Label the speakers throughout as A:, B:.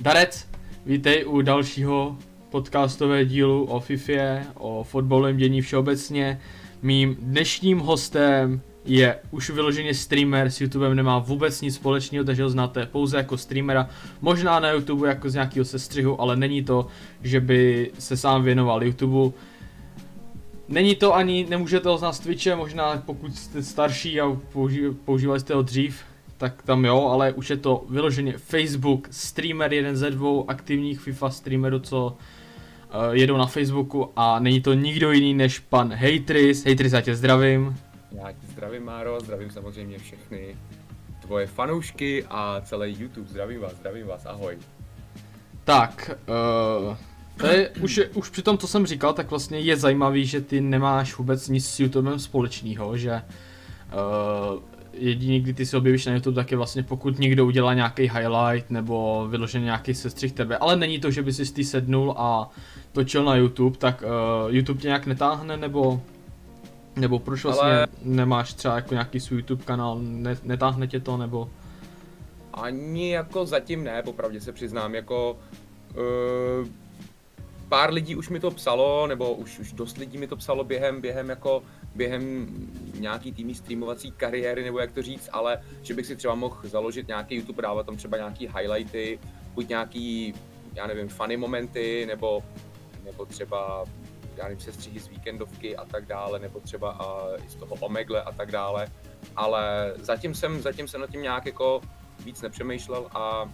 A: Darec, vítej u dalšího podcastového dílu o FIFA, o fotbalovém dění všeobecně. Mým dnešním hostem je už vyloženě streamer, s YouTubem nemá vůbec nic společného, takže ho znáte pouze jako streamera, možná na YouTube jako z nějakého sestřihu, ale není to, že by se sám věnoval YouTube. Není to ani, nemůžete ho znát z Twitche, možná pokud jste starší a používali jste ho dřív, tak tam jo, ale už je to vyloženě Facebook, streamer, jeden ze dvou aktivních FIFA streamerů, co uh, jedou na Facebooku a není to nikdo jiný než pan Hejtris. Hejtris, já tě zdravím.
B: Já tě zdravím, Máro, zdravím samozřejmě všechny tvoje fanoušky a celý YouTube. Zdravím vás, zdravím vás, ahoj.
A: Tak, uh, to je, už, už při tom, co jsem říkal, tak vlastně je zajímavý, že ty nemáš vůbec nic s YouTubem společného, že uh, jediný, kdy ty se objevíš na YouTube, tak je vlastně pokud někdo udělá nějaký highlight nebo vyložený nějaký sestřih tebe, ale není to, že by si ty sednul a točil na YouTube, tak uh, YouTube tě nějak netáhne nebo nebo proč vlastně ale... nemáš třeba jako nějaký svůj YouTube kanál, ne, netáhne tě to nebo?
B: Ani jako zatím ne, popravdě se přiznám, jako uh, pár lidí už mi to psalo, nebo už, už dost lidí mi to psalo během, během jako během nějaký týmí streamovací kariéry, nebo jak to říct, ale že bych si třeba mohl založit nějaký YouTube, dávat tam třeba nějaký highlighty, buď nějaký, já nevím, funny momenty, nebo, nebo třeba já nevím, sestřihy z víkendovky a tak dále, nebo třeba a, z toho Omegle a tak dále, ale zatím jsem, zatím jsem nad tím nějak jako víc nepřemýšlel a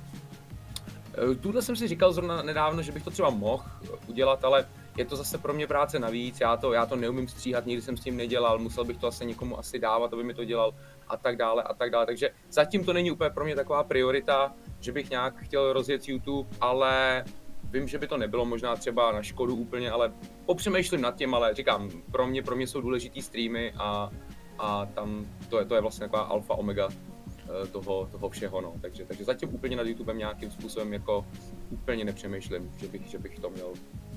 B: tuhle jsem si říkal zrovna nedávno, že bych to třeba mohl udělat, ale je to zase pro mě práce navíc, já to, já to neumím stříhat, nikdy jsem s tím nedělal, musel bych to asi někomu asi dávat, aby mi to dělal a tak dále a tak dále, takže zatím to není úplně pro mě taková priorita, že bych nějak chtěl rozjet YouTube, ale vím, že by to nebylo možná třeba na škodu úplně, ale popřemýšlím nad tím, ale říkám, pro mě, pro mě jsou důležitý streamy a, a tam to je, to je vlastně taková alfa omega. eh, toho, toho všeho, no. Takže, takže zatím úplně nad YouTubem nějakým způsobem jako úplně nepřemýšlím, že bych, že bych to měl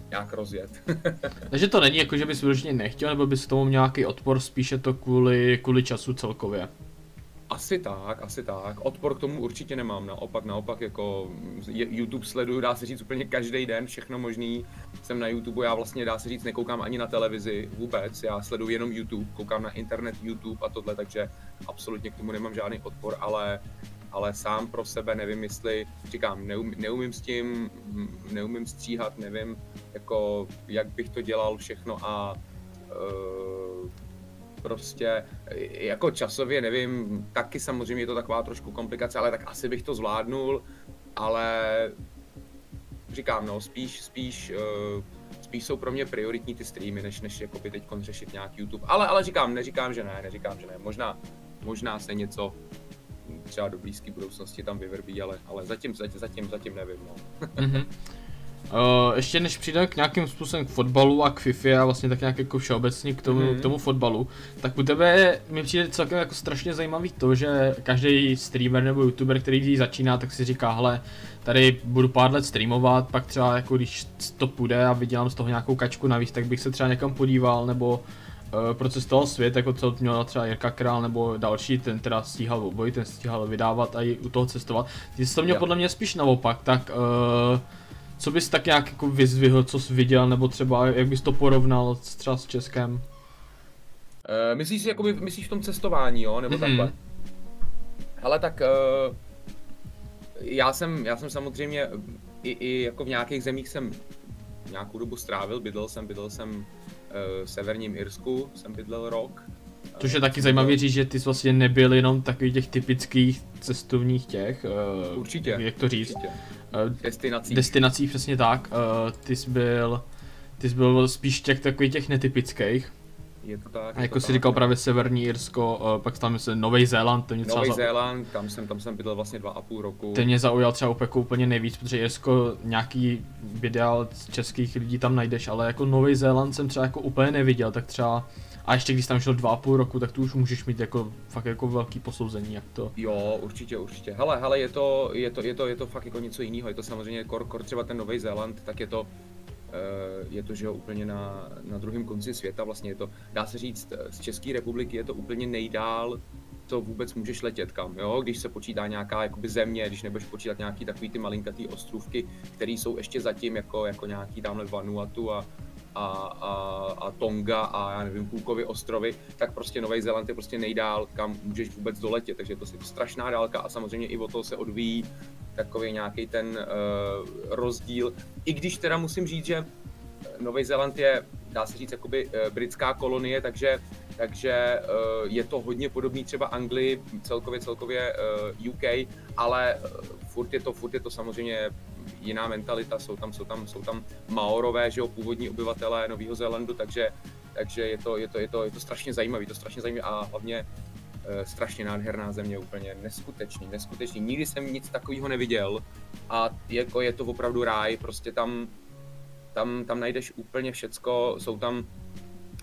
B: nějak rozjet.
A: Takže to není jako, že bys vyloženě nechtěl, nebo bys tomu měl nějaký odpor, spíše to kvůli, kvůli času celkově?
B: Asi tak, asi tak. Odpor k tomu určitě nemám, naopak, naopak jako YouTube sleduju, dá se říct úplně každý den, všechno možný. Jsem na YouTube, já vlastně dá se říct nekoukám ani na televizi vůbec, já sleduju jenom YouTube, koukám na internet, YouTube a tohle, takže absolutně k tomu nemám žádný odpor, ale ale sám pro sebe nevím, jestli, říkám, neum, neumím s tím, neumím stříhat, nevím, jako, jak bych to dělal všechno a uh, prostě jako časově nevím, taky samozřejmě je to taková trošku komplikace, ale tak asi bych to zvládnul, ale říkám, no, spíš, spíš, uh, spíš jsou pro mě prioritní ty streamy, než, než jakoby teď řešit nějaký YouTube. Ale, ale říkám, neříkám, že ne, neříkám, že ne. Možná, možná se něco třeba do blízké budoucnosti tam vyvrbí, ale, ale zatím, zatím, zatím, zatím nevím. No. mm-hmm.
A: Uh, ještě než přijdeme k nějakým způsobem k fotbalu a k FIFA a vlastně tak nějak jako všeobecně k tomu, mm-hmm. k tomu fotbalu, tak u tebe mi přijde celkem jako strašně zajímavý to, že každý streamer nebo youtuber, který začíná, tak si říká, hele, tady budu pár let streamovat, pak třeba jako když to půjde a vydělám z toho nějakou kačku navíc, tak bych se třeba někam podíval, nebo uh, proces toho svět, jako co měl třeba Jirka Král nebo další, ten teda stíhal oboj, ten stíhal vydávat a i u toho cestovat. Ty jsi to měl podle mě spíš naopak, tak uh, co bys tak nějak jako vyzvihl, co jsi viděl, nebo třeba jak bys to porovnal třeba s Českem? Uh,
B: myslíš si, jakoby, myslíš v tom cestování, jo, nebo mm-hmm. takhle? Ale tak uh, já jsem, já jsem samozřejmě i, i jako v nějakých zemích jsem nějakou dobu strávil, bydlel jsem, bydlel jsem uh, v severním Irsku, jsem bydlel rok.
A: Což je taky zajímavé říct, že ty jsi vlastně nebyl jenom takových těch typických cestovních těch,
B: uh, určitě,
A: jak to říct,
B: určitě. Uh, destinací.
A: Destinací, přesně tak. Uh, ty jsi byl, ty jsi byl spíš těch takových těch netypických.
B: Je to tak.
A: A jako si říkal právě Severní Irsko, uh, pak tam se Nový Zéland, to
B: mě třeba Nový Zéland, tam jsem, tam jsem bydlel vlastně dva a půl roku.
A: Ten mě zaujal třeba úplně, úplně nejvíc, protože Irsko nějaký videa z českých lidí tam najdeš, ale jako Nový Zéland jsem třeba jako úplně neviděl, tak třeba a ještě když tam šel dva a půl roku, tak tu už můžeš mít jako fakt jako velký posouzení, jak to.
B: Jo, určitě, určitě. Hele, hele, je to, je to, je to, je to fakt jako něco jiného. Je to samozřejmě kor, kor třeba ten Nový Zéland, tak je to, eh, je to, že jo, úplně na, na druhém konci světa vlastně je to, dá se říct, z České republiky je to úplně nejdál co vůbec můžeš letět kam, jo? když se počítá nějaká jakoby země, když nebudeš počítat nějaký takový ty malinkatý ostrůvky, které jsou ještě zatím jako, jako nějaký tamhle Vanuatu a, a, a, a Tonga a já nevím, Cookovy ostrovy, tak prostě Nový Zéland je prostě nejdál, kam můžeš vůbec doletět, takže to je strašná dálka a samozřejmě i o to se odvíjí takový nějaký ten uh, rozdíl. I když teda musím říct, že Nový Zéland je, dá se říct, jakoby uh, britská kolonie, takže takže uh, je to hodně podobný třeba Anglii, celkově celkově uh, UK, ale uh, furt je to, furt je to samozřejmě jiná mentalita, jsou tam, jsou tam, jsou tam Maorové, že jo, původní obyvatelé Nového Zélandu, takže, takže je, to, je, to, je, to, je to strašně zajímavé, to strašně zajímavé a hlavně strašně nádherná země, úplně neskutečný, neskutečný. Nikdy jsem nic takového neviděl a jako je to opravdu ráj, prostě tam, tam, tam najdeš úplně všecko, jsou tam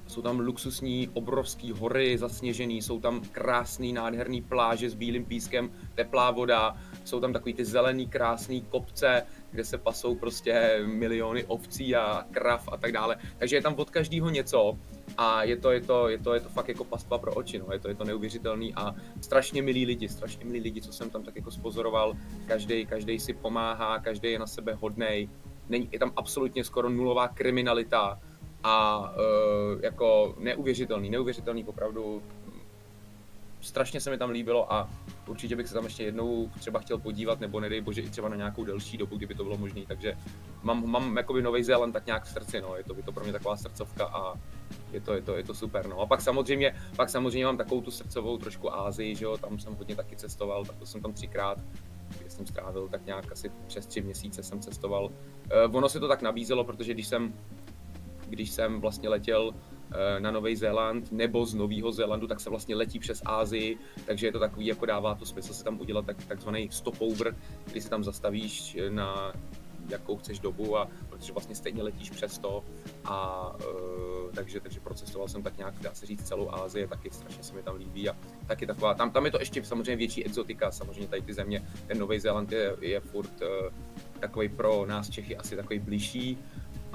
B: jsou tam luxusní, obrovský hory zasněžený, jsou tam krásný, nádherný pláže s bílým pískem, teplá voda, jsou tam takový ty zelený, krásný kopce, kde se pasou prostě miliony ovcí a krav a tak dále. Takže je tam od každého něco a je to, je to, je to, je to fakt jako paspa pro oči, no. je, to, je to neuvěřitelný a strašně milí lidi, strašně milí lidi, co jsem tam tak jako spozoroval, každý, každý si pomáhá, každý je na sebe hodnej, není, je tam absolutně skoro nulová kriminalita, a uh, jako neuvěřitelný, neuvěřitelný opravdu. Strašně se mi tam líbilo a určitě bych se tam ještě jednou třeba chtěl podívat, nebo nedej bože i třeba na nějakou delší dobu, kdyby to bylo možné. Takže mám, mám jakoby Nový Zéland tak nějak v srdci, no. je, to, je to pro mě taková srdcovka a je to, je to, je to super. No. A pak samozřejmě, pak samozřejmě mám takovou tu srdcovou trošku Ázii, že jo, tam jsem hodně taky cestoval, tak to jsem tam třikrát, jsem strávil tak nějak asi přes tři měsíce jsem cestoval. Uh, ono se to tak nabízelo, protože když jsem když jsem vlastně letěl eh, na Nový Zéland nebo z Nového Zélandu, tak se vlastně letí přes Ázii, takže je to takový, jako dává to smysl se tam udělat tak, takzvaný stopover, kdy se tam zastavíš eh, na jakou chceš dobu a protože vlastně stejně letíš přes to a uh, takže, takže procesoval jsem tak nějak, dá se říct, celou Ázii, taky strašně se mi tam líbí a taky taková, tam, tam je to ještě samozřejmě větší exotika, samozřejmě tady ty země, ten Nový Zéland je, je furt uh, takový pro nás Čechy asi takový blížší,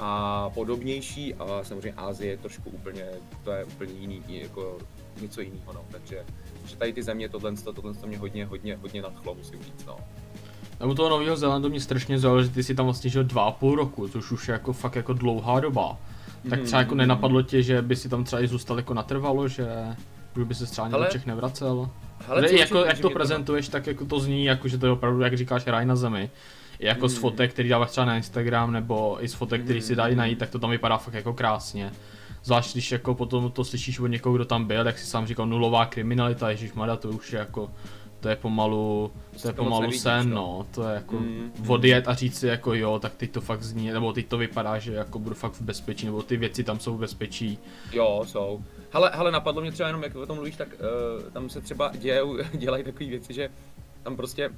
B: a podobnější a samozřejmě Ázie je trošku úplně, to je úplně jiný, jako něco jiného, no. takže, že tady ty země, tohle, tohle to mě hodně, hodně, hodně nadchlo, musím říct, no.
A: A u toho Nového Zélandu mě strašně zaujalo, že ty si tam vlastně žil dva a půl roku, což už je jako fakt jako dlouhá doba. Tak třeba jako mhm. nenapadlo tě, že by si tam třeba i zůstal jako natrvalo, že, že by se třeba ani do Čech nevracel? Hele, jako, jak to prezentuješ, tak jako to zní, jako že to je opravdu, jak říkáš, raj na zemi jako mm. z fotek, který dáváš třeba na Instagram, nebo i z fotek, který si dají najít, tak to tam vypadá fakt jako krásně. Zvlášť když jako potom to slyšíš od někoho, kdo tam byl, jak si sám říkal, nulová kriminalita, ježíš Mada, to už je jako, to je pomalu, to je pomalu nevidíš, sen, no. no, to je jako mm, odjet a říct si jako jo, tak teď to fakt zní, nebo teď to vypadá, že jako budu fakt v bezpečí, nebo ty věci tam jsou v bezpečí.
B: Jo, jsou. Hele, hele, napadlo mě třeba jenom, jak o tom mluvíš, tak uh, tam se třeba dějou, dělají takové věci, že tam prostě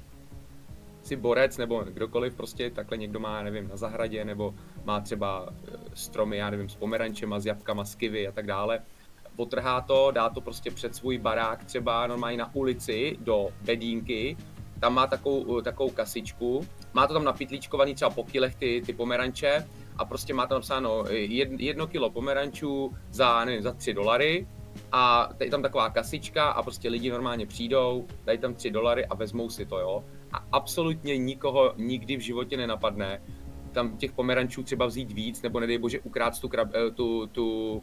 B: si borec nebo kdokoliv prostě takhle někdo má, nevím, na zahradě nebo má třeba eh, stromy, já nevím, s pomerančema, s jabkama, s kivy a tak dále, potrhá to, dá to prostě před svůj barák třeba normálně na ulici do bedínky, tam má takovou, eh, takovou kasičku, má to tam napitlíčkovaný třeba po kilech ty, ty pomeranče a prostě má tam napsáno eh, jedno kilo pomerančů za, nevím, za 3 dolary. A je tam taková kasička a prostě lidi normálně přijdou, dají tam 3 dolary a vezmou si to, jo a absolutně nikoho nikdy v životě nenapadne tam těch pomerančů třeba vzít víc, nebo nedej bože ukrát tu, krab, eh, tu, tu,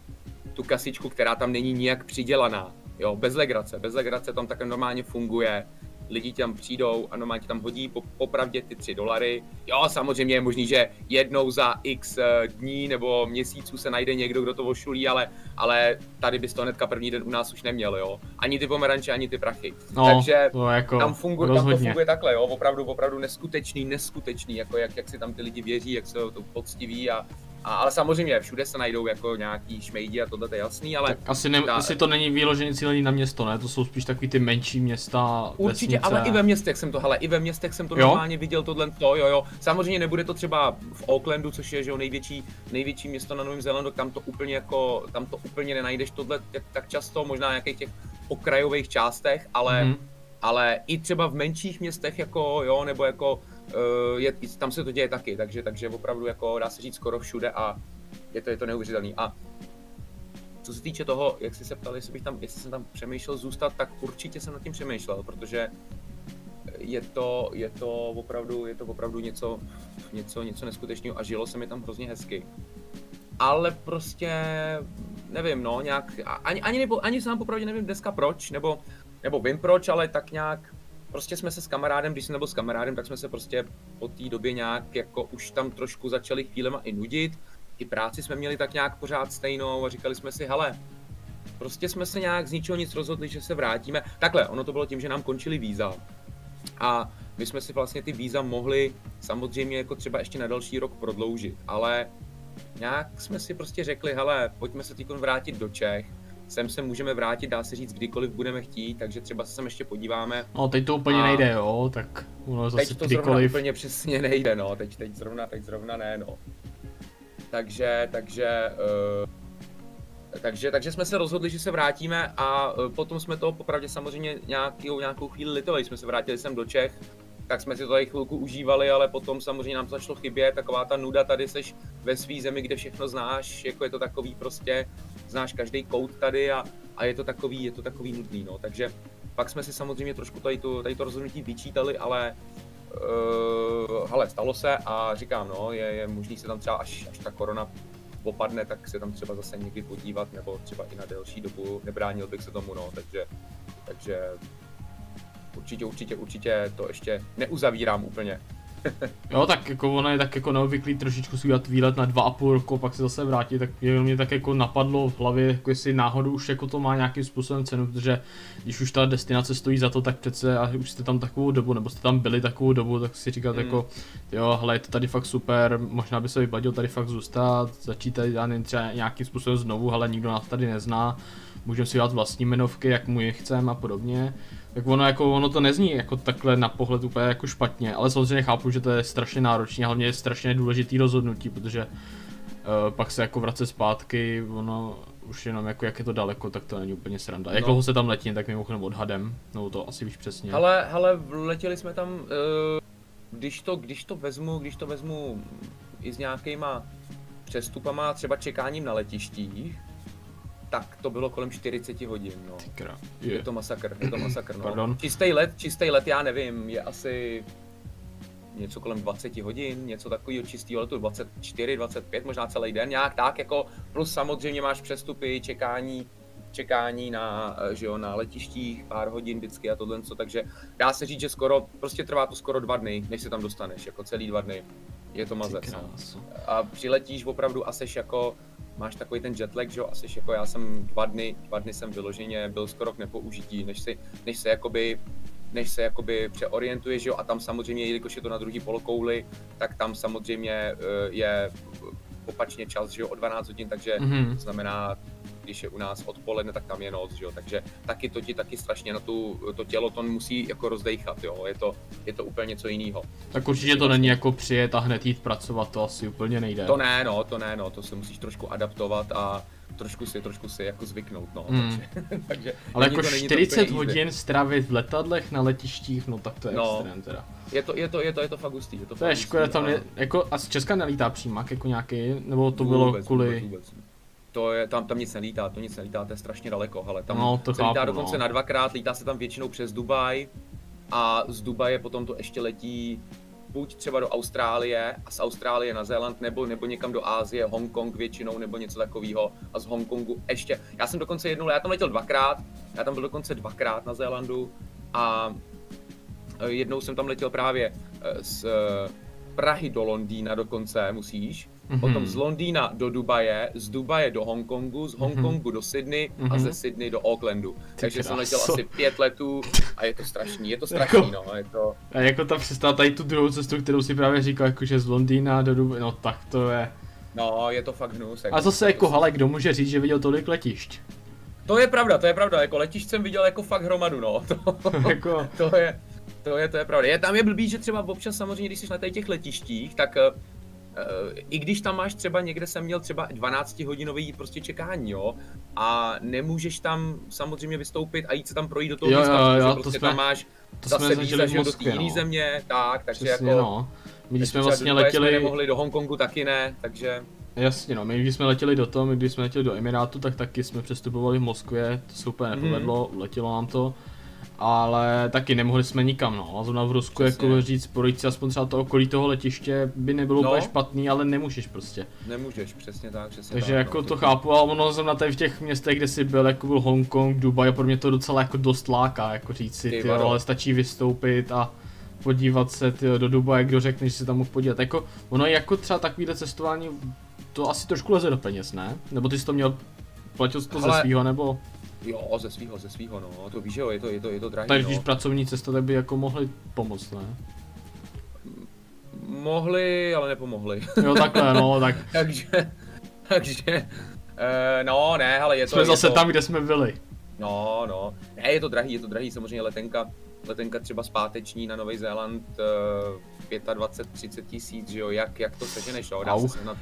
B: tu kasičku, která tam není nijak přidělaná. Jo, bez legrace, bez legrace tam takhle normálně funguje lidi tam přijdou a normálně tam hodí po, popravdě ty 3 dolary. Jo, samozřejmě je možný, že jednou za x eh, dní nebo měsíců se najde někdo, kdo to ošulí, ale, ale tady bys to hnedka první den u nás už neměl, jo. Ani ty pomeranče, ani ty prachy.
A: No,
B: Takže
A: to jako
B: tam, funguje, tam to funguje takhle, jo, opravdu, opravdu neskutečný, neskutečný, jako jak, jak si tam ty lidi věří, jak se to poctiví a, a, ale samozřejmě všude se najdou jako nějaký šmejdi a tohle to je jasný, ale...
A: Tak asi, ne, ta... asi to není výloženě cílený na město, ne? To jsou spíš takový ty menší města,
B: Určitě,
A: vesnice.
B: ale i ve městech jsem to, hele, i ve městech jsem to jo? normálně viděl tohle, to, jo, jo. Samozřejmě nebude to třeba v Aucklandu, což je, že jo, největší, největší město na Novém Zélandu, tam to úplně jako, tam to úplně nenajdeš tohle tak, tak často, možná nějakých těch okrajových částech, ale, mm-hmm. ale i třeba v menších městech, jako, jo, nebo jako je, tam se to děje taky, takže, takže opravdu jako dá se říct skoro všude a je to, je to neuvěřitelný. A co se týče toho, jak jsi se ptal, jestli, bych tam, jestli jsem tam přemýšlel zůstat, tak určitě jsem nad tím přemýšlel, protože je to, je to opravdu, je to opravdu něco, něco, něco neskutečného a žilo se mi tam hrozně hezky. Ale prostě, nevím, no, nějak, ani, ani, nebo, ani sám popravdě nevím dneska proč, nebo, nebo vím proč, ale tak nějak, prostě jsme se s kamarádem, když jsem nebyl s kamarádem, tak jsme se prostě po té době nějak jako už tam trošku začali chvílema i nudit. I práci jsme měli tak nějak pořád stejnou a říkali jsme si, hele, prostě jsme se nějak z ničeho nic rozhodli, že se vrátíme. Takhle, ono to bylo tím, že nám končili víza. A my jsme si vlastně ty víza mohli samozřejmě jako třeba ještě na další rok prodloužit, ale nějak jsme si prostě řekli, hele, pojďme se teď vrátit do Čech, sem se můžeme vrátit, dá se říct, kdykoliv budeme chtít, takže třeba se sem ještě podíváme.
A: No, teď to úplně a... nejde, jo, tak ono zase
B: teď to
A: kdykoliv.
B: zrovna úplně přesně nejde, no, teď, teď zrovna, teď zrovna ne, no. Takže, takže, uh, takže, takže jsme se rozhodli, že se vrátíme a uh, potom jsme to popravdě samozřejmě nějakou, nějakou chvíli litovali, jsme se vrátili sem do Čech, tak jsme si to tady chvilku užívali, ale potom samozřejmě nám to začalo chybět, taková ta nuda, tady seš ve své zemi, kde všechno znáš, jako je to takový prostě, znáš každý kout tady a, a je to takový, je to takový nudný, no, takže pak jsme si samozřejmě trošku tady to, tady to rozhodnutí vyčítali, ale uh, hele, stalo se a říkám, no, je, je možný se tam třeba, až, až ta korona opadne, tak se tam třeba zase někdy podívat, nebo třeba i na delší dobu, nebránil bych se tomu, no, takže, takže určitě, určitě, určitě to ještě neuzavírám úplně.
A: jo, tak jako ono je tak jako neobvyklý trošičku si udělat výlet na dva a půl roku, pak se zase vrátit, tak mě tak jako napadlo v hlavě, jako jestli náhodou už jako to má nějakým způsobem cenu, protože když už ta destinace stojí za to, tak přece a už jste tam takovou dobu, nebo jste tam byli takovou dobu, tak si říkat mm. jako, jo, hele, je to tady fakt super, možná by se vypadilo tady fakt zůstat, začít tady, já nevím, třeba nějakým způsobem znovu, ale nikdo nás tady nezná, můžeme si dát vlastní jmenovky, jak mu je chceme a podobně tak ono, jako, ono to nezní jako takhle na pohled úplně jako špatně, ale samozřejmě chápu, že to je strašně náročné, hlavně je strašně důležitý rozhodnutí, protože uh, pak se jako vracet zpátky, ono už jenom jako jak je to daleko, tak to není úplně sranda. Jak no. dlouho se tam letí, tak mimochodem odhadem, no to asi víš přesně.
B: Ale, hele, letěli jsme tam, uh, když to, když to vezmu, když to vezmu i s nějakýma přestupama, třeba čekáním na letištích, tak to bylo kolem 40 hodin, no. Je. je to masakr, je to masakr, no.
A: Pardon.
B: Čistý let, čistý let, já nevím, je asi něco kolem 20 hodin, něco takového čistého letu, 24, 25, možná celý den, nějak tak, jako plus samozřejmě máš přestupy, čekání, čekání na, že jo, na letištích, pár hodin vždycky a tohle, co, takže dá se říct, že skoro, prostě trvá to skoro dva dny, než se tam dostaneš, jako celý dva dny. Je to mazec. No. A přiletíš opravdu a seš jako, máš takový ten jetlag, že jo, asi jako já jsem dva dny, dva dny jsem vyloženě byl skoro k nepoužití, než, si, než se jakoby než se jakoby přeorientuje, že jo, a tam samozřejmě, jelikož je to na druhý polokouli, tak tam samozřejmě eh, je opačně čas, že jo, o 12 hodin, takže mm-hmm. to znamená když je u nás odpoledne, tak tam je noc, že jo? takže taky to ti taky strašně na tu, to tělo to musí jako rozdejchat, jo? Je, to, je to úplně něco jiného.
A: Tak určitě to není jako přijet a hned jít pracovat, to asi úplně nejde.
B: To ne, no, to ne, no, to se musíš trošku adaptovat a trošku si, trošku si jako zvyknout, no, mm. takže, takže
A: Ale jako to, 40 hodin strávit v letadlech na letištích, no tak to je no, extrém teda.
B: Je to, je to, je to, je to fakt hustý, je to,
A: to je škoda, tam je, jako, a z Česka nelítá přímak jako nějaký, nebo to vůbec, bylo kvůli... Vůbec, vůbec
B: to je, tam, tam nic nelítá, to nic nelítá, to je strašně daleko, ale tam
A: no, to
B: se
A: chápu,
B: lítá dokonce
A: no.
B: na dvakrát, lítá se tam většinou přes Dubaj a z Dubaje potom to ještě letí buď třeba do Austrálie a z Austrálie na Zéland, nebo, nebo někam do Ázie, Hongkong většinou, nebo něco takového. A z Hongkongu ještě, já jsem dokonce jednou, já tam letěl dvakrát, já tam byl dokonce dvakrát na Zélandu a e, jednou jsem tam letěl právě e, z Prahy do Londýna dokonce, musíš, Mm-hmm. Potom z Londýna do Dubaje, z Dubaje do Hongkongu, z mhm. Hongkongu mm-hmm. do Sydney mm-hmm. a mhm. ze Sydney do Aucklandu. Ty Takže jsem letěl asi pět letů a je to strašný, je to strašný, jako, no, je to...
A: A jako ta přestala tady tu druhou cestu, kterou si právě říkal, jakože z Londýna do Dubaje, no tak to je...
B: No, je to fakt hnus. Jako,
A: a zase jako, hele, kdo může říct, že viděl tolik letišť?
B: To je pravda, to je pravda, jako letišť jsem viděl jako fakt hromadu, no. To, jako... to je, to je, to je pravda. Je, tam je blbý, že třeba občas samozřejmě, když jsi na těch letištích, tak Eh, i když tam máš třeba někde jsem měl třeba 12 hodinový prostě čekání, jo, a nemůžeš tam samozřejmě vystoupit a jít se tam projít do toho
A: jo,
B: místa,
A: jo, jo,
B: prostě
A: jsme,
B: tam máš
A: to
B: zase
A: víza,
B: že do té jiné země, tak, takže Přesně,
A: jako... No. My jsme vlastně letěli...
B: Jsme nemohli do Hongkongu taky ne, takže...
A: Jasně no, my když jsme letěli do toho, my když jsme letěli do Emirátu, tak taky jsme přestupovali v Moskvě, to se úplně nepovedlo, mm. letělo nám to. Ale taky nemohli jsme nikam, no. A zrovna v Rusku, Přesně. jako říct, projít si aspoň třeba to okolí toho letiště by nebylo no. úplně špatný, ale nemůžeš prostě.
B: Nemůžeš, přesně tak, přesně
A: Takže
B: tak,
A: jako
B: no,
A: to chápu, ale ono zrovna tady v těch městech, kde jsi byl, jako byl Hongkong, Dubaj, a pro mě to docela jako dost láká, jako říct si, ty, ale stačí vystoupit a podívat se tyjo, do Dubaje, kdo řekne, že se tam mohl podívat. Jako, ono je jako třeba takovýhle cestování, to asi trošku leze do peněz, ne? Nebo ty jsi to měl, platil jsi to Ale... ze svýho, nebo?
B: Jo, ze svýho, ze svýho, no, to víš, jo, je to, je to, je to drahý,
A: Takže no. když pracovní cesta, tak by jako mohli pomoct, ne?
B: Mohli, ale nepomohli.
A: Jo, takhle, no, tak.
B: takže, takže, uh, no, ne, ale je to...
A: Jsme
B: je
A: zase
B: to...
A: tam, kde jsme byli.
B: No, no, ne, je to drahý, je to drahý, samozřejmě letenka, letenka třeba zpáteční na Nový Zéland, uh, 25-30 tisíc, že jo, jak, jak to seženeš, jo, dá Au. se sehnat.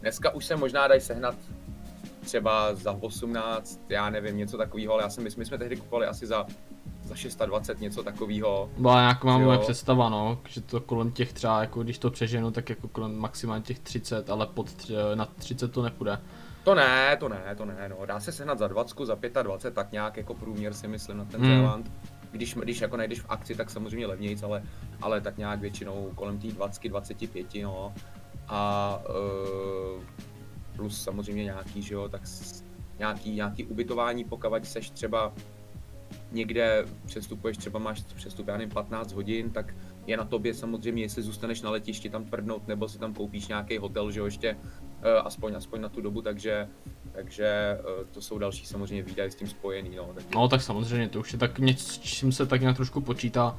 B: Dneska už se možná dají sehnat třeba za 18, já nevím, něco takového, ale já jsem, my, my jsme tehdy kupovali asi za, za 620, něco takového.
A: Byla nějak mám moje představa, no, že to kolem těch třeba, jako když to přeženu, tak jako kolem maximálně těch 30, ale pod tři, na 30 to nepůjde.
B: To ne, to ne, to ne, no, dá se sehnat za 20, za 25, tak nějak jako průměr si myslím na ten hmm. Zéland. Když, když jako najdeš v akci, tak samozřejmě levnějc, ale, ale tak nějak většinou kolem té 20, 25, no. A uh, plus samozřejmě nějaký, že jo, tak nějaký, nějaký ubytování, pokud seš třeba někde přestupuješ, třeba máš přestup, já nevím, 15 hodin, tak je na tobě samozřejmě, jestli zůstaneš na letišti tam tvrdnout, nebo si tam koupíš nějaký hotel, že jo, ještě uh, aspoň, aspoň na tu dobu, takže, takže uh, to jsou další samozřejmě výdaje s tím spojený, no.
A: Takže... No tak samozřejmě, to už je tak něco, s čím se tak nějak trošku počítá,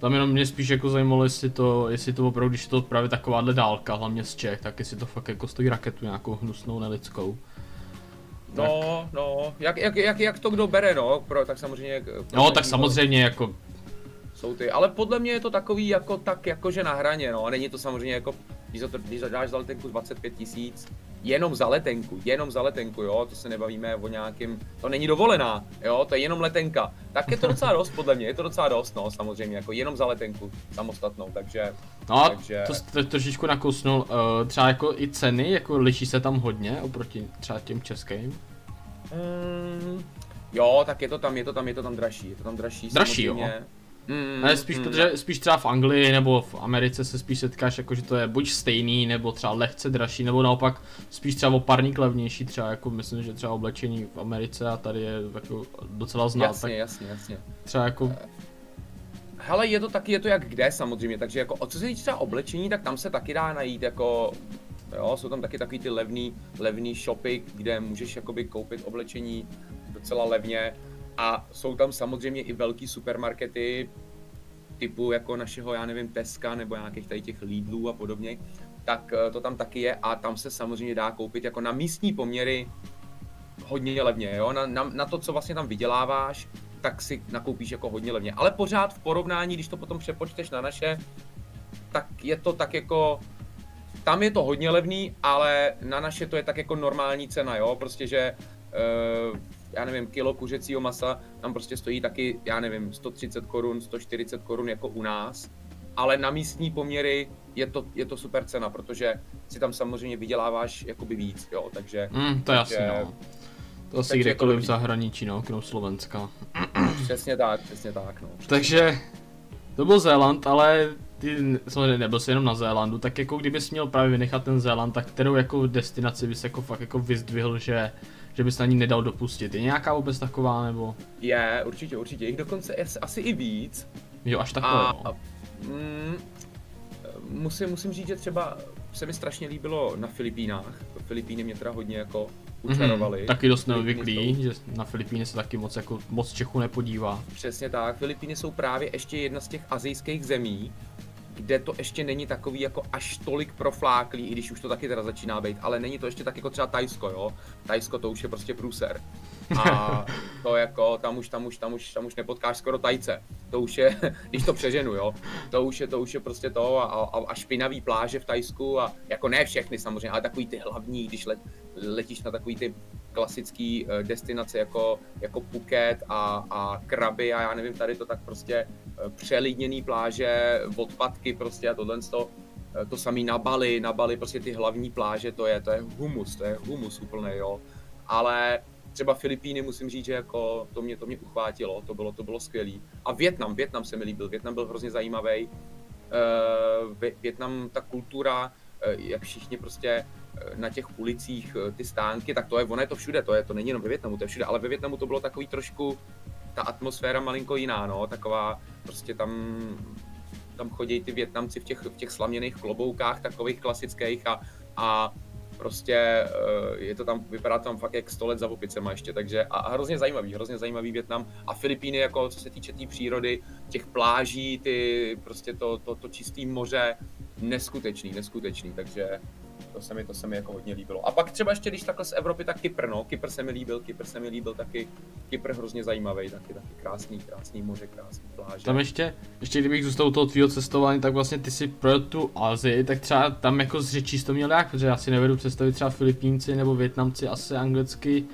A: tam jenom mě spíš jako zajímalo, jestli to, jestli to opravdu, když je to právě takováhle dálka, hlavně z Čech, tak jestli to fakt jako stojí raketu nějakou hnusnou nelidskou.
B: No, no, jak, jak, jak, jak to kdo bere, no, pro, tak samozřejmě...
A: No, tak samozřejmě jako...
B: Jsou ty, ale podle mě je to takový jako tak, jakože na hraně, no, není to samozřejmě jako, když, to, když dáš za letenku 25 tisíc, jenom za letenku, jenom za letenku, jo, to se nebavíme o nějakým, to není dovolená, jo, to je jenom letenka, tak je to docela dost, podle mě, je to docela dost, no, samozřejmě, jako jenom za letenku samostatnou, takže...
A: No, takže... to jste trošičku nakousnul, uh, třeba jako i ceny, jako liší se tam hodně oproti třeba těm českým?
B: Mm, jo, tak je to tam, je to tam, je to tam dražší, je to tam dražší,
A: Dražší, jo? Mm, ne, spíš, mm, protože spíš třeba v Anglii nebo v Americe se spíš setkáš jako, že to je buď stejný, nebo třeba lehce dražší, nebo naopak spíš třeba o parník levnější, třeba jako myslím, že třeba oblečení v Americe a tady je jako docela znát.
B: Jasně, tak jasně, jasně.
A: Třeba jako
B: Hele, je to taky, je to jak kde samozřejmě, takže jako, o co se týče třeba oblečení, tak tam se taky dá najít jako, jo, jsou tam taky takový ty levný, levný shopy, kde můžeš jakoby koupit oblečení docela levně, a jsou tam samozřejmě i velký supermarkety, typu jako našeho, já nevím, Teska nebo nějakých tady těch Lidlů a podobně, tak eh, to tam taky je a tam se samozřejmě dá koupit jako na místní poměry hodně levně, jo? Na, na, na to, co vlastně tam vyděláváš, tak si nakoupíš jako hodně levně. Ale pořád v porovnání, když to potom přepočteš na naše, tak je to tak jako, tam je to hodně levný, ale na naše to je tak jako normální cena, jo, prostě, že uh, já nevím, kilo kuřecího masa tam prostě stojí taky, já nevím, 130 korun, 140 korun jako u nás, ale na místní poměry je to, je to super cena, protože si tam samozřejmě vyděláváš jakoby víc, jo, takže...
A: Mm, to je jasný, no. To asi kdekoliv v zahraničí, no, krom Slovenska.
B: Přesně tak, přesně tak, no. Přesně
A: takže to byl Zéland, ale ty samozřejmě nebyl jsi jenom na Zélandu, tak jako kdybys měl právě vynechat ten Zéland, tak kterou jako destinaci bys jako fakt jako vyzdvihl, že že bys na ní nedal dopustit. Je nějaká vůbec taková, nebo?
B: Je, určitě, určitě. Jich dokonce je asi i víc.
A: Jo, až takové, a, no.
B: mm, musím, musím říct, že třeba se mi strašně líbilo na Filipínách. Filipíny mě teda hodně jako učarovali.
A: Mm-hmm, taky dost neobvyklý, že na Filipíny se taky moc jako moc Čechů nepodívá.
B: Přesně tak, Filipíny jsou právě ještě jedna z těch azijských zemí, kde to ještě není takový jako až tolik profláklý, i když už to taky teda začíná být, ale není to ještě tak jako třeba Tajsko, jo. Tajsko to už je prostě průser. A to jako, tam už, tam už, tam už, tam už nepotkáš skoro tajce. To už je, když to přeženu, jo. To už je, to už je prostě to a, a, a špinavý pláže v Tajsku a jako ne všechny samozřejmě, ale takový ty hlavní, když let, letíš na takový ty klasický uh, destinace jako, jako Phuket a, a Krabi a já nevím, tady to tak prostě uh, přelidněný pláže, odpadky prostě a tohle to, eh, to samý na Bali, na Bali prostě ty hlavní pláže, to je, to je humus, to je humus úplný, jo. Ale třeba Filipíny musím říct, že jako to mě, to mě uchvátilo, to bylo, to bylo skvělý. A Větnam, Větnam se mi líbil, Větnam byl hrozně zajímavý. Uh, Větnam, ta kultura, uh, jak všichni prostě na těch ulicích ty stánky, tak to je, ono je to všude, to je, to není jenom ve Větnamu, to je všude, ale ve Větnamu to bylo takový trošku, ta atmosféra malinko jiná, no, taková, prostě tam, tam chodí ty Větnamci v těch, v těch slaměných kloboukách, takových klasických a, a prostě eh, je to tam, vypadá tam fakt jak 100 let za opicema ještě, takže a, a hrozně zajímavý, hrozně zajímavý Větnam a Filipíny jako co se týče té tý přírody, těch pláží, ty prostě to, to, to čistý moře, neskutečný, neskutečný, takže to se mi, to se mi jako hodně líbilo. A pak třeba ještě, když takhle z Evropy, tak Kypr, no, Kypr se mi líbil, Kypr se mi líbil taky, Kypr hrozně zajímavý, taky, taky krásný, krásný moře, krásný pláže.
A: Tam ještě, ještě kdybych zůstal toho tvýho cestování, tak vlastně ty si pro tu Azii, tak třeba tam jako z řečí to měl jak, protože já si nevedu představit třeba Filipínci nebo Větnamci asi anglicky,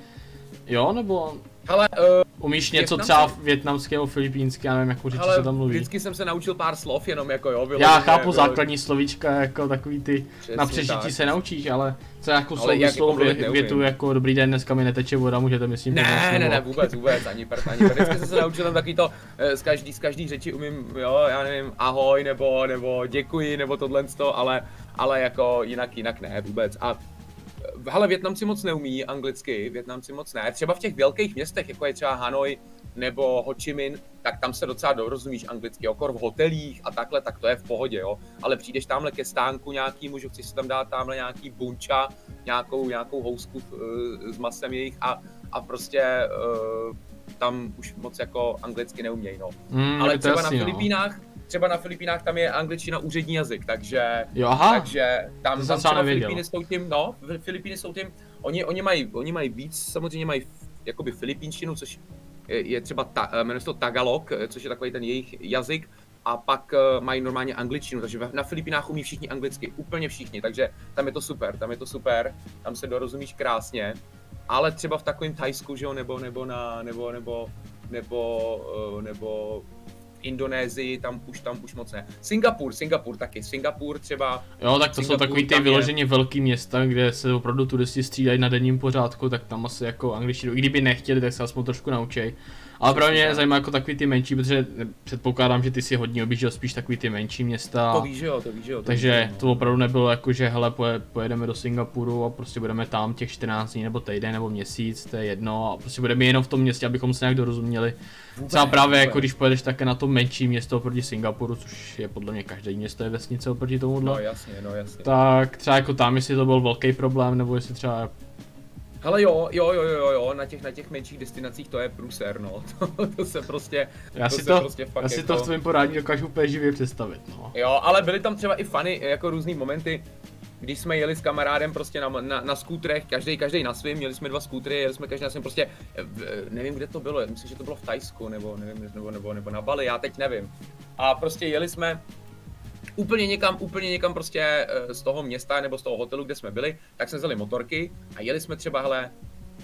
A: jo, nebo
B: ale uh,
A: umíš něco třeba větnamského, filipínského, já nevím, jakou řeči se tam mluví.
B: vždycky jsem se naučil pár slov jenom jako jo.
A: Vyloženě, já chápu bylo... základní slovíčka, jako takový ty, Přesně na přežití se naučíš, ale co jako slovo jako vě, větu jako dobrý den, dneska mi neteče voda, můžete myslím
B: Ne, ne, ne, vůbec, vůbec, ani prd, ani prd. Vždycky jsem se naučil tam takový to, eh, z každý, z každý řeči umím, jo, já nevím, ahoj, nebo, nebo děkuji, nebo tohle ale, ale jako jinak, jinak ne, vůbec. A hele, Větnamci moc neumí anglicky, Větnamci moc ne. Třeba v těch velkých městech, jako je třeba Hanoi nebo Ho Chi Minh, tak tam se docela dorozumíš anglicky, okor v hotelích a takhle, tak to je v pohodě, jo. Ale přijdeš tamhle ke stánku nějakýmu, že chceš si tam dát tamhle nějaký bunča, nějakou, nějakou housku uh, s masem jejich a, a prostě uh, tam už moc jako anglicky neumějí, no.
A: Mm,
B: Ale třeba
A: jasný,
B: na no. Filipínách,
A: no
B: třeba na Filipínách tam je angličtina úřední jazyk, takže,
A: jo, aha,
B: takže tam, tam třeba Filipíny jsou tím, no, Filipíny jsou tím, oni, oni, mají, oni mají víc, samozřejmě mají jakoby filipínštinu, což je, je třeba, ta, eh, jmenuje se to Tagalog, eh, což je takový ten jejich jazyk, a pak uh, mají normálně angličtinu, takže na Filipínách umí všichni anglicky, úplně všichni, takže tam je to super, tam je to super, tam se dorozumíš krásně, ale třeba v takovém Thajsku, že jo, nebo, nebo na, nebo, nebo, nebo, uh, nebo Indonésii, tam už, tam už moc ne. Singapur, Singapur taky, Singapur třeba.
A: Jo, tak to Singapur, jsou takový ty vyloženě je... velký města, kde se opravdu turisti střídají na denním pořádku, tak tam asi jako angličtinu, i kdyby nechtěli, tak se aspoň trošku naučej. Ale pro mě zajímá jako takový ty menší, protože předpokládám, že ty si hodně objížděl spíš takový ty menší města.
B: To víš, jo, to víš, jo. To
A: takže
B: víš,
A: to opravdu nebylo jako, že hele, pojedeme do Singapuru a prostě budeme tam těch 14 dní nebo týden nebo měsíc, to je jedno a prostě budeme jenom v tom městě, abychom se nějak dorozuměli. Vůbec, Třeba právě vůbec. jako když pojedeš také na to menší město oproti Singapuru, což je podle mě každé město je vesnice oproti tomuhle.
B: No jasně, no jasně.
A: Tak třeba jako tam, jestli to byl velký problém, nebo jestli třeba
B: Hele jo, jo, jo, jo, jo, na těch, na těch menších destinacích to je průser, no, to, to se prostě,
A: já
B: to
A: si to,
B: prostě fakt
A: já si
B: jako...
A: to v tvém porádí dokážu úplně živě představit, no.
B: Jo, ale byly tam třeba i fany, jako různý momenty, když jsme jeli s kamarádem prostě na, na, na skútrech, každý, každý na svým, měli jsme dva skútry, jeli jsme každý na svým, prostě nevím, kde to bylo, myslím, že to bylo v Tajsku, nebo nevím, nebo, nebo, nebo na Bali, já teď nevím. A prostě jeli jsme úplně někam, úplně někam prostě eh, z toho města nebo z toho hotelu, kde jsme byli, tak jsme vzali motorky a jeli jsme třeba, hele,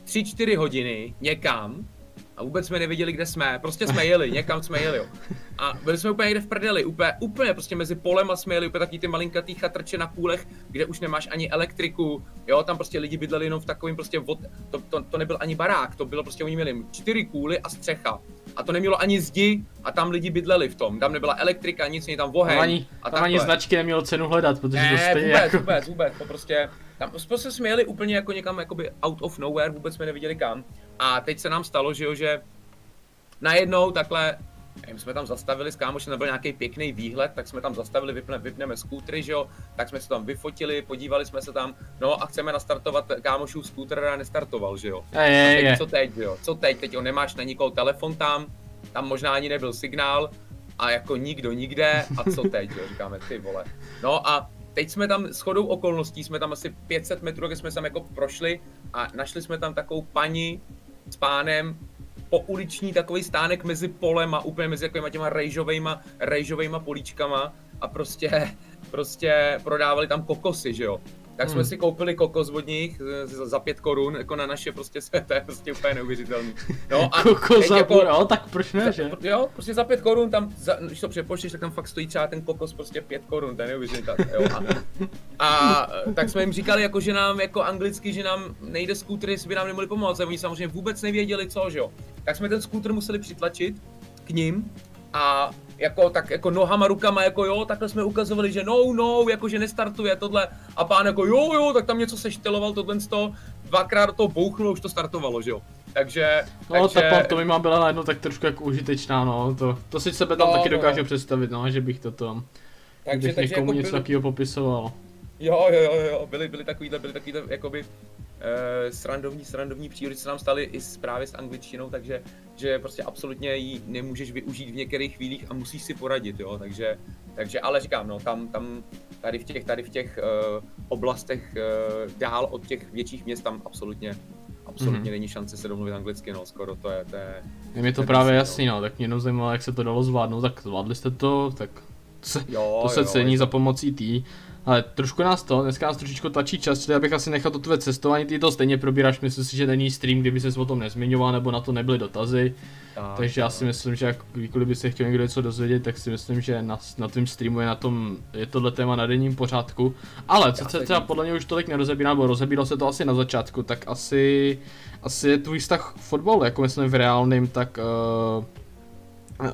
B: 3-4 hodiny někam a vůbec jsme nevěděli, kde jsme, prostě jsme jeli, někam jsme jeli, jo. A byli jsme úplně někde v prdeli, úplně, úplně prostě mezi polem a jsme jeli úplně taky ty malinkatý chatrče na půlech, kde už nemáš ani elektriku, jo, tam prostě lidi bydleli jenom v takovém prostě, vod, to, to, to, nebyl ani barák, to bylo prostě, oni měli čtyři kůly a střecha. A to nemělo ani zdi a tam lidi bydleli v tom. Tam nebyla elektrika, nic, není tam oheň.
A: Tam ani,
B: a
A: tam ani značky nemělo cenu hledat, protože
B: ne,
A: to stejně
B: vůbec,
A: jako...
B: vůbec, vůbec, to prostě, tam prostě jsme jeli úplně jako někam jakoby out of nowhere, vůbec jsme neviděli kam. A teď se nám stalo, že jo, že najednou takhle my jsme tam zastavili s kámošem, tam byl nějaký pěkný výhled, tak jsme tam zastavili, vypne, vypneme skútry, že jo, tak jsme se tam vyfotili, podívali jsme se tam, no a chceme nastartovat kámošův skútr a nestartoval, že jo.
A: Je, je,
B: teď,
A: je.
B: co teď, jo, co teď, teď jo, nemáš na nikoho telefon tam, tam možná ani nebyl signál a jako nikdo nikde a co teď, jo, říkáme, ty vole. No a teď jsme tam s chodou okolností, jsme tam asi 500 metrů, kde jsme tam jako prošli a našli jsme tam takovou paní s pánem, pouliční takový stánek mezi polem a úplně mezi takovýma těma rejžovejma, rejžovejma políčkama a prostě, prostě prodávali tam kokosy, že jo. Tak jsme hmm. si koupili kokos od nich za pět korun, jako na naše prostě se, to je prostě úplně neuvěřitelný.
A: No a kokos za jako, jo, tak proč ne, že?
B: Jo, prostě za pět korun tam, za, když to přepočteš, tak tam fakt stojí třeba ten kokos prostě pět korun, to je neuvěřitelný. Jo, a, a, tak jsme jim říkali, jako, že nám jako anglicky, že nám nejde skútr, jestli by nám nemohli pomoct, a oni samozřejmě vůbec nevěděli co, že jo. Tak jsme ten skútr museli přitlačit k ním a jako, tak jako nohama, rukama, jako jo, takhle jsme ukazovali, že no, no, jako že nestartuje tohle a pán jako jo, jo, tak tam něco sešteloval, tohle z toho, dvakrát do toho bouchlo, už to startovalo, že jo. Takže,
A: no,
B: takže...
A: ta pantomima byla najednou tak trošku jako užitečná, no, to, to si sebe tam no, taky dokážu no. představit, no, že bych to tam, takže, bych takže někomu jako něco byli... takového popisoval.
B: Jo, jo, jo, jo, byly, byly takovýhle, byly takovýhle, jakoby, srandovní, srandovní příhody se nám staly i s, právě s angličtinou, takže že prostě absolutně ji nemůžeš využít v některých chvílích a musíš si poradit, jo, takže, takže ale říkám, no, tam, tam tady v těch, tady v těch uh, oblastech uh, dál od těch větších měst tam absolutně absolutně mm-hmm. není šance se domluvit anglicky, no, skoro to je, to je...
A: Je mi to, to právě jasný, no, tak mě jenom zajímalo, jak se to dalo zvládnout, tak zvládli jste to, tak se, jo, to se jo, cení jo. za pomocí tý. Ale trošku nás to, dneska nás trošičku tlačí čas, čili abych asi nechal to tvé cestování, ty to stejně probíráš, myslím si, že není stream, kdyby se o tom nezmiňoval, nebo na to nebyly dotazy. Tak, Takže já si myslím, že kdykoliv by se chtěl někdo něco dozvědět, tak si myslím, že na, na tom streamu je na tom, je tohle téma na denním pořádku. Ale co se třeba podle mě už tolik nerozebírá, nebo rozebíralo se to asi na začátku, tak asi, asi je tvůj vztah fotbal, jako myslím v reálným, tak uh,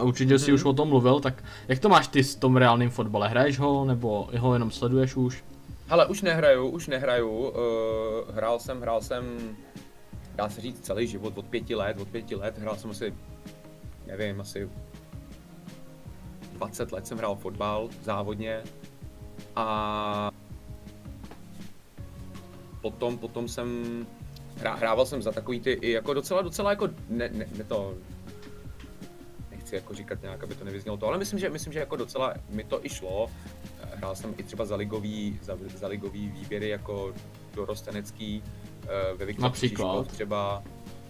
A: Určitě mm-hmm. si už o tom mluvil, tak jak to máš ty s tom reálným fotbale? Hraješ ho, nebo ho jenom sleduješ už?
B: Ale už nehraju, už nehraju. Uh, hrál jsem, hrál jsem, dá se říct, celý život, od pěti let, od pěti let. Hrál jsem asi, nevím, asi 20 let jsem hrál fotbal závodně. A potom, potom jsem, hrával jsem za takový ty, jako docela, docela jako, ne, ne, ne to, nechci jako říkat nějak, aby to nevyznělo to, ale myslím, že, myslím, že jako docela mi to i šlo. Hrál jsem i třeba za ligový, za, za ligový výběry jako dorostenecký eh, ve Viktor
A: Například?
B: třeba.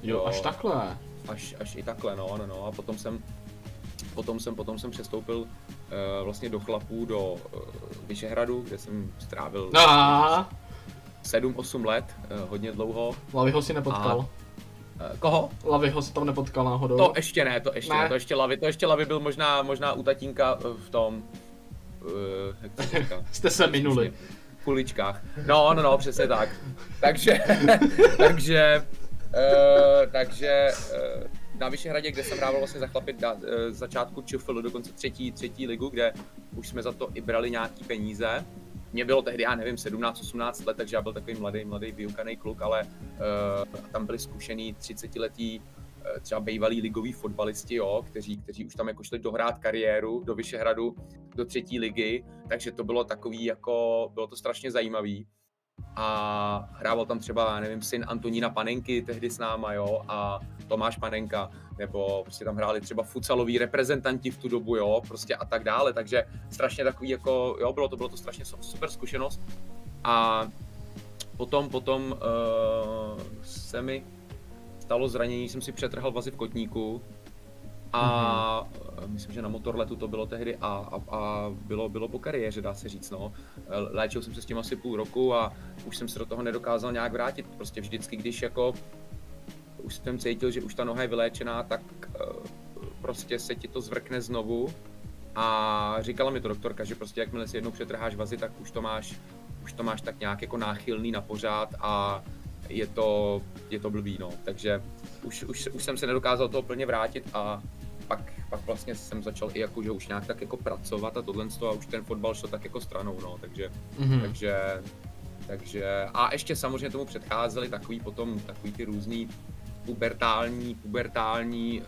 A: Jo, jo, až takhle.
B: Až, až i takhle, no, no, no. A potom jsem, potom jsem, potom jsem přestoupil uh, vlastně do chlapů do uh, Vyšehradu, kde jsem strávil 7-8 let, uh, hodně dlouho.
A: Laviho si nepotkal. A
B: Eh, koho?
A: Lavy ho si tam nepotkal náhodou.
B: To ještě ne, to ještě ne, ne to ještě Lavy, to ještě Lavy byl možná, možná u tatínka eh, v tom, uh, jak to říká?
A: Jste se minuli.
B: V kuličkách. No, no, no, přesně tak. Takže, takže, uh, takže uh, na Vyšehradě, kde jsem hrával vlastně za chlapy na uh, začátku ČFL, dokonce třetí, třetí ligu, kde už jsme za to i brali nějaký peníze, mě bylo tehdy, já nevím, 17-18 let, takže já byl takový mladý, mladý vyukaný kluk, ale uh, tam byli zkušený 30-letí uh, třeba bývalí ligoví fotbalisti, jo, kteří, kteří už tam jako šli dohrát kariéru do Vyšehradu, do třetí ligy, takže to bylo takový jako, bylo to strašně zajímavý a hrával tam třeba, nevím, syn Antonína Panenky tehdy s náma, jo, a Tomáš Panenka, nebo prostě tam hráli třeba futsaloví reprezentanti v tu dobu, jo, prostě a tak dále, takže strašně takový jako, jo, bylo to, bylo to strašně super zkušenost. A potom, potom uh, se mi stalo zranění, jsem si přetrhal vazy v kotníku, a mm-hmm. myslím, že na motorletu to bylo tehdy a, a, a bylo, bylo po kariéře, dá se říct. No. Léčil jsem se s tím asi půl roku a už jsem se do toho nedokázal nějak vrátit. Prostě vždycky, když jako už jsem cítil, že už ta noha je vyléčená, tak uh, prostě se ti to zvrkne znovu. A říkala mi to doktorka, že prostě jakmile si jednou přetrháš vazy, tak už to máš, už to máš tak nějak jako náchylný na pořád a je to, je to blbý, no. Takže už, už, už jsem se nedokázal to plně vrátit a pak, pak vlastně jsem začal i jako, že už nějak tak jako pracovat a tohle a už ten fotbal šel tak jako stranou, no, takže, mm-hmm. takže, takže, a ještě samozřejmě tomu předcházely takový potom, takový ty různý pubertální, pubertální, uh,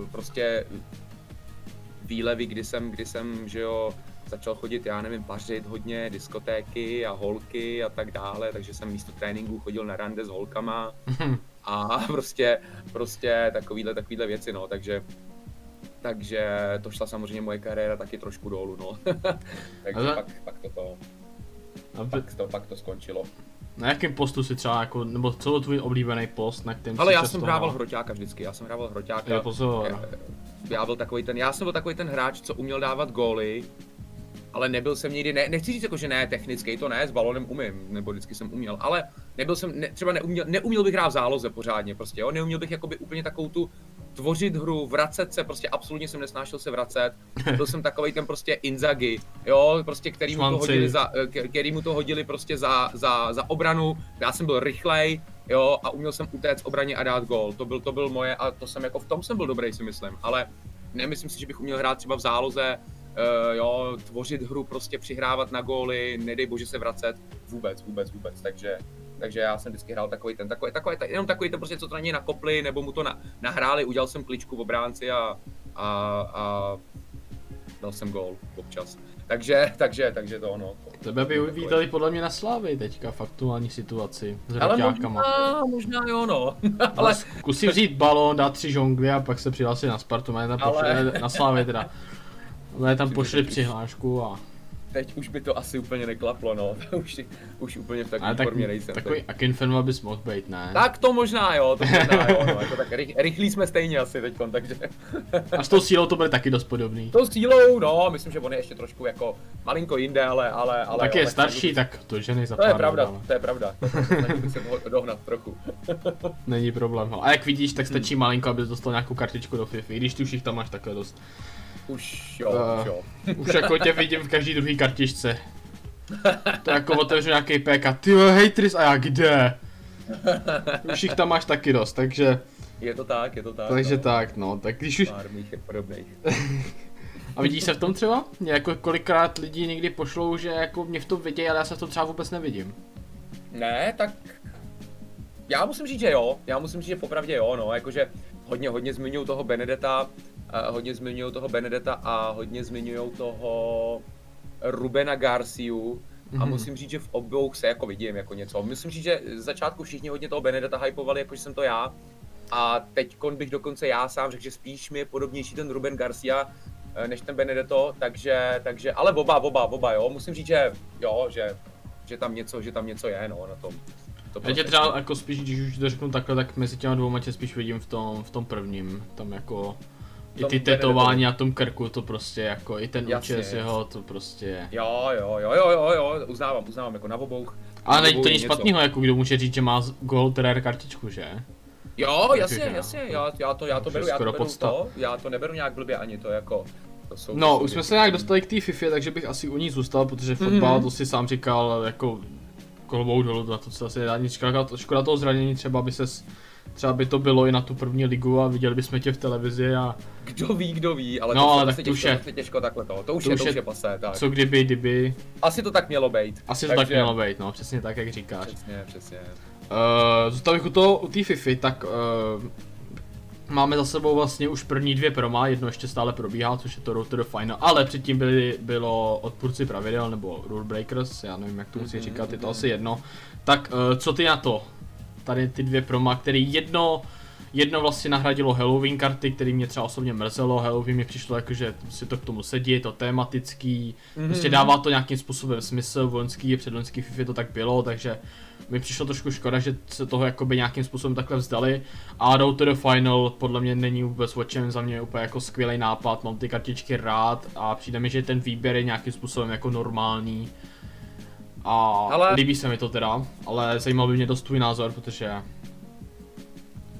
B: uh, prostě výlevy, kdy jsem, kdy jsem, že jo, začal chodit, já nevím, pařit hodně, diskotéky a holky a tak dále, takže jsem místo tréninku chodil na rande s holkama a prostě, prostě takovýhle, takovýhle věci, no, takže takže to šla samozřejmě moje kariéra taky trošku dolů, no. takže Ale... pak, pak to, to, pak to, pak to skončilo.
A: Na jakém postu si třeba jako, nebo co byl tvůj oblíbený post, na kterém
B: Ale já jsem hrával hroťáka vždycky, já jsem hrával hroťáka.
A: Je, pozor.
B: Já, já byl takový ten, já jsem byl takový ten hráč, co uměl dávat góly, ale nebyl jsem nikdy, ne, nechci říct jako, že ne, technicky to ne, s balonem umím, nebo vždycky jsem uměl, ale nebyl jsem, ne, třeba neuměl, neuměl bych hrát v záloze pořádně prostě, jo, neuměl bych jakoby úplně takovou tu tvořit hru, vracet se, prostě absolutně jsem nesnášel se vracet. Byl jsem takový ten prostě Inzaghi, jo, prostě který mu to hodili, za, který mu to hodili prostě za, za, za obranu, já jsem byl rychlej, jo, a uměl jsem utéct obraně a dát gol. To byl, to byl moje, a to jsem jako v tom jsem byl dobrý, si myslím, ale nemyslím si, že bych uměl hrát třeba v záloze, uh, jo, tvořit hru, prostě přihrávat na góly, nedej bože se vracet, vůbec, vůbec, vůbec, takže takže já jsem vždycky hrál takový ten, takový, takový, jenom takový ten prostě, co to na něj nakopli, nebo mu to na, nahráli, udělal jsem kličku v obránci a, a, a dal jsem gól občas. Takže, takže, takže to ono.
A: To, Tebe by uvítali podle mě na Slávy teďka v aktuální situaci s
B: Ale možná, možná jo no.
A: Ale zkusím vzít balón, dát tři žongly a pak se přihlásit na Spartu, tam Ale... na Slávy teda. Ale tam pošli přihlášku a
B: teď už by to asi úplně neklaplo, no. už, už úplně v takové tak, formě nejsem.
A: Takový Akinfenova bys mohl být, ne?
B: Tak to možná jo, to možná jo, no. Jako tak rych, rychlí jsme stejně asi teď, takže.
A: A s tou sílou to bude taky dost podobný.
B: Tou sílou, no, myslím, že on je ještě trošku jako malinko jinde, ale, ale, ale.
A: Tak je starší, tak to ženy za
B: To je pravda, ale. to je pravda. bych se mohl dohnat trochu.
A: Není problém. No. A jak vidíš, tak stačí hmm. malinko, abys dostal nějakou kartičku do FIFA, i když ty už jich tam máš takhle dost.
B: Už jo, uh, už jo.
A: už jako tě vidím v každý druhý kartičce. To jako otevřu nějaký PK, ty haters a já kde? Už jich tam máš taky dost, takže...
B: Je to tak, je to tak.
A: Takže no. tak, no, tak když už...
B: Pár mých je podobných.
A: a vidíš se v tom třeba? Mě jako kolikrát lidi někdy pošlou, že jako mě v tom vidějí, ale já se v tom třeba vůbec nevidím.
B: Ne, tak... Já musím říct, že jo, já musím říct, že popravdě jo, no, jakože hodně, hodně zmiňují toho Benedeta, hodně zmiňují toho Benedeta a hodně zmiňují toho Rubena Garciu. A mhm. musím říct, že v obou se jako vidím jako něco. Musím říct, že z začátku všichni hodně toho Benedeta hypovali, jako že jsem to já. A teď bych dokonce já sám řekl, že spíš mi je podobnější ten Ruben Garcia, eh, než ten Benedetto, takže, takže, ale oba, oba, oba, jo, musím říct, že jo, že, že tam něco, že tam něco je, no, na tom.
A: To Já tě třeba jako spíš, když už to řeknu takhle, tak mezi těma dvouma tě spíš vidím v tom, v tom prvním, tam jako i ty tetování na tom krku, to prostě jako, i ten Jasně, účes jeho, to prostě...
B: Jo, jo, jo, jo, jo, jo, uznávám, uznávám, jako na obou.
A: Ale není to nic špatného, jako kdo může říct, že má Gold Rare kartičku, že?
B: Jo, jasně, jasně, já, já to, já to beru, já to beru to, já to neberu nějak blbě ani to jako...
A: Jsou, no, už jsme se nějak dostali k té FIFA, takže bych asi u ní zůstal, protože fotbal, mm-hmm. to si sám říkal, jako kolbou dolů, na to co asi nedá nic, škoda, škoda toho zranění, třeba by ses Třeba by to bylo i na tu první ligu a viděli bychom tě v televizi a...
B: Kdo ví, kdo ví, ale
A: no,
B: to,
A: ale
B: tak
A: to těžko,
B: je, těžko takhle to. To už, to je, už je, to už je pasé, tak.
A: Co kdyby, kdyby...
B: Asi to tak mělo být.
A: Asi takže... to tak mělo být, no, přesně tak, jak říkáš.
B: Přesně, přesně.
A: Uh, zůstal bych u toho, u té FIFA, tak uh, máme za sebou vlastně už první dvě proma, jedno ještě stále probíhá, což je to Road to the Final, ale předtím byly, bylo odpůrci pravidel, nebo Rule Breakers, já nevím jak to musí říkat, je to asi jedno. Tak uh, co ty na to? Tady ty dvě proma, který jedno Jedno vlastně nahradilo Halloween karty, který mě třeba osobně mrzelo. Halloween mi přišlo jako, že si to k tomu sedí, je to tematický, mm-hmm. prostě dává to nějakým způsobem smysl, vojenský, předloňský FIFA to tak bylo, takže mi přišlo trošku škoda, že se toho jakoby nějakým způsobem takhle vzdali. A Road to the Final podle mě není vůbec o čem, za mě je úplně jako skvělý nápad, mám ty kartičky rád a přijde mi, že ten výběr je nějakým způsobem jako normální. A ale... líbí se mi to teda, ale zajímal by mě dost tvůj názor, protože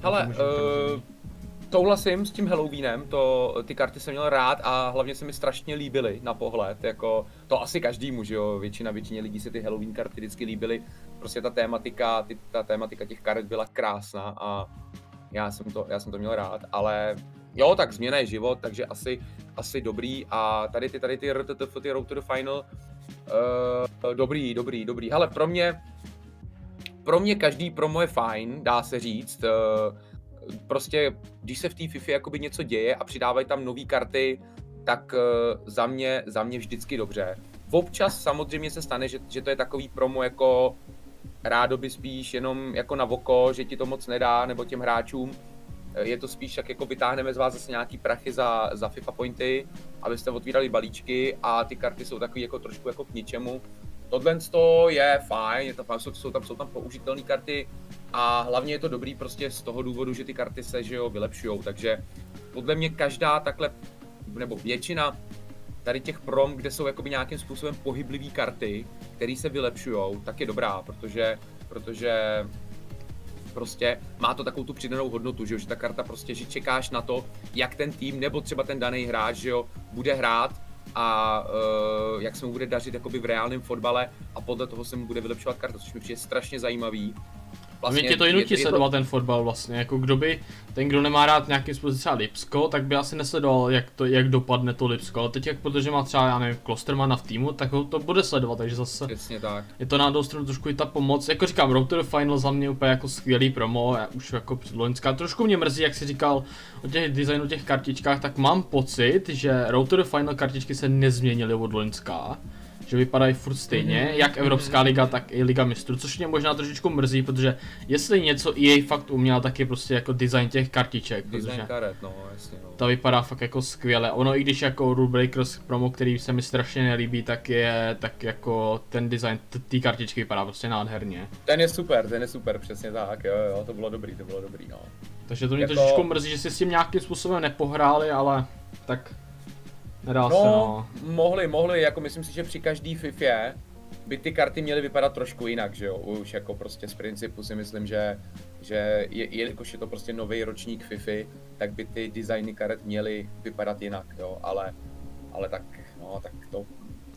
B: Hele, uh, souhlasím s tím Halloweenem, to, ty karty jsem měl rád a hlavně se mi strašně líbily na pohled, jako to asi každý že jo, většina, většině lidí se ty Halloween karty vždycky líbily, prostě ta tématika, ty, ta tématika těch karet byla krásná a já jsem to, já jsem to měl rád, ale jo, tak změna je život, takže asi, asi dobrý. A tady ty, tady ty RTTF, ty Road to the Final, uh, dobrý, dobrý, dobrý, hele, pro mě, pro mě každý promo je fajn, dá se říct. Eh, prostě, když se v té FIFA jakoby něco děje a přidávají tam nové karty, tak eh, za mě, za mě vždycky dobře. Občas samozřejmě se stane, že, že to je takový promo jako rádoby spíš jenom jako na voko, že ti to moc nedá, nebo těm hráčům. Je to spíš tak jako vytáhneme z vás zase nějaký prachy za, za FIFA pointy, abyste otvírali balíčky a ty karty jsou takový jako trošku jako k ničemu. Tohle je fajn, je to fajn, jsou, tam, jsou tam použitelné karty a hlavně je to dobrý prostě z toho důvodu, že ty karty se že jo, vylepšují, takže podle mě každá takhle, nebo většina tady těch prom, kde jsou jakoby nějakým způsobem pohyblivé karty, které se vylepšují, tak je dobrá, protože, protože prostě má to takovou tu přidanou hodnotu, že, jo? že ta karta prostě, že čekáš na to, jak ten tým nebo třeba ten daný hráč, že jo, bude hrát a uh, jak se mu bude dařit jakoby v reálném fotbale a podle toho se mu bude vylepšovat karta, což mi přijde strašně zajímavý
A: Vlastně mě tě to i nutí sledovat ten fotbal vlastně, jako kdo by, ten kdo nemá rád nějakým způsobem třeba Lipsko, tak by asi nesledoval, jak, to, jak dopadne to Lipsko, ale teď jak, protože má třeba, já nevím, Klostermana v týmu, tak ho to bude sledovat, takže zase
B: Přesně tak.
A: je to na druhou stranu trošku i ta pomoc, jako říkám, Road to the Final za mě úplně jako skvělý promo, já už jako předloňská, trošku mě mrzí, jak si říkal o těch designu těch kartičkách, tak mám pocit, že Road to the Final kartičky se nezměnily od Loňská že vypadají furt stejně, mm-hmm. jak Evropská liga, tak i Liga mistrů, což mě možná trošičku mrzí, protože jestli něco EA fakt uměla, tak je prostě jako design těch kartiček.
B: Design karet, no, jasně, no.
A: To vypadá fakt jako skvěle. Ono i když jako Rule Breakers promo, který se mi strašně nelíbí, tak je, tak jako ten design té kartičky vypadá prostě nádherně.
B: Ten je super, ten je super, přesně tak, jo, jo, to bylo dobrý, to bylo dobrý, no.
A: Takže to mě jako... trošičku mrzí, že si s tím nějakým způsobem nepohráli, ale tak Nedá
B: no, se, no. mohli, mohli, jako myslím si, že při každý FIFA by ty karty měly vypadat trošku jinak, že jo, už jako prostě z principu si myslím, že, že je, jelikož je to prostě nový ročník FIFA, tak by ty designy karet měly vypadat jinak, jo, ale, ale tak, no, tak to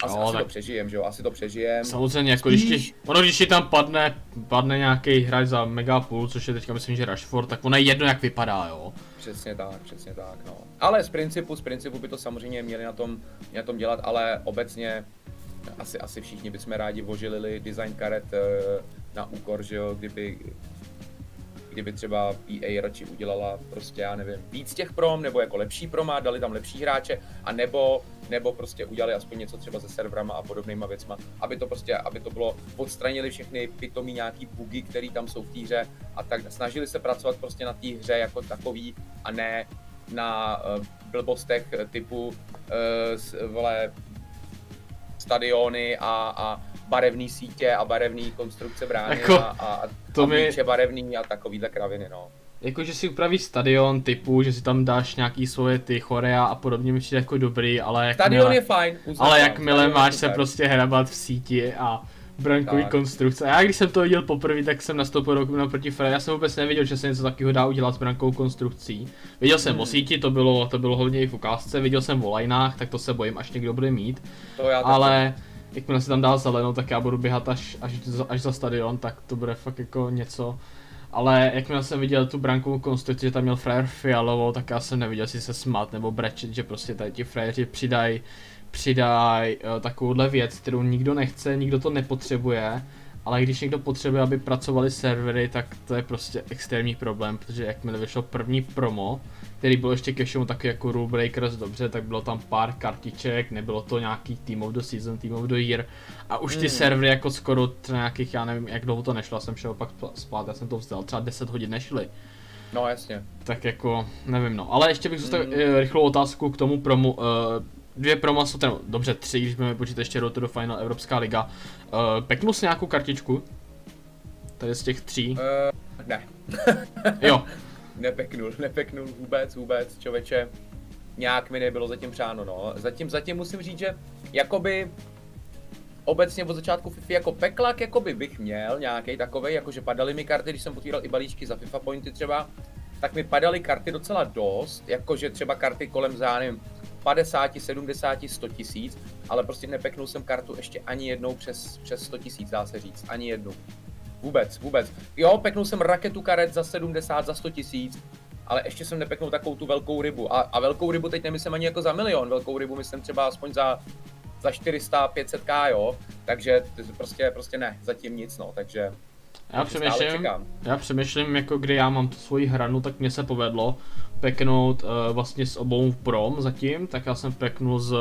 B: asi, no, asi tak... to přežijem, že jo, asi to přežijem.
A: Samozřejmě, jako když ti, ono když ti tam padne, padne nějaký hráč za mega půl, což je teďka myslím, že Rashford, tak ono je jedno jak vypadá, jo.
B: Přesně tak, přesně tak, no. Ale z principu, z principu by to samozřejmě měli na tom, na tom dělat, ale obecně asi, asi všichni bychom rádi vožilili design karet eh, na úkor, že jo, kdyby, kdyby třeba EA radši udělala prostě, já nevím, víc těch prom, nebo jako lepší proma, dali tam lepší hráče, a nebo, nebo prostě udělali aspoň něco třeba se serverama a podobnýma věcma, aby to prostě, aby to bylo, odstranili všechny pitomí nějaký bugy, které tam jsou v té hře a tak snažili se pracovat prostě na té hře jako takový a ne na uh, blbostech typu uh, vole, stadiony a, a barevné sítě a barevné konstrukce brány jako, a, a, to a mi... barevný a takovýhle kraviny, no.
A: Jako, že si upraví stadion typu, že si tam dáš nějaký svoje ty chorea a podobně mi přijde jako dobrý, ale jak
B: Stadion je fajn.
A: Uznávám, ale jakmile máš se prostě hrabat v síti a brankový tak. konstrukce. A já když jsem to viděl poprvé, tak jsem nastoupil naproti Fred. Já jsem vůbec nevěděl, že se něco takového dá udělat s brankovou konstrukcí. Viděl jsem hmm. o síti, to bylo, to bylo hodně i v ukázce, viděl jsem o lineách, tak to se bojím, až někdo bude mít. To já ale jakmile si tam dá zelenou, tak já budu běhat až, až, až za stadion, tak to bude fakt jako něco. Ale jakmile jsem viděl tu brankovou konstrukci, že tam měl frajer fialovou, tak já jsem neviděl si se smát nebo brečet, že prostě tady ti frajeři přidají přidají uh, takovouhle věc, kterou nikdo nechce, nikdo to nepotřebuje, ale když někdo potřebuje, aby pracovali servery, tak to je prostě extrémní problém, protože jakmile vyšlo první promo, který byl ještě ke všemu taky jako Rule Breakers dobře, tak bylo tam pár kartiček, nebylo to nějaký Team of the Season, Team of the Year a už ty mm. servery jako skoro nějakých, já nevím jak dlouho to nešlo, já jsem šel pak spát, já jsem to vzdal, třeba 10 hodin nešli.
B: No jasně.
A: Tak jako, nevím no, ale ještě bych zůstal mm. rychlou otázku k tomu promu, uh, dvě promo jsou ten, dobře tři, když budeme počítat ještě Road to the Final Evropská liga. Uh, peknul jsi nějakou kartičku? Tady z těch tří?
B: Uh, ne.
A: jo.
B: Nepeknul, nepeknul vůbec, vůbec, čověče. Nějak mi nebylo zatím přáno, no. Zatím, zatím musím říct, že jakoby obecně od začátku FIFA jako peklak jakoby bych měl nějaký takový, jakože padaly mi karty, když jsem otvíral i balíčky za FIFA Pointy třeba, tak mi padaly karty docela dost, jakože třeba karty kolem za, nevím, 50, 70, 100 tisíc, ale prostě nepeknul jsem kartu ještě ani jednou přes, přes 100 tisíc, dá se říct, ani jednu. Vůbec, vůbec. Jo, peknul jsem raketu karet za 70, za 100 tisíc, ale ještě jsem nepeknul takovou tu velkou rybu. A, a velkou rybu teď nemyslím ani jako za milion, velkou rybu myslím třeba aspoň za, za 400, 500k, jo. Takže prostě, prostě ne, zatím nic, no, takže
A: já přemýšlím, já přemýšlím, jako kdy já mám tu svoji hranu, tak mě se povedlo peknout uh, vlastně s obou prom zatím, tak já jsem peknul z,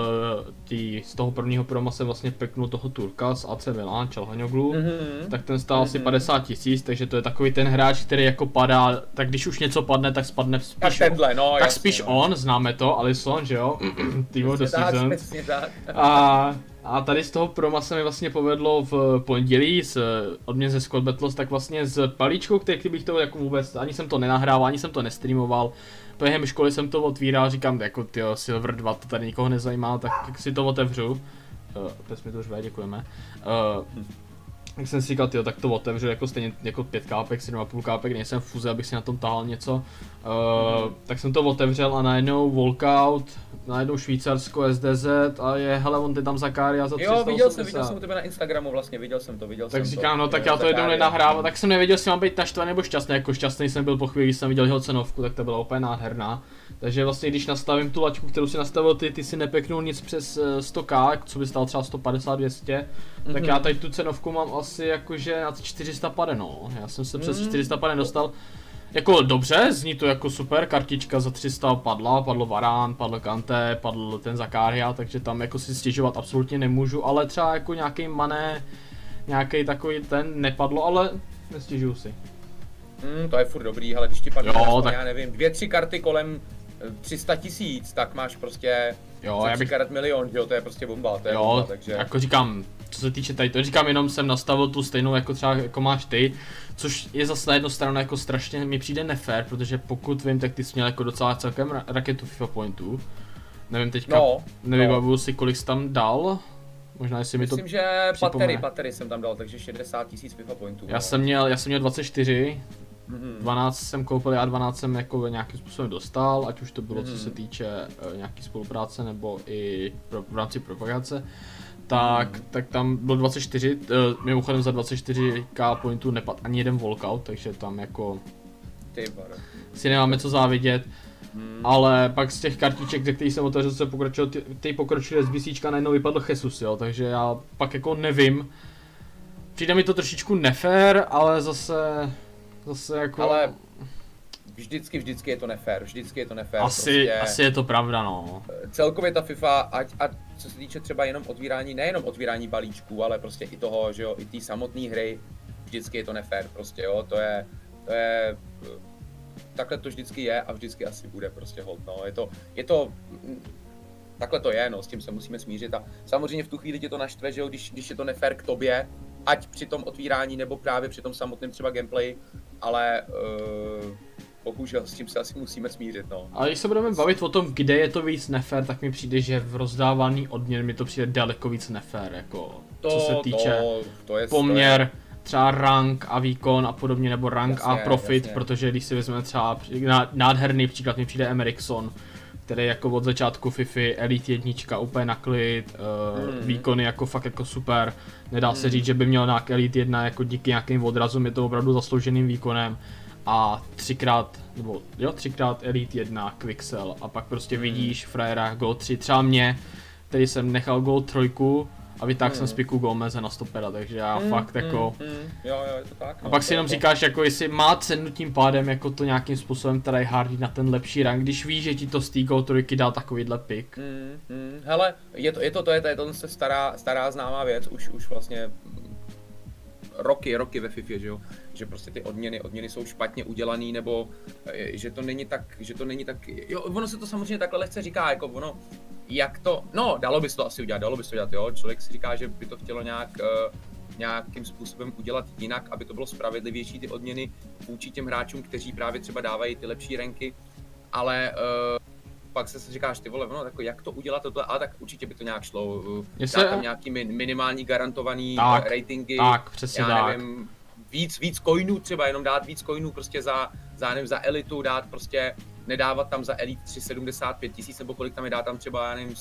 A: tý, z toho prvního proma jsem vlastně peknul toho Turka z AC Milan, Čelhaňoglu, mm-hmm. tak ten stál mm-hmm. asi 50 tisíc, takže to je takový ten hráč, který jako padá, tak když už něco padne, tak spadne spíš,
B: tak tenhle, no,
A: tak jasně, spíš no. on, známe to, Alison, že jo, Team of the Season. A a tady z toho proma se mi vlastně povedlo v pondělí s odměn ze Squad Battles, tak vlastně s palíčkou, který bych to jako vůbec, ani jsem to nenahrával, ani jsem to nestreamoval, během školy jsem to otvíral, říkám, jako ty Silver 2 to tady nikoho nezajímá, tak si to otevřu. Uh, pes mi to už děkujeme. Uh, jak jsem si říkal, tyjo, tak to otevřu jako stejně jako 5 kápek, 7,5 kápek, nejsem v fuze, abych si na tom tahal něco. Uh, mm. Tak jsem to otevřel a najednou walkout, najednou Švýcarsko, SDZ a je, hele, on ty tam Zakária za 380.
B: Jo, viděl jsem, viděl jsem tebe na Instagramu vlastně, viděl jsem to, viděl
A: tak
B: jsem
A: říkám,
B: to.
A: no tak já to jednou nenahrávám, tak jsem nevěděl, jestli mám být naštvaný nebo šťastný, jako šťastný jsem byl po chvíli, když jsem viděl jeho cenovku, tak to byla úplně nádherná. Takže vlastně, když nastavím tu laťku, kterou si nastavil ty, ty si nepeknul nic přes 100k, co by stál třeba 150, 200, mm-hmm. tak já tady tu cenovku mám asi jakože na 400 pade, no. Já jsem se přes 400 pade dostal. Jako dobře, zní to jako super, kartička za 300 padla, padlo Varán, padl Kante, padl ten Zakária, takže tam jako si stěžovat absolutně nemůžu, ale třeba jako nějaký mané, nějaký takový ten nepadlo, ale nestěžuju si.
B: Hmm, to je furt dobrý, ale když ti padne, jo, tak... já nevím, dvě, tři karty kolem 300 tisíc, tak máš prostě jo, já bych... karat milion, jo, to je prostě bomba, to je
A: jo,
B: bomba, takže...
A: jako říkám, co se týče tady to, říkám jenom jsem nastavil tu stejnou jako třeba jako máš ty, což je zase na jednu stranu jako strašně mi přijde nefér, protože pokud vím, tak ty jsi měl jako docela celkem raketu FIFA pointů. Nevím teďka, no, nevybavuju no. si kolik jsi tam dal, Možná jestli
B: Myslím,
A: mi to
B: že patery, patery jsem tam dal, takže 60 tisíc FIFA pointů.
A: Já jsem měl, já jsem měl 24, Mm-hmm. 12 jsem koupil, já 12 jsem jako nějakým způsobem dostal, ať už to bylo mm-hmm. co se mhm. týče uh, nějaký spolupráce nebo i pro, v rámci propagace. Tak, mm. tak tam bylo 24, uh, mimochodem za 24k pointů nepad ani jeden walkout, takže tam jako
B: Ty
A: si nemáme co závidět. Hmm. Ale pak z těch kartiček, ze kterých jsem otevřel, se pokročil, ty, ty pokročily z BCčka, najednou vypadl Jesus, jo, takže já pak jako nevím. Přijde mi to trošičku nefér, ale zase Zase jako...
B: Ale vždycky, vždycky je to nefér, vždycky je to nefér.
A: Asi, prostě. asi je to pravda, no.
B: Celkově ta FIFA, ať, a co se týče třeba jenom otvírání, nejenom otvírání balíčků, ale prostě i toho, že jo, i té samotné hry, vždycky je to nefér, prostě jo, to je, to je, takhle to vždycky je a vždycky asi bude prostě hold, no, je to, je to, takhle to je, no, s tím se musíme smířit a samozřejmě v tu chvíli tě to naštve, že jo, když, když je to nefér k tobě, ať při tom otvírání nebo právě při tom samotném třeba gameplay, ale uh, bohužel s tím se asi musíme smířit, no.
A: Ale když se budeme bavit o tom, kde je to víc nefér, tak mi přijde, že v rozdávání odměn mi to přijde daleko víc nefér, jako to, co se týče to, to je, poměr, to je... třeba rank a výkon a podobně, nebo rank jasně, a profit, jasně. protože když si vezmeme třeba nádherný příklad mi přijde Emerikson, který jako od začátku FIFA Elite jednička úplně naklid, uh, mm. výkony jako fakt jako super. Nedá mm. se říct, že by měl nějak Elite 1 jako díky nějakým odrazům, je to opravdu zaslouženým výkonem. A třikrát, nebo jo, třikrát Elite 1 Quixel a pak prostě mm. vidíš frajera Go 3, třeba mě, který jsem nechal Go 3, a vytáhl mm. jsem z piku Gomeze na stopera, takže já mm, fakt jako... Mm, mm.
B: Jo, jo, je to tak.
A: No, a pak si jenom to... říkáš, jako jestli má cenu tím pádem jako to nějakým způsobem tady hardit na ten lepší rank, když víš, že ti to z té trojky dá takovýhle pik.
B: Mm, mm. Hele, je to, je to, to je, to je to je stará, stará známá věc, už, už vlastně roky, roky ve FIFA, že jo, že prostě ty odměny, odměny jsou špatně udělaný, nebo eh, že to není tak, že to není tak, jo, ono se to samozřejmě takhle lehce říká, jako ono, jak to, no, dalo by se to asi udělat, dalo by se to udělat, jo, člověk si říká, že by to chtělo nějak, uh, nějakým způsobem udělat jinak, aby to bylo spravedlivější ty odměny vůči těm hráčům, kteří právě třeba dávají ty lepší renky, ale uh, pak se říkáš, ty vole, no, tak jak to udělat toto, ale tak určitě by to nějak šlo. Jestli... Dát tam nějaký minimální garantovaný tak, ratingy,
A: tak, přesně já tak. nevím,
B: víc, víc coinů třeba, jenom dát víc coinů prostě za, za, nevím, za elitu, dát prostě, nedávat tam za Elite 375 tisíc, nebo kolik tam je, dát tam třeba, já nevím,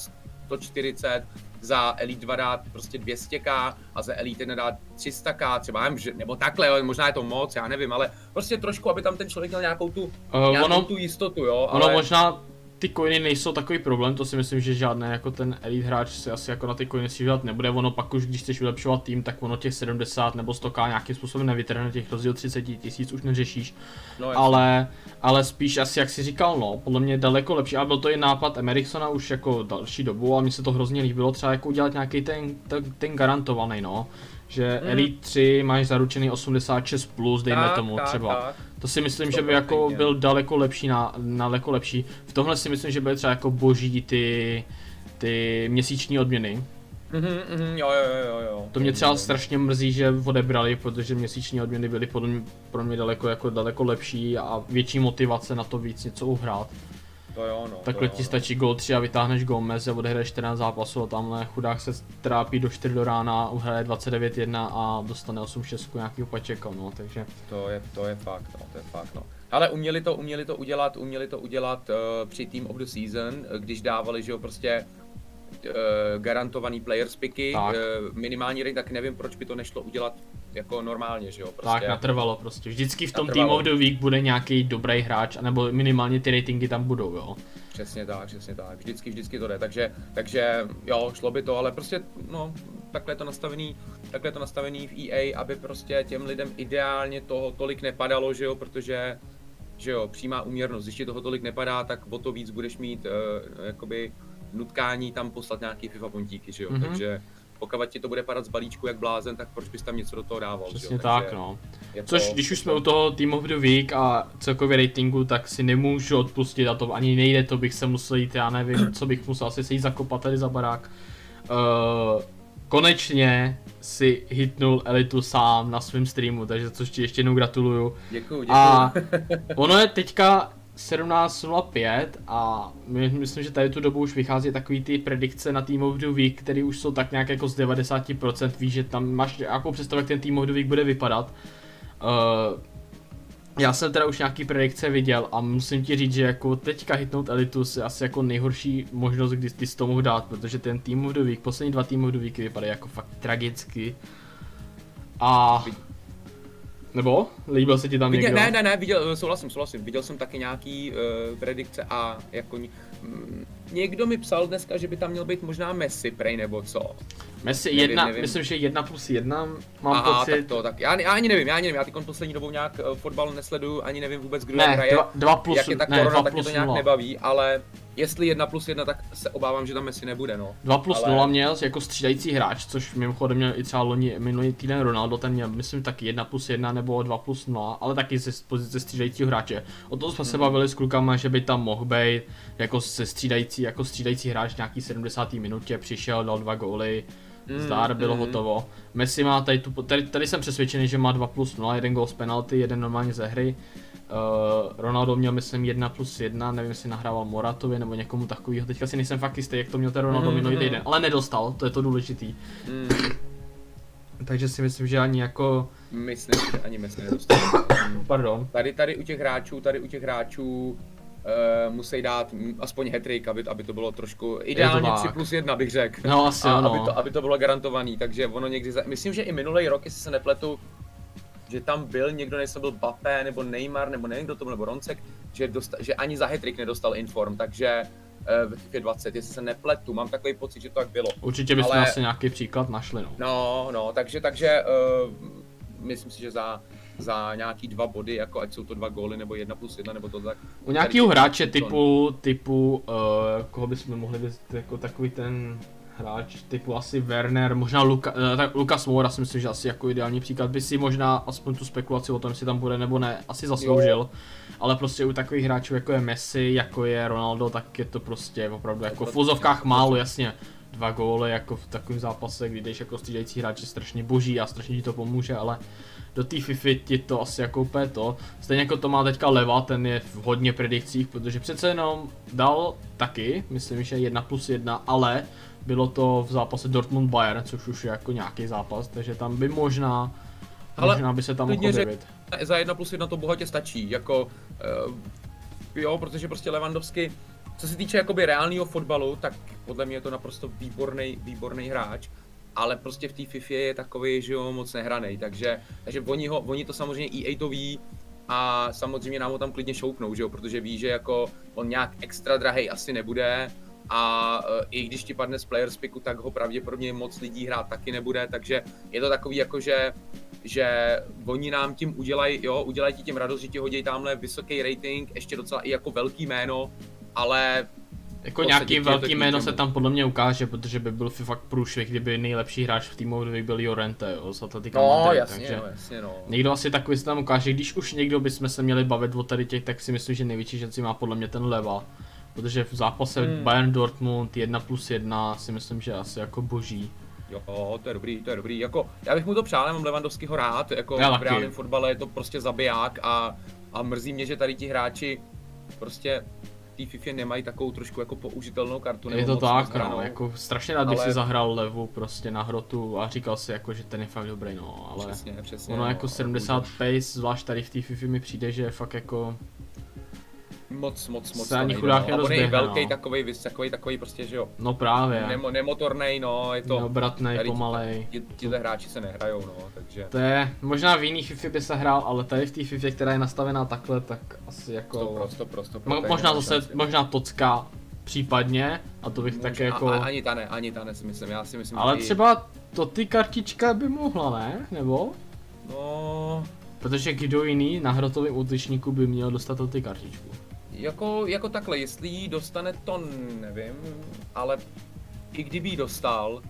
B: 140, za Elite 2 dát prostě 200k a za Elite 1 dát 300k, třeba nevím, nebo takhle, možná je to moc, já nevím, ale prostě trošku, aby tam ten člověk měl nějakou tu, uh, nějakou ono, tu jistotu, jo.
A: Ale... Ono možná ty coiny nejsou takový problém, to si myslím, že žádný jako ten elite hráč si asi jako na ty coiny stěžovat nebude, ono pak už když chceš vylepšovat tým, tak ono těch 70 nebo 100k nějakým způsobem nevytrhne, těch rozdíl 30 tisíc už neřešíš, no, ale, ale spíš asi jak si říkal, no, podle mě daleko lepší, a byl to i nápad Emeriksona už jako další dobu, a mně se to hrozně líbilo, třeba jako udělat nějaký ten, ten, ten garantovaný, no, že mm. Elite 3 máš zaručený 86+, plus, dejme tak, tomu tak, třeba. Tak. To si myslím, že by jako byl daleko lepší, na, daleko lepší. V tomhle si myslím, že by třeba jako boží ty, ty měsíční odměny.
B: Mhm, mhm, jo, jo, jo, jo.
A: To mě třeba strašně mrzí, že odebrali, protože měsíční odměny byly podle mě, pro mě daleko, jako, daleko lepší a větší motivace na to víc něco uhrát.
B: To jo, no.
A: Takhle ti
B: jo,
A: stačí gol 3 a vytáhneš Gomez a odehraješ 14 zápasů a tamhle chudák se trápí do 4 do rána, uhraje 29-1 a dostane 8-6 nějakýho pačeka, no, takže...
B: No. To je, to je fakt, no, to je fakt, no. Ale uměli to, uměli to udělat, uměli to udělat uh, při Team of the Season, eh, když dávali, že jo, prostě garantovaný players picky,
A: Tak.
B: uh, minimální rate, tak nevím, proč by to nešlo udělat jako normálně, že jo, prostě.
A: Tak natrvalo prostě. Vždycky v tom
B: Natrvalo.
A: Team of the Week bude nějaký dobrý hráč, anebo minimálně ty ratingy tam budou, jo.
B: Přesně tak, přesně tak. Vždycky, vždycky to jde. Takže, takže jo, šlo by to, ale prostě, no, takhle je to nastavený, takhle je to nastavený v EA, aby prostě těm lidem ideálně toho tolik nepadalo, že jo, protože, že jo, přímá úměrnost, když ti toho tolik nepadá, tak o to víc budeš mít, uh, jakoby, nutkání tam poslat nějaký FIFA pontíky, že jo,
A: Mhm.
B: mm-hmm. takže pokud ti to bude padat z balíčku jak blázen, tak proč bys tam něco do toho dával, že
A: Přesně
B: jo?
A: tak,
B: Takže
A: no.
B: je to-
A: Což, když už jsme u toho Team of the Week a celkově ratingu, tak si nemůžu odpustit a to ani nejde, to bych se musel jít, já nevím, co bych musel asi se jít zakopat tady za barák. Uh, konečně si hitnul Elitu sám na svém streamu, takže což ti ještě jednou gratuluju.
B: Děkuju, děkuju.
A: A ono je teďka 17.05 a my, myslím, že tady tu dobu už vychází takový ty predikce na Team of the Week, které už jsou tak nějak jako z 90%, víš, že tam máš nějakou představu, jak ten Team of the Week bude vypadat. Uh, já jsem teda už nějaký predikce viděl a musím ti říct, že jako teďka hitnout Elitus je asi jako nejhorší možnost, kdy ty si to mohl dát, protože ten Team of the Week, poslední dva Team of the Weeky vypadají jako fakt tragicky. A... Nebo? Líbil se ti tam
B: Viděl,
A: někdo?
B: ne, ne, ne, viděl, souhlasím, souhlasím. Viděl jsem taky nějaký uh, predikce a jako ni- mm, někdo mi psal dneska, že by tam měl být možná Messi, prej nebo co.
A: Messi
B: Nevím,
A: jedna,
B: nevím.
A: myslím, že jedna plus jedna, mám
B: Aha,
A: pocit.
B: tak to, tak já, já, ani nevím, já ani nevím, já teď poslední dobou nějak uh, fotbal nesleduju, ani nevím vůbec, kdo jak
A: ne,
B: hraje.
A: dva, dva plus,
B: jak je ta
A: ne,
B: korona, tak mě to nějak
A: nula.
B: nebaví, ale jestli jedna plus jedna, tak se obávám, že tam Messi nebude, no.
A: 2 plus
B: Ale-
A: 0 měl jako střídající hráč, což mimochodem měl i třeba loni, minulý týden Ronaldo, ten měl myslím taky 1 plus 1 nebo 2 plus 0, ale taky ze pozice střídajícího hráče. O tom jsme se
B: Mhm.
A: bavili s klukama, že by tam mohl být jako se střídající, jako střídající hráč v nějaký 70. minutě, přišel, dal dva góly,
B: Mm,
A: zdár, bylo
B: mm.
A: hotovo. Messi má tady tu, tady, tady jsem přesvědčený, že má 2 plus 0, jeden gól z penalty, jeden normálně ze hry. Uh, Ronaldo měl myslím 1 plus 1, nevím jestli nahrával Moratovi nebo někomu takového, teďka si nejsem fakt jistý, jak to měl ten Ronaldo
B: Mhm,
A: minulý
B: mhm.
A: týden, ale nedostal, to je to důležitý.
B: Mm,
A: Takže si myslím, že ani jako,
B: myslím, že ani Messi nedostal. Mm.
A: pardon,
B: Tady, tady u těch hráčů, tady u těch hráčů uh, musí dát mm, aspoň hat aby, aby to bylo trošku, ideálně
A: tak.
B: 3 plus 1 bych řekl.
A: no asi
B: a
A: ano.
B: aby, to, aby to bylo garantovaný, takže ono někdy, za... myslím, že i minulý rok, jestli se nepletu, že tam byl někdo, než byl Bappé, nebo Neymar, nebo nevím, kdo to byl, nebo Roncek, že, dosta, že ani za hetrik nedostal inform, takže ve FIFA 20, jestli se nepletu, mám takový pocit, že to tak bylo.
A: Určitě bychom
B: ale-
A: asi nějaký příklad našli, no.
B: No, no, takže, takže uh, myslím si, že za, za nějaký dva body, jako ať jsou to dva góly, nebo jedna plus jedna, nebo to tak.
A: U nějakého hráče typu, typu, uh, koho bychom mohli být jako takový ten hráč typu asi Werner, možná Luka, uh, tak Lukas Moura si myslím, že asi jako ideální příklad by si možná aspoň tu spekulaci o tom, jestli tam bude nebo ne, asi zasloužil. Ale prostě u takových hráčů jako je Messi, jako je Ronaldo, tak je to prostě opravdu jako v fuzovkách málo, jasně. Dva góly jako v takovém zápase, kdy jdeš jako střídající hráč je strašně boží a strašně ti to pomůže, ale do té FIFA ti to asi jako úplně to. Stejně jako to má teďka Leva, ten je v hodně predikcích, protože přece jenom dal taky, myslím, že 1 plus 1, ale bylo to v zápase Dortmund Bayern, což už je jako nějaký zápas, takže tam by možná,
B: Ale
A: možná by se tam
B: klidně
A: mohl
B: řek-
A: objevit.
B: Za jedna plus jedna to bohatě stačí, jako, uh, jo, protože prostě Levandovsky, co se týče jakoby reálného fotbalu, tak podle mě je to naprosto výborný, výborný hráč, ale prostě v té FIFA je takový, že jo, moc nehraný, takže, takže oni, ho, oni to samozřejmě EA to ví, a samozřejmě nám ho tam klidně šoupnou, že jo, protože ví, že jako on nějak extra drahej asi nebude a uh, i když ti padne z players picku, tak ho pravděpodobně moc lidí hrát taky nebude, takže je to takový jako, že že oni nám tím udělají, jo, udělají ti tím radost, že ti hodí tamhle vysoký rating, ještě docela i jako velký jméno, ale
A: Jako nějaký velký jméno se tam podle mě ukáže, protože by byl fakt průšvih, kdyby nejlepší hráč v týmu byl Jorente, jo, z Atletica
B: no
A: Madrid,
B: jasně,
A: takže...
B: no, jasně no.
A: Někdo asi takový se tam ukáže, když už někdo bychom se měli bavit o tady těch, tak si myslím, že největší šanci má podle mě ten Leva. Protože v zápase
B: Hmm.
A: Bayern Dortmund 1 plus 1 si myslím, že asi jako boží.
B: Jo, to je dobrý, to je dobrý. Jako, já bych mu to přál, já mám Levandovskýho rád, jako
A: Já
B: v reálném fotbale je to prostě zabiják a, a mrzí mě, že tady ti hráči prostě v té FIFA nemají takovou trošku jako použitelnou kartu.
A: Je to tak, no, jako strašně rád bych
B: Ale-
A: si zahrál levu prostě na hrotu a říkal si jako, že ten je fakt dobrý, no, ale
B: Přesně, přesně.
A: ono
B: no,
A: jako
B: ale
A: 70 pace, zvlášť tady v té FIFA mi přijde, že je fakt jako,
B: Moc, moc, moc
A: se ani chudák
B: no. Je
A: nerozběhne,
B: velký
A: no.
B: takový, vys- takový, prostě, že jo,
A: no právě,
B: Nemo, nemotornej, no, je to,
A: neobratnej,
B: tady
A: pomalej.
B: ti, tihle hráči se nehrajou, no, takže
A: To je, možná v jiných FIFA by se hrál, ale tady v té FIFA, která je nastavená takhle, tak asi
B: to
A: jako,
B: prostě, prostě.
A: mo- možná zase, možná tocka případně, a to bych také jako,
B: A, ani ta ne, ani ta ne si myslím, já si myslím,
A: ale
B: že i-
A: třeba to ty kartička by mohla, ne? Nebo?
B: No,
A: Protože kdo jiný na hrotovém útočníku by měl dostat to ty kartičku.
B: Jako, jako takhle, jestli ji dostane, to nevím, ale i kdyby ji dostal,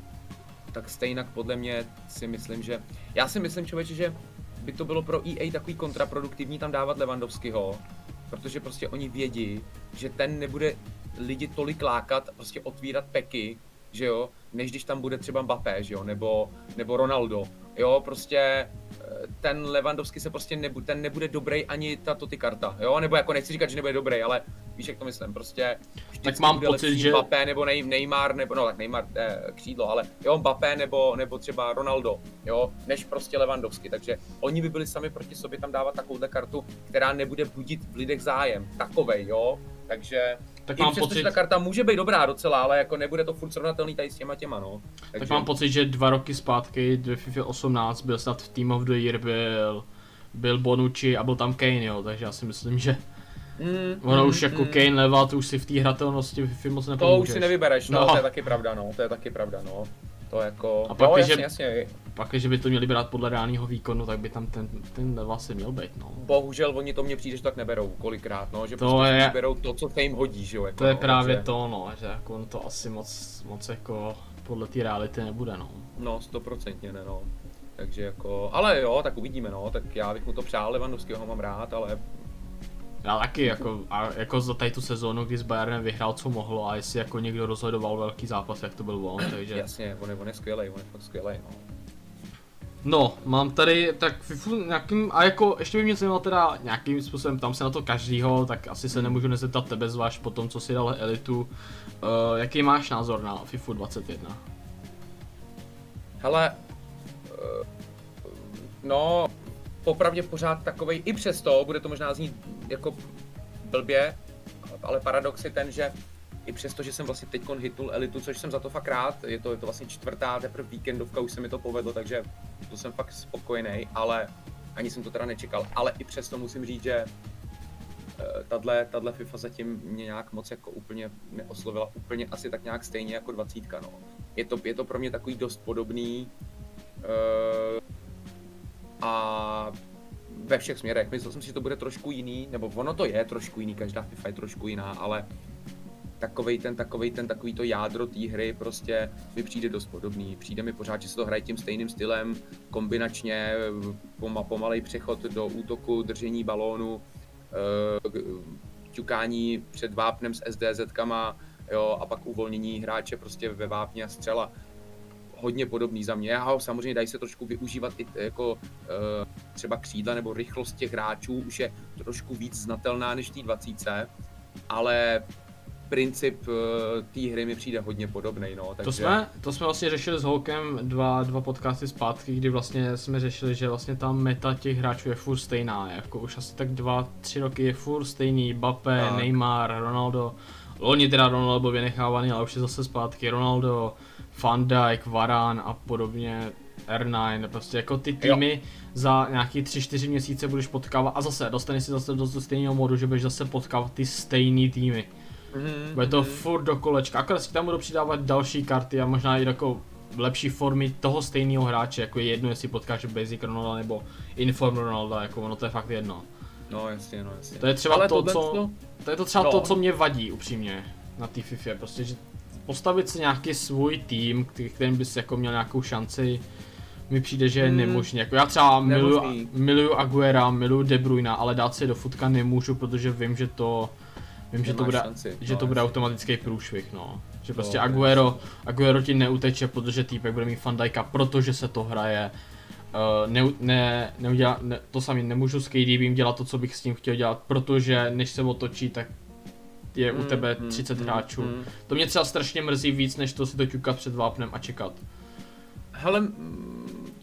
B: tak stejně podle mě si myslím, že, já si myslím člověče, že by to bylo pro EA takový kontraproduktivní tam dávat Levandovského, protože prostě oni vědí, že ten nebude lidi tolik lákat, prostě otvírat peky, že jo, než když tam bude třeba Mbappé, že jo, nebo, nebo Ronaldo, jo, prostě ten Levandovský se prostě nebude, ten nebude dobrý ani ta Toty karta, jo, nebo jako nechci říkat, že nebude dobrý, ale víš, jak to myslím, prostě vždycky
A: mám
B: bude
A: pocit,
B: lepší
A: že-
B: Mbappé nebo Nej, Neymar, nebo no tak Neymar eh, křídlo, ale jo, Mbappé nebo, nebo třeba Ronaldo, jo, než prostě Levandovský, takže oni by byli sami proti sobě tam dávat takovouhle kartu, která nebude budit v lidech zájem, takovej, jo, takže
A: Tak
B: i
A: mám
B: přesto,
A: pocit,
B: že ta karta může být dobrá docela, ale jako nebude to furt srovnatelný tady s těma těma, no.
A: tak mám pocit, že dva roky zpátky, ve FIFA 18, byl snad v Team of the Year, byl, byl Bonucci a byl tam Kane, jo, takže já si myslím, že
B: mm,
A: ono
B: mm,
A: už jako
B: mm.
A: Kane leva, to už si v té hratelnosti v FIFA moc
B: To
A: nepomůžeš.
B: už si nevybereš, no,
A: No.
B: to je taky pravda, no, to je taky pravda, no. To jako,
A: A pak,
B: jo, jasně,
A: je-
B: jasně,
A: Pak, když by to měli brát podle reálného výkonu, tak by tam ten, ten leva si měl být, no.
B: bohužel oni to mně přijde, že tak neberou kolikrát, no, že
A: To
B: prostě
A: je-
B: berou to, co se jim hodí, že jo, jako,
A: To je
B: no,
A: právě
B: takže,
A: to, no, že jako on to asi moc, moc jako podle té reality nebude, no.
B: No, stoprocentně ne, no. Takže jako, ale jo, tak uvidíme, no, tak já bych mu to přál, Levandovského ho mám rád, ale
A: Já taky, jako, a jako za tady tu sezónu, kdy s Bayernem vyhrál, co mohlo, a jestli jako někdo rozhodoval velký zápas, jak to byl on, takže...
B: jasně, on je, on je skvělej, on je fakt skvělej, no.
A: No, mám tady tak FIFU nějakým, a jako ještě by mě zajímalo teda nějakým způsobem, tam se na to každýho, tak asi se nemůžu nezeptat tebe, zvlášť po tom, co si dal elitu. Uh, jaký máš názor na FIFU 21?
B: Hele, eh, no, popravdě pořád takovej, i přesto, bude to možná znít jako blbě, ale paradox je ten, že i přesto, že jsem vlastně teď hitnul elitu, což jsem za to fakt rád, je to, je to vlastně čtvrtá, teprve víkendovka, už se mi to povedlo, takže to jsem fakt spokojený, ale ani jsem to teda nečekal, ale i přesto musím říct, že eh, tahle, tahle FIFA zatím mě nějak moc jako úplně neoslovila, úplně asi tak nějak stejně jako dvacítka, no. Je to, je to pro mě takový dost podobný eh, a ve všech směrech. Myslel jsem si, že to bude trošku jiný, nebo ono to je trošku jiný, každá FIFA je trošku jiná, ale takovej ten, takovej ten, takový to jádro té hry prostě mi přijde dost podobný. Přijde mi pořád, že se to hraje tím stejným stylem, kombinačně, poma, pomalej přechod do útoku, držení balónu, eh, ťukání před vápnem s SDZ-kama, jo, a pak uvolnění hráče prostě ve vápně a střela. Hodně podobný za mě. A samozřejmě dají se trošku využívat i jako eh, třeba křídla nebo rychlost těch hráčů už je trošku víc znatelná než té 20, ale princip eh, té hry mi přijde hodně podobný, no. Takže...
A: To jsme, to jsme vlastně řešili s Holkem dva, dva podcasty zpátky, kdy vlastně jsme řešili, že vlastně ta meta těch hráčů je furt stejná, jako už asi tak dva, tři roky je furt stejný, Bappe,
B: Tak.
A: Neymar, Ronaldo, Loni teda Ronaldo byl vynechávaný, ale už je zase zpátky Ronaldo, Van Dijk, Varane a podobně, R9, prostě jako ty týmy za nějaký 3-4 měsíce budeš potkávat a zase dostaneš si zase do, stejného modu, že budeš zase potkávat ty stejný týmy.
B: Mhm,
A: Bude to
B: mhm.
A: furt do kolečka, akorát si tam budou přidávat další karty a možná i jako lepší formy toho stejného hráče, jako je jedno, jestli potkáš Basic Ronaldo nebo Inform Ronaldo, jako ono to je fakt jedno.
B: No jasně, no jasně.
A: To je třeba
B: Ale
A: to, co-
B: to-
A: To je to třeba
B: No.
A: to, co mě vadí upřímně na té FIFA, prostě, že postavit si nějaký svůj tým, který- kterým bys jako měl nějakou šanci, mi přijde, že je
B: Hmm.
A: nemožný. Jako já třeba miluju, miluju Aguera, miluju De Bruyne, ale dát si do futka nemůžu, protože vím, že to Vím, že to, bude,
B: šanci,
A: že
B: no,
A: to bude automatický průšvih, no. Že prostě
B: No,
A: Aguero, Aguero ti neuteče, protože týpek bude mít Fandajka, protože se to hraje. Uh, ne, ne, neudělá, ne, to sami nemůžu s KDBím dělat to, co bych s tím chtěl dělat, protože než se otočí, tak je u
B: Mm,
A: tebe
B: mm,
A: 30
B: mm,
A: hráčů.
B: mm.
A: To mě třeba strašně mrzí víc, než to si to ťukat před vápnem a čekat.
B: Hele,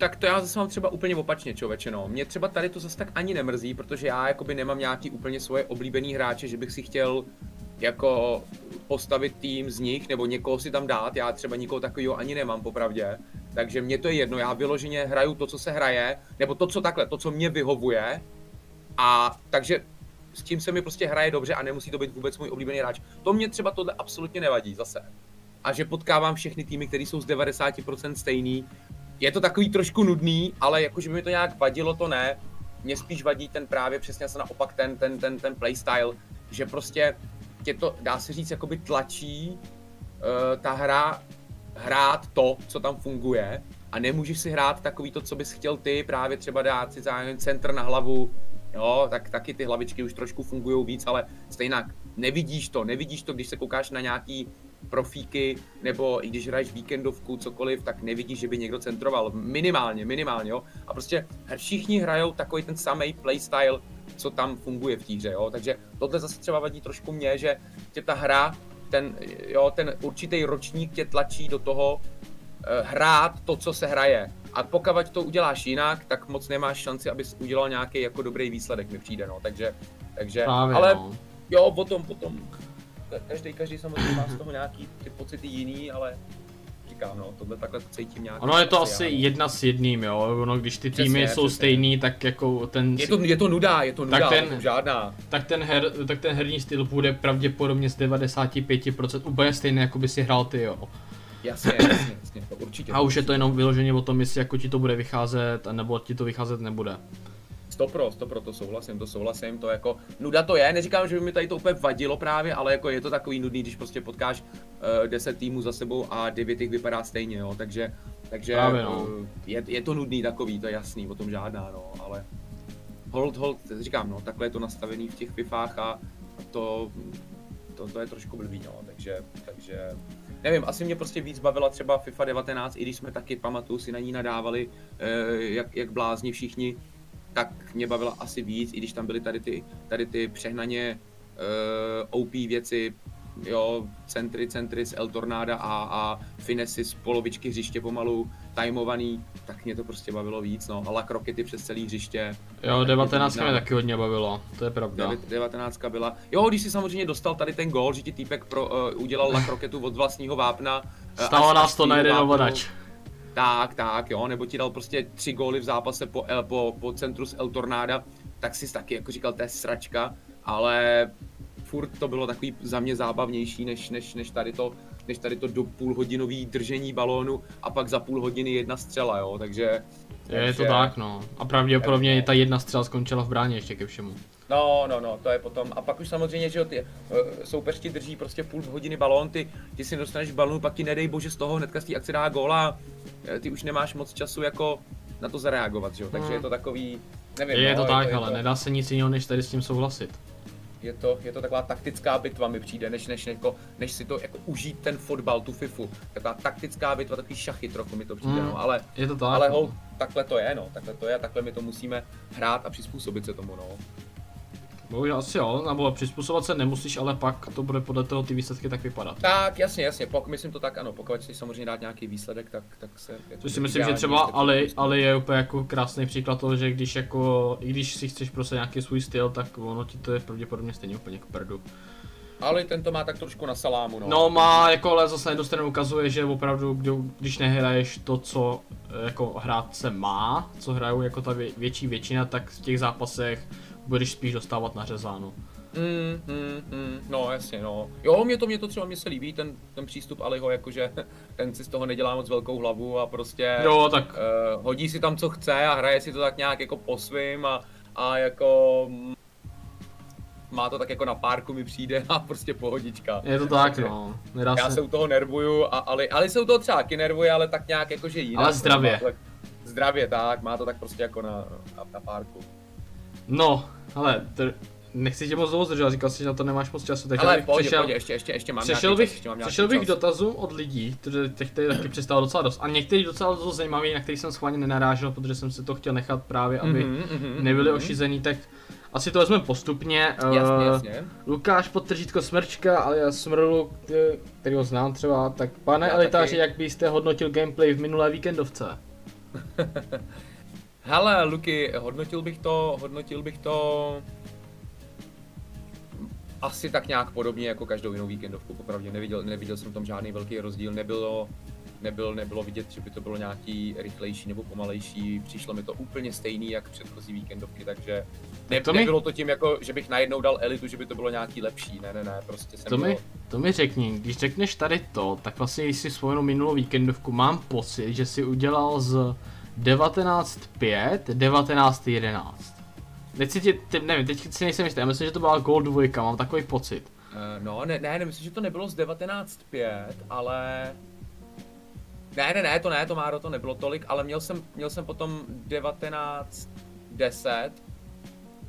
B: tak to já zase mám třeba úplně opačně, člověče, no. Mě třeba tady to zase tak ani nemrzí, protože já jakoby nemám nějaký úplně svoje oblíbený hráče, že bych si chtěl jako postavit tým z nich, nebo někoho si tam dát, já třeba nikoho takového ani nemám, popravdě. Takže mě to je jedno, já vyloženě hraju to, co se hraje, nebo to, co takhle, to, co mě vyhovuje. A takže s tím se mi prostě hraje dobře a nemusí to být vůbec můj oblíbený hráč. To mě třeba tohle absolutně nevadí zase. A že potkávám všechny týmy, které jsou z 90% stejný. Je to takový trošku nudný, ale jakože by mi to nějak vadilo, to ne. Mně spíš vadí ten právě přesně se naopak ten, ten, ten, ten playstyle, že prostě tě to, dá se říct, jakoby tlačí uh, ta hra hrát to, co tam funguje a nemůžeš si hrát takový to, co bys chtěl ty, právě třeba dát si zájem centr na hlavu, jo, tak taky ty hlavičky už trošku fungují víc, ale stejnak nevidíš to, nevidíš to, když se koukáš na nějaký profíky, nebo i když hraješ víkendovku, cokoliv, tak nevidíš, že by někdo centroval. Minimálně, minimálně, jo. A prostě všichni hrajou takový ten samý playstyle, co tam funguje v té hře, jo. Takže tohle zase třeba vadí trošku mě, že tě ta hra, ten, jo, ten určitý ročník tě tlačí do toho eh, hrát to, co se hraje. A pokud to uděláš jinak, tak moc nemáš šanci, abys udělal nějaký jako dobrý výsledek, mi přijde, no. Takže, takže,
A: Právě,
B: ale
A: no.
B: jo, potom, potom, každý, každý samozřejmě má z toho nějaký ty pocity jiný, ale říkám, no, tohle takhle cítím nějak.
A: Ono je to asi jedna s jedným, jo, ono když ty týmy
B: Přesně,
A: jsou
B: přesně.
A: stejný, tak jako ten,
B: Je to, je to nuda, je to nuda,
A: Tak
B: ten...
A: ten-
B: žádná.
A: tak ten, her, tak ten herní styl bude pravděpodobně z 95% úplně stejný, jako by si hrál ty, jo.
B: Jasně, jasně, jasně, to určitě.
A: A už je to jenom vyloženě o tom, jestli jako ti to bude vycházet, nebo ti to vycházet nebude.
B: Stopro, stopro, to souhlasím, to souhlasím, to jako, nuda to je, neříkám, že by mi tady to úplně vadilo právě, ale jako je to takový nudný, když prostě potkáš uh, 10 týmů za sebou a 9 jich vypadá stejně, jo, takže, takže
A: Právě, no.
B: eh, je, je, to nudný takový, to je jasný, o tom žádná, no, ale hold, hold, říkám, no, takhle je to nastavený v těch FIFách a to, to, to je trošku blbý, no, takže, takže, nevím, asi mě prostě víc bavila třeba FIFA 19, i když jsme taky, pamatuju, si na ní nadávali, eh, jak, jak blázni všichni, tak mě bavila asi víc, i když tam byly tady ty, tady ty přehnaně uh, OP věci, jo, centry, centry z El Tornada a, a finesy z polovičky hřiště pomalu, timovaný, tak mě to prostě bavilo víc, no, a krokety přes celý hřiště.
A: Jo, 19 mě
B: znám.
A: taky hodně bavilo, to je pravda.
B: Devět- 19 byla. Jo, když si samozřejmě dostal tady ten gól, že ti týpek pro, uh, udělal la kroketu od vlastního vápna. eh,
A: Stalo nás to na jeden ovladač.
B: Tak, tak, jo, nebo ti dal prostě tři góly v zápase po, El- po, po centru z El Tornada, tak si taky jako říkal, to je sračka, ale furt to bylo takový za mě zábavnější, než, než, než tady to, než tady to do půlhodinový držení balónu a pak za půl hodiny jedna střela, jo, takže...
A: Je to
B: takže-
A: tak, no. A pravděpodobně i ta jedna střela skončila v bráně ještě ke všemu.
B: No, no, no, to je potom. A pak už samozřejmě, že jo, ty uh, soupeř ti drží prostě půl hodiny balón, ty, ty si dostaneš balón, pak ti nedej bože z toho hnedka z té akce dá góla, eh, ty už nemáš moc času jako na to zareagovat, že jo, takže
A: Hmm.
B: je to takový, nevím,
A: Je
B: no,
A: to tak,
B: je
A: ale
B: to,
A: nedá se nic jiného, než tady s tím souhlasit.
B: je to, je to taková taktická bitva mi přijde, než, než, jako, než si to jako užít ten fotbal, tu FIFU. Taková taktická bitva, takový šachy trochu mi to přijde,
A: Hmm.
B: no, ale,
A: Je to tak,
B: ale
A: no.
B: hol, takhle to je, no, takhle to je, takhle my to musíme hrát a přizpůsobit se tomu, no.
A: Bohužel asi jo, nebo přizpůsobovat se nemusíš, ale pak to bude podle toho ty výsledky tak vypadat.
B: Tak, jasně, jasně, pokud myslím to tak, ano, pokud chceš samozřejmě dát nějaký výsledek, tak, tak se... jako
A: Což si myslím, že třeba Ali. Ali je úplně jako krásný příklad toho, že když jako, i když si chceš prostě nějaký svůj styl, tak ono ti to je pravděpodobně stejně úplně k prdu.
B: Ali ten to má tak trošku na salámu, no.
A: No má, jako ale zase na jednu stranu ukazuje, že opravdu, když nehraješ to, co jako hrát se má, co hrajou jako ta vě, větší většina, tak v těch zápasech budeš spíš dostávat nařezáno.
B: Mm, mm, mm, no jasně, no. Jo, mě to, mě to třeba mě se líbí, ten, ten přístup Aliho, jakože ten si z toho nedělá moc velkou hlavu a prostě
A: Jo, tak
B: uh, hodí si tam co chce a hraje si to tak nějak jako po svým a, a jako mm, má to tak jako na párku mi přijde a prostě pohodička.
A: je to tak, no. Nedá
B: Já
A: se...
B: se u toho nervuju a Ali, Ali se u toho třeba taky nervuje, ale tak nějak jakože jinak.
A: Ale zdravě.
B: Zdravě, tak, má to tak prostě jako na, na, na párku.
A: No, ale tr- nechci tě moc dlouho zdržovat, říkal jsi, že na to nemáš moc času, takže
B: Ale
A: bych
B: pohodě,
A: přešel,
B: ještě, ještě, ještě mám
A: přešel bych,
B: čas, ještě mám
A: přešel bych
B: čas.
A: dotazům od lidí, protože těch tady taky přistalo docela dost. A některý docela dost zajímavý, na který jsem schválně nenarážel, protože jsem si to chtěl nechat právě, aby
B: Mhm, mhm,
A: nebyli
B: mhm.
A: ošizený, tak asi to vezmeme postupně.
B: Jasně,
A: Eh,
B: jasně.
A: Lukáš Podtržítko Smrčka, ale Smrlu, který ho znám třeba, tak pane
B: Já
A: elitáři,
B: taky.
A: jak byste hodnotil gameplay v minulé víkendovce?
B: Hele, Luky, hodnotil bych to, hodnotil bych to asi tak nějak podobně jako každou jinou víkendovku, popravdě. Neviděl, neviděl jsem v tom žádný velký rozdíl, nebylo, nebyl, nebylo vidět, že by to bylo nějaký rychlejší nebo pomalejší, přišlo mi to úplně stejný jak předchozí víkendovky, takže ne,
A: to mi-
B: nebylo to tím jako, že bych najednou dal elitu, že by to bylo nějaký lepší, ne, ne, ne, prostě jsem
A: To mi,
B: byl,
A: to mi řekni, když řekneš tady to, tak vlastně když si vzpomenu minulou víkendovku, mám pocit, že si udělal z 19.5 19.11. Teď si tě, te, nevím, teď si nejsem jistý, já myslím, že to byla Gold 2, mám takový pocit.
B: Uh, no, ne, ne, myslím, že to nebylo z 19.5, ale... Ne, ne, ne, to ne, to Máro, to nebylo tolik, ale měl jsem, měl jsem potom 19.10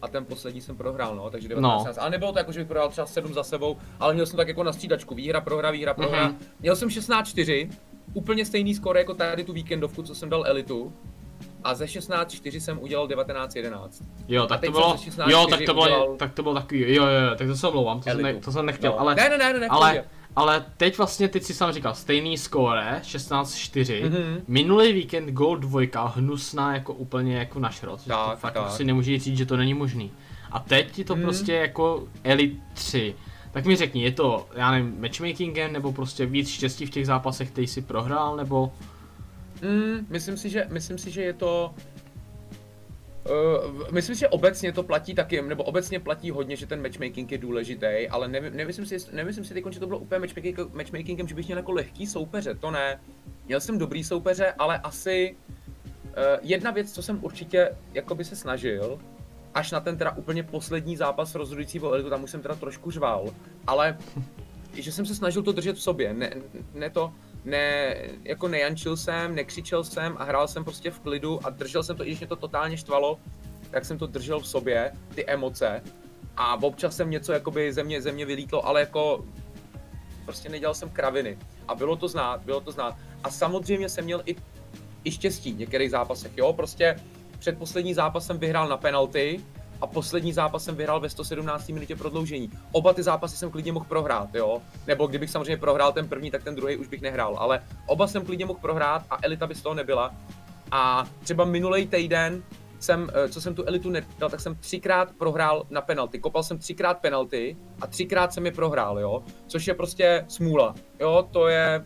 B: a ten poslední jsem prohrál, no, takže 19.
A: No.
B: Ale nebylo to jako, že bych prohrál třeba 7 za sebou, ale měl jsem tak jako na střídačku, výhra, prohra, výhra, prohra.
A: Mhm.
B: Měl jsem 16.4, úplně stejný skóre jako tady tu víkendovku, co jsem dal elitu. A ze 16.4 jsem udělal 19.11.
A: Jo, tak to bylo,
B: jsem ze 16
A: jo, tak to bylo,
B: udělal
A: tak to bylo takový, jo, jo, jo, tak to se omlouvám, to, jsem ne, to jsem nechtěl,
B: No.
A: ale,
B: Ne, ne, ne, ne, ne,
A: ale, ale teď vlastně, teď si sám říkal, stejný skóre, 16-4,
B: Mhm.
A: minulý víkend Gold 2, hnusná jako úplně jako na šrot, že to
B: Tak,
A: fakt
B: tak.
A: si nemůže říct, že to není možný. A teď ti to
B: Mhm.
A: prostě jako Elite 3. Tak mi řekni, je to, já nevím, matchmakingem, nebo prostě víc štěstí v těch zápasech, který si prohrál, nebo...
B: Mm, myslím si, že, myslím si, že je to... Uh, myslím si, že obecně to platí taky, nebo obecně platí hodně, že ten matchmaking je důležitý, ale neví, nemyslím si, nemyslím si že to bylo úplně matchmaking, matchmakingem, že bych měl jako lehký soupeře, to ne. Měl jsem dobrý soupeře, ale asi uh, jedna věc, co jsem určitě jako by se snažil, až na ten teda úplně poslední zápas rozhodující o elitu, tam už jsem teda trošku řval, ale že jsem se snažil to držet v sobě, ne, ne to, ne, jako nejančil jsem, nekřičel jsem a hrál jsem prostě v klidu a držel jsem to, i když mě to totálně štvalo, tak jsem to držel v sobě, ty emoce. A občas jsem něco jakoby ze mě, ze mě vylítlo, ale jako prostě nedělal jsem kraviny. A bylo to znát, bylo to znát. A samozřejmě jsem měl i, i štěstí v některých zápasech, jo, prostě předposlední zápas jsem vyhrál na penalty a poslední zápas jsem vyhrál ve 117. minutě prodloužení. Oba ty zápasy jsem klidně mohl prohrát, jo. Nebo kdybych samozřejmě prohrál ten první, tak ten druhý už bych nehrál. Ale oba jsem klidně mohl prohrát a elita by z toho nebyla. A třeba minulý týden jsem, eh, co jsem tu elitu nedal, tak jsem třikrát prohrál na penalty. Kopal jsem třikrát penalty a třikrát jsem je prohrál, jo. Což je prostě smůla. Jo, to je...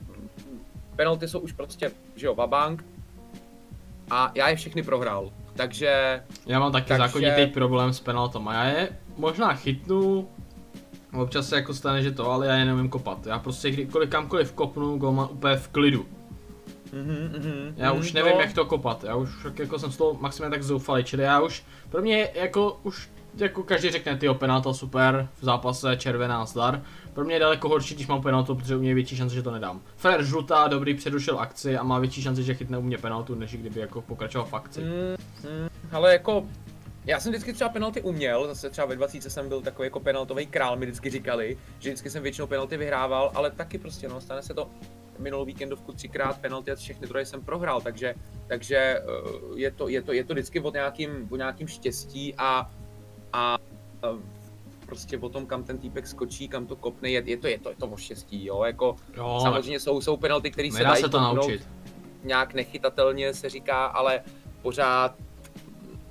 B: Penalty jsou už prostě, že jo, vabank. A já je všechny prohrál. Takže
A: Já mám taky
B: Takže-
A: zákonitý problém s penaltama. Já je možná chytnu, občas se jako stane, že to, ale já je neumím kopat. Já prostě kdykoliv kamkoliv kopnu, go mám úplně v klidu.
B: Mhm, mhm,
A: Já
B: mhm,
A: už nevím,
B: no.
A: jak to kopat. Já už jako jsem z toho maximálně tak zoufalý, čili já už, pro mě jako už jako každý řekne, ty penalta super, v zápase červená zdar. Pro mě je daleko horší, když mám penaltu, protože u mě je větší šance, že to nedám. Fair žlutá, dobrý, předušil akci a má větší šanci, že chytne u mě penaltu, než kdyby jako pokračoval v akci.
B: Mm, mm, ale jako, já jsem vždycky třeba penalty uměl, zase třeba ve 20 jsem byl takový jako penaltový král, mi vždycky říkali, že vždycky jsem většinou penalty vyhrával, ale taky prostě no, stane se to minulou víkendovku třikrát penalty a všechny druhé jsem prohrál, takže, takže eh, je, to, je, to, je to vždycky o nějakým, o nějakým štěstí a, a prostě o tom, kam ten týpek skočí, kam to kopne, je, je, to, je, to, je to o štěstí, jo, jako
A: Jo,
B: samozřejmě jsou, jsou penalty, které se dají
A: se to naučit.
B: nějak nechytatelně se říká, ale pořád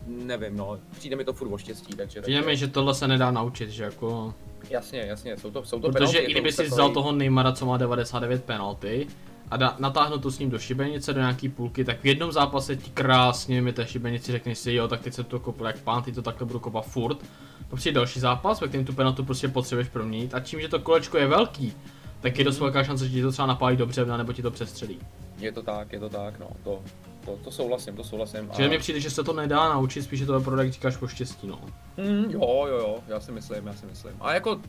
B: nevím, no, přijde mi to furt o štěstí, takže...
A: Přijde mi, že tohle se nedá naučit, že jako...
B: Jasně, jasně, jsou to, jsou to
A: Protože
B: penalty,
A: i kdyby si vzal toho Neymara, co má 99 penalty, a da, natáhnu to s ním do šibenice, do nějaký půlky, tak v jednom zápase ti krásně mi té šibenici řekneš si, jo, tak teď se to kopl jak pán, ty to takhle budu kopat furt. Pak přijde další zápas, ve kterém tu penaltu prostě potřebuješ proměnit a tím, že to kolečko je velký, tak je dost velká šance, že ti to třeba napálí dobře, nebo ti to přestřelí.
B: Je to tak, je to tak, no, to, to, to souhlasím, to souhlasím.
A: Čili mi přijde, že se to nedá naučit, spíše to produkt, jak říkáš, po štěstí, no.
B: Mm, jo, jo, jo, já si myslím, já si myslím. A jako,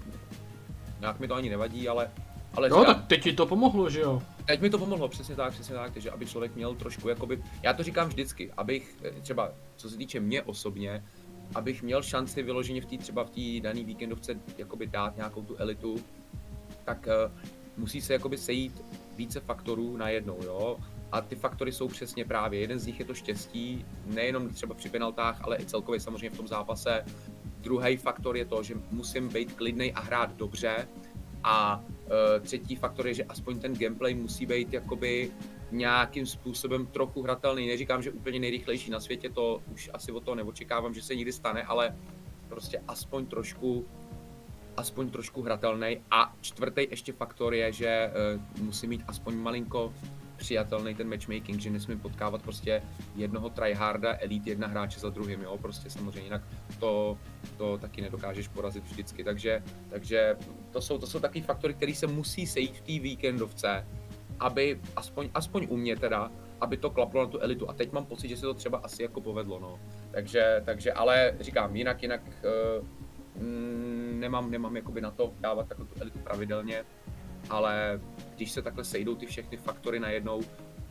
B: nějak mi to ani nevadí, ale, ale říkám,
A: tak teď ti to pomohlo, že jo.
B: Teď mi to pomohlo, přesně tak, přesně tak, takže aby člověk měl trošku, jakoby, já to říkám vždycky, abych, eh, třeba, co se týče mě osobně, abych měl šanci vyloženě v té třeba v té dané víkendovce jakoby dát nějakou tu elitu, tak uh, musí se jakoby sejít více faktorů najednou, jo. A ty faktory jsou přesně právě, jeden z nich je to štěstí, nejenom třeba při penaltách, ale i celkově samozřejmě v tom zápase. Druhý faktor je to, že musím být klidný a hrát dobře. A uh, třetí faktor je, že aspoň ten gameplay musí být jakoby nějakým způsobem trochu hratelný. Neříkám, že úplně nejrychlejší na světě, to už asi o to neočekávám, že se někdy stane, ale prostě aspoň trošku aspoň trošku hratelný. A čtvrtý ještě faktor je, že uh, musí mít aspoň malinko přijatelný ten matchmaking, že nesmím potkávat prostě jednoho tryharda, elite jedna hráče za druhým, jo, prostě samozřejmě jinak to, to taky nedokážeš porazit vždycky, takže, takže to jsou, to jsou takový faktory, které se musí sejít v té víkendovce, aby aspoň, aspoň u mě teda, aby to klaplo na tu elitu. A teď mám pocit, že se to třeba asi jako povedlo, no. Takže, takže ale říkám, jinak, jinak uh, nemám, nemám jakoby na to dávat takovou tu elitu pravidelně, ale když se takhle sejdou ty všechny faktory najednou,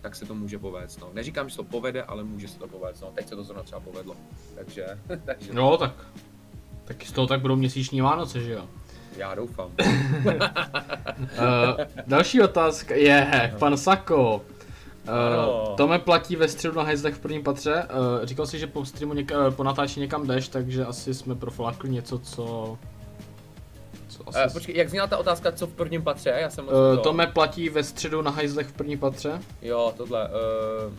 B: tak se to může povést. No. Neříkám, že to povede, ale může se to povést. No. Teď se to zrovna třeba povedlo. Takže, takže...
A: No tak, tak z toho tak budou měsíční Vánoce, že jo?
B: Já doufám.
A: uh, další otázka je, pan Sako. Uh, Tome platí ve středu na hajzlech v prvním patře. Uh, říkal si, že po streamu něka, po natáčení někam jdeš, takže asi jsme proflákli něco, co
B: co asi... Uh, počkej, jak zněla ta otázka, co v prvním patře? Já jsem uh,
A: to... Tome platí ve středu na hajzlech v prvním patře?
B: Jo, tohle. Uh...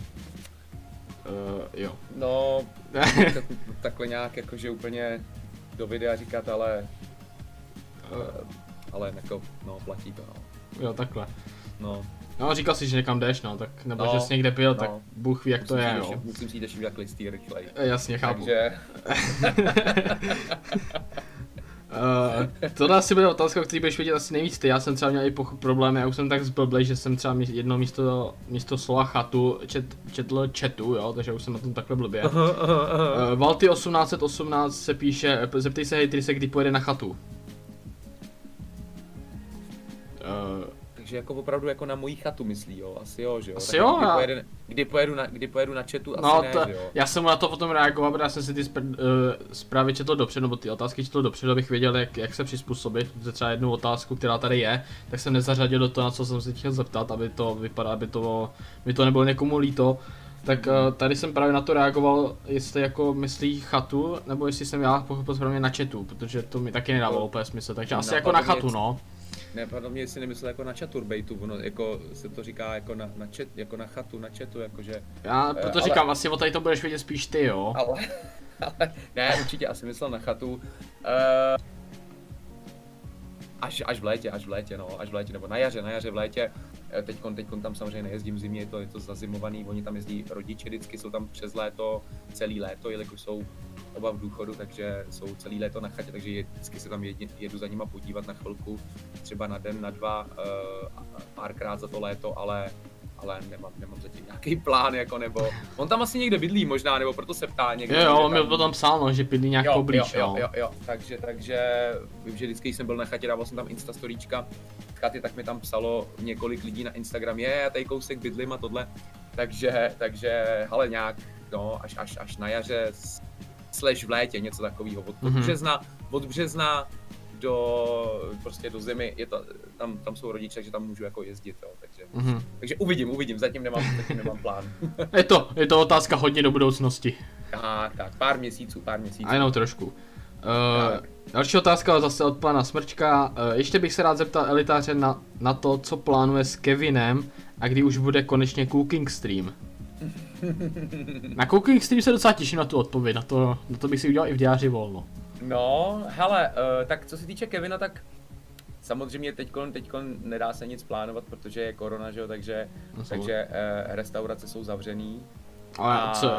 A: Uh, jo.
B: No, tak, takhle nějak jakože úplně do videa říkat, ale... Uh, ale jako, no, platí to, no.
A: Jo, takhle.
B: No.
A: No, říkal jsi, že někam jdeš, no, tak, nebo no, že jsi někde byl, no. tak Bůh ví, jak musím to je,
B: jo. Musím si jít ještě udělat listy rychleji.
A: Jasně, chápu.
B: Takže...
A: Uh, tohle asi bude otázka, který budeš vědět asi nejvíc ty. Já jsem třeba měl i problémy, já už jsem tak zblblej, že jsem třeba jedno místo, místo slova chatu čet, četl chatu, jo, takže už jsem na tom takhle blbě. Uh, Valty 1818 se píše, zeptej se hejtry se, kdy pojede na chatu. Uh,
B: takže jako opravdu jako na mojí chatu myslí, jo, asi jo, že jo.
A: Asi tak jo,
B: kdy, pojede, kdy, pojedu na, kdy pojedu na chatu,
A: no,
B: asi
A: to,
B: ne, jo.
A: Já jsem mu na to potom reagoval, protože já jsem si ty spr- uh, zprávy četl dopředu, nebo ty otázky četl dopředu, abych věděl, jak, jak se přizpůsobit, protože třeba jednu otázku, která tady je, tak jsem nezařadil do toho, na co jsem se chtěl zeptat, aby to vypadalo, aby to, by to nebylo někomu líto. Tak uh, tady jsem právě na to reagoval, jestli jako myslí chatu, nebo jestli jsem já pochopil správně na chatu, protože to mi taky nedávalo úplně smysl, takže asi jako na chatu, no.
B: Ne, podle mě si nemyslel jako na chaturbejtu, ono jako se to říká jako na, na, chat, jako na chatu, na chatu, jakože...
A: Já eh, proto ale, říkám, asi o tady to budeš vědět spíš ty, jo?
B: Ale, ale ne, určitě asi myslel na chatu. Uh, až, až v létě, až v létě, no, až v létě, nebo na jaře, na jaře v létě. Eh, teďkon, teďkon tam samozřejmě nejezdím v zimě, je to, je to zazimovaný, oni tam jezdí rodiče, vždycky jsou tam přes léto, celý léto, jelikož jsou oba v důchodu, takže jsou celý léto na chatě, takže vždycky se tam jedu, za nima podívat na chvilku, třeba na den, na dva, uh, párkrát za to léto, ale ale nemám, nemám zatím nějaký plán, jako nebo, on tam asi někde bydlí možná, nebo proto se ptá někde.
A: Jo, jo, on mi to tam psal, no, že bydlí nějak
B: jo,
A: poblíž,
B: jo, jo, jo, jo, takže, takže, vím, že vždycky jsem byl na chatě, dával jsem tam instastoríčka, chaty, tak mi tam psalo několik lidí na Instagram, je, já tady kousek bydlím a tohle, takže, takže, ale nějak, no, až, až, až na jaře slash v létě, něco takového. Od, mm-hmm. března, od března do, prostě do zimy, je to, tam, tam jsou rodiče, takže tam můžu jako jezdit, jo, takže, mm-hmm. takže uvidím, uvidím, zatím nemám, zatím nemám plán.
A: je to, je to otázka hodně do budoucnosti.
B: Tak, tak, pár měsíců, pár měsíců.
A: A jenom trošku. Uh, další otázka zase od pana Smrčka. Uh, ještě bych se rád zeptal elitáře na, na to, co plánuje s Kevinem a kdy už bude konečně cooking stream. Na Cooking Stream se docela těším na tu odpověď, na to, na to bych si udělal i v diáři volno.
B: No, hele, uh, tak co se týče Kevina, tak samozřejmě teďkon, teďkon nedá se nic plánovat, protože je korona, že jo, takže, no, takže uh, restaurace jsou zavřený.
A: Ale a co,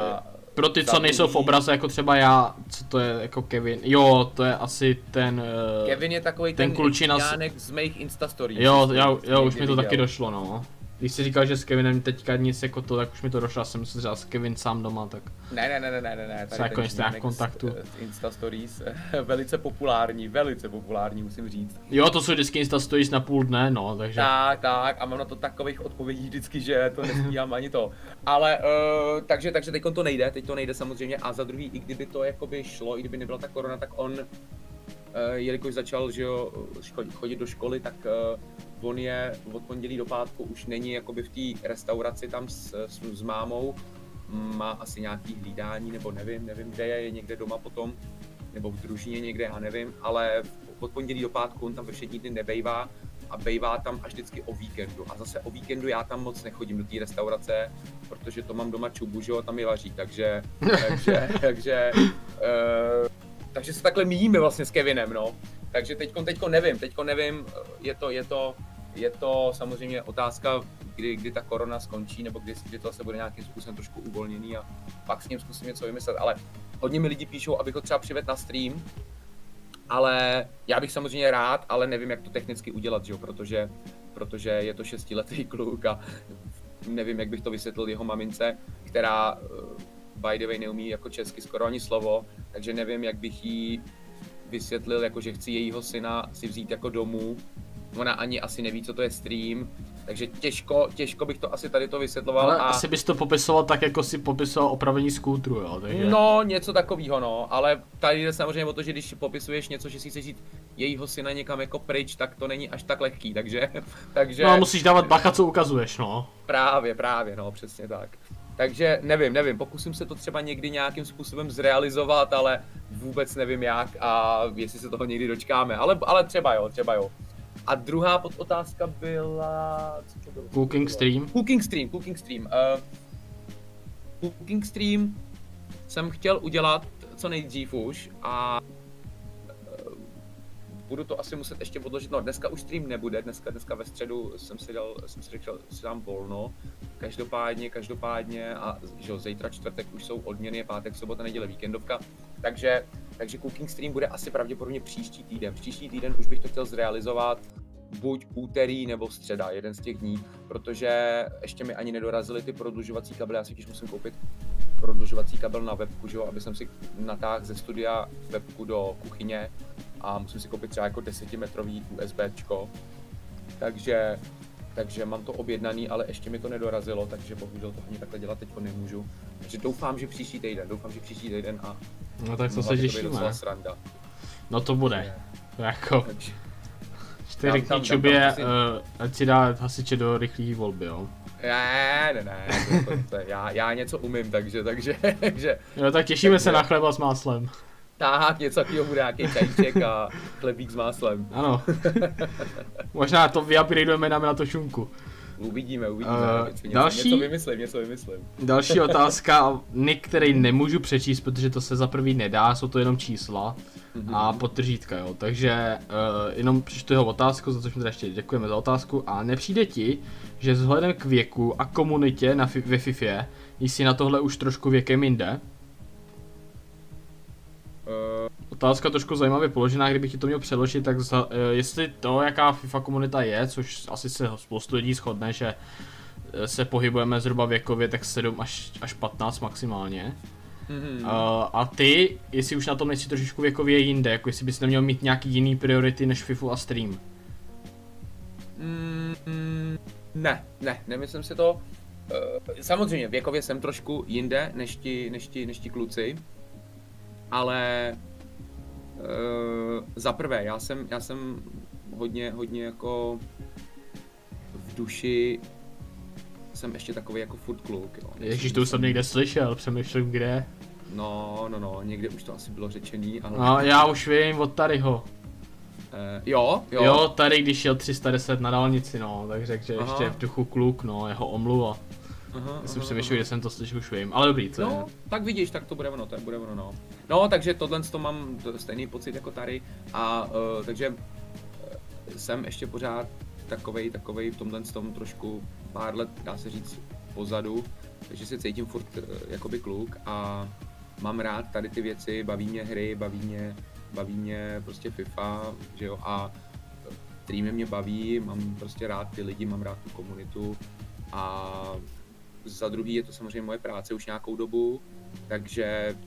A: pro ty, co nejsou v obraze, jako třeba já, co to je jako Kevin, jo, to je asi ten... Uh,
B: Kevin je takový ten, ten
A: klučina
B: z... z mých Instastories.
A: Jo, jo, jo, už mi to taky došlo, no. Když jsi říkal, že s Kevinem teďka nic jako to, tak už mi to došlo, jsem si říkal s Kevin sám doma, tak
B: Ne, ne, ne, ne, ne, ne, ne.
A: Co jako jste nějak kontaktu?
B: Insta Stories, velice populární, velice populární, musím říct.
A: jo, to jsou vždycky Insta stojíš na půl dne, no, takže
B: Tak, tak, a mám na to takových odpovědí vždycky, že to nestíhám ani to. Ale, uh, takže, takže teď to nejde, teď to nejde samozřejmě a za druhý, i kdyby to jakoby šlo, i kdyby nebyla ta korona, tak on, jelikož začal, že jo, chodit do školy, tak uh, on je od pondělí do pátku už není jakoby v té restauraci tam s, s, s mámou, má asi nějaký hlídání, nebo nevím, nevím kde je, je někde doma potom, nebo v družině někde, já nevím, ale od pondělí do pátku on tam ve všední dny nebejvá a bejvá tam až vždycky o víkendu. A zase o víkendu já tam moc nechodím do té restaurace, protože to mám doma čubu, že jo, tam je vaří, takže, takže, takže, uh, takže se takhle míjíme vlastně s Kevinem, no. Takže teďko, teďko nevím, teďko nevím, je to, je to, je to samozřejmě otázka, kdy, kdy ta korona skončí, nebo kdy, kdy to se bude nějakým způsobem trošku uvolněný a pak s ním zkusím něco vymyslet, ale hodně mi lidi píšou, abych ho třeba přivedl na stream, ale já bych samozřejmě rád, ale nevím, jak to technicky udělat, že jo, protože, protože je to šestiletý kluk a nevím, jak bych to vysvětlil jeho mamince, která by the way neumí jako česky skoro ani slovo, takže nevím, jak bych jí vysvětlil, jako že chci jejího syna si vzít jako domů. Ona ani asi neví, co to je stream, takže těžko, těžko bych to asi tady to vysvětloval.
A: ale
B: a...
A: asi bys to popisoval tak, jako si popisoval opravení skútru, jo, takže...
B: No, něco takového, no, ale tady jde samozřejmě o to, že když popisuješ něco, že si chceš jít jejího syna někam jako pryč, tak to není až tak lehký, takže, takže
A: No musíš dávat bacha, co ukazuješ, no.
B: právě, právě, no, přesně tak. Takže nevím, nevím, pokusím se to třeba někdy nějakým způsobem zrealizovat, ale vůbec nevím jak a jestli se toho někdy dočkáme, ale, ale třeba jo, třeba jo. A druhá podotázka byla... Co to bylo?
A: Cooking stream.
B: Cooking stream, cooking stream. Uh, cooking stream jsem chtěl udělat co nejdřív už a budu to asi muset ještě odložit. No, dneska už stream nebude, dneska, dneska ve středu jsem si dal, jsem si řekl, si dám volno. Každopádně, každopádně a že zítra čtvrtek už jsou odměny, pátek, sobota, neděle, víkendovka. Takže, takže cooking stream bude asi pravděpodobně příští týden. Příští týden už bych to chtěl zrealizovat buď úterý nebo středa, jeden z těch dní, protože ještě mi ani nedorazily ty prodlužovací kabely, já si když musím koupit prodlužovací kabel na webku, že jo, aby jsem si natáhl ze studia webku do kuchyně a musím si koupit třeba jako 10 metrový USBčko, takže takže mám to objednaný, ale ještě mi to nedorazilo, takže bohužel to ani takhle dělat teď nemůžu. Takže doufám, že příští týden, doufám, že příští týden a
A: No tak to
B: mohla
A: se těšíme.
B: sranda.
A: No to bude. Jako,
B: Takže,
A: čtyři k čubě, uh, ať si dá hasiče do rychlých volby, jo.
B: ne, ne, ne, to, to, to, já, já něco umím, takže, takže, takže,
A: Jo, tak těšíme se
B: Takže-
A: na chleba s máslem.
B: Tak něco takového bude, nějaký čajíček a chlebík s máslem.
A: Ano. Možná to vyupgradeujeme, dáme na to šunku.
B: Uvidíme, uvidíme.
A: Eh,
B: něco,
A: další-
B: něco vymyslím, něco vymyslím.
A: Další otázka, nick, který nemůžu přečíst, protože to se za prvý nedá, jsou to jenom čísla a podtržítka, jo. Takže uh, jenom přečtu jeho otázku, za což mi teda ještě děkujeme za otázku. A nepřijde ti, že vzhledem k věku a komunitě na fi- ve FIFA, jsi na tohle už trošku věkem jinde?
B: Uh,
A: Otázka trošku zajímavě položená, kdybych ti to měl přeložit, tak za, eh, jestli to, jaká FIFA komunita je, což asi se spoustu lidí shodne, že eh, se pohybujeme zhruba věkově tak 7 až, až 15 maximálně.
B: mm,
A: Uh, a ty, jestli už na tom nejsi trošičku věkově jinde, jako jestli bys neměl mít nějaký jiný priority než FIFA a stream.
B: mm, ne, ne, nemyslím si to. Uh, samozřejmě, věkově jsem trošku jinde než ti, než ti, než ti kluci, ale uh, za prvé, já jsem, já jsem hodně, hodně jako v duši jsem ještě takový jako furt kluk, jo.
A: Ježíš, to už jsem někde slyšel, přemýšlím kde.
B: No, no, no, někde už to asi bylo řečený, ale...
A: No, já už vím od Tadyho.
B: Eh, jo, jo,
A: Jo. jo, tady když jel 310 na dálnici, no, tak řekl, že
B: Aha.
A: ještě v duchu kluk, no, jeho omluva.
B: Aha,
A: jsem
B: aha, aha.
A: že jsem to slyšel, už vím, ale dobrý, co je.
B: No, tak vidíš, tak to bude ono, to bude ono, no. No, takže tohle to mám stejný pocit jako tady a uh, takže uh, jsem ještě pořád takovej, takovej v tomhle tom trošku pár let, dá se říct, pozadu, takže se cítím furt uh, jakoby kluk a mám rád tady ty věci, baví mě hry, baví mě, baví mě prostě FIFA, že jo, a streamy mě baví, mám prostě rád ty lidi, mám rád tu komunitu, A za druhý je to samozřejmě moje práce už nějakou dobu, takže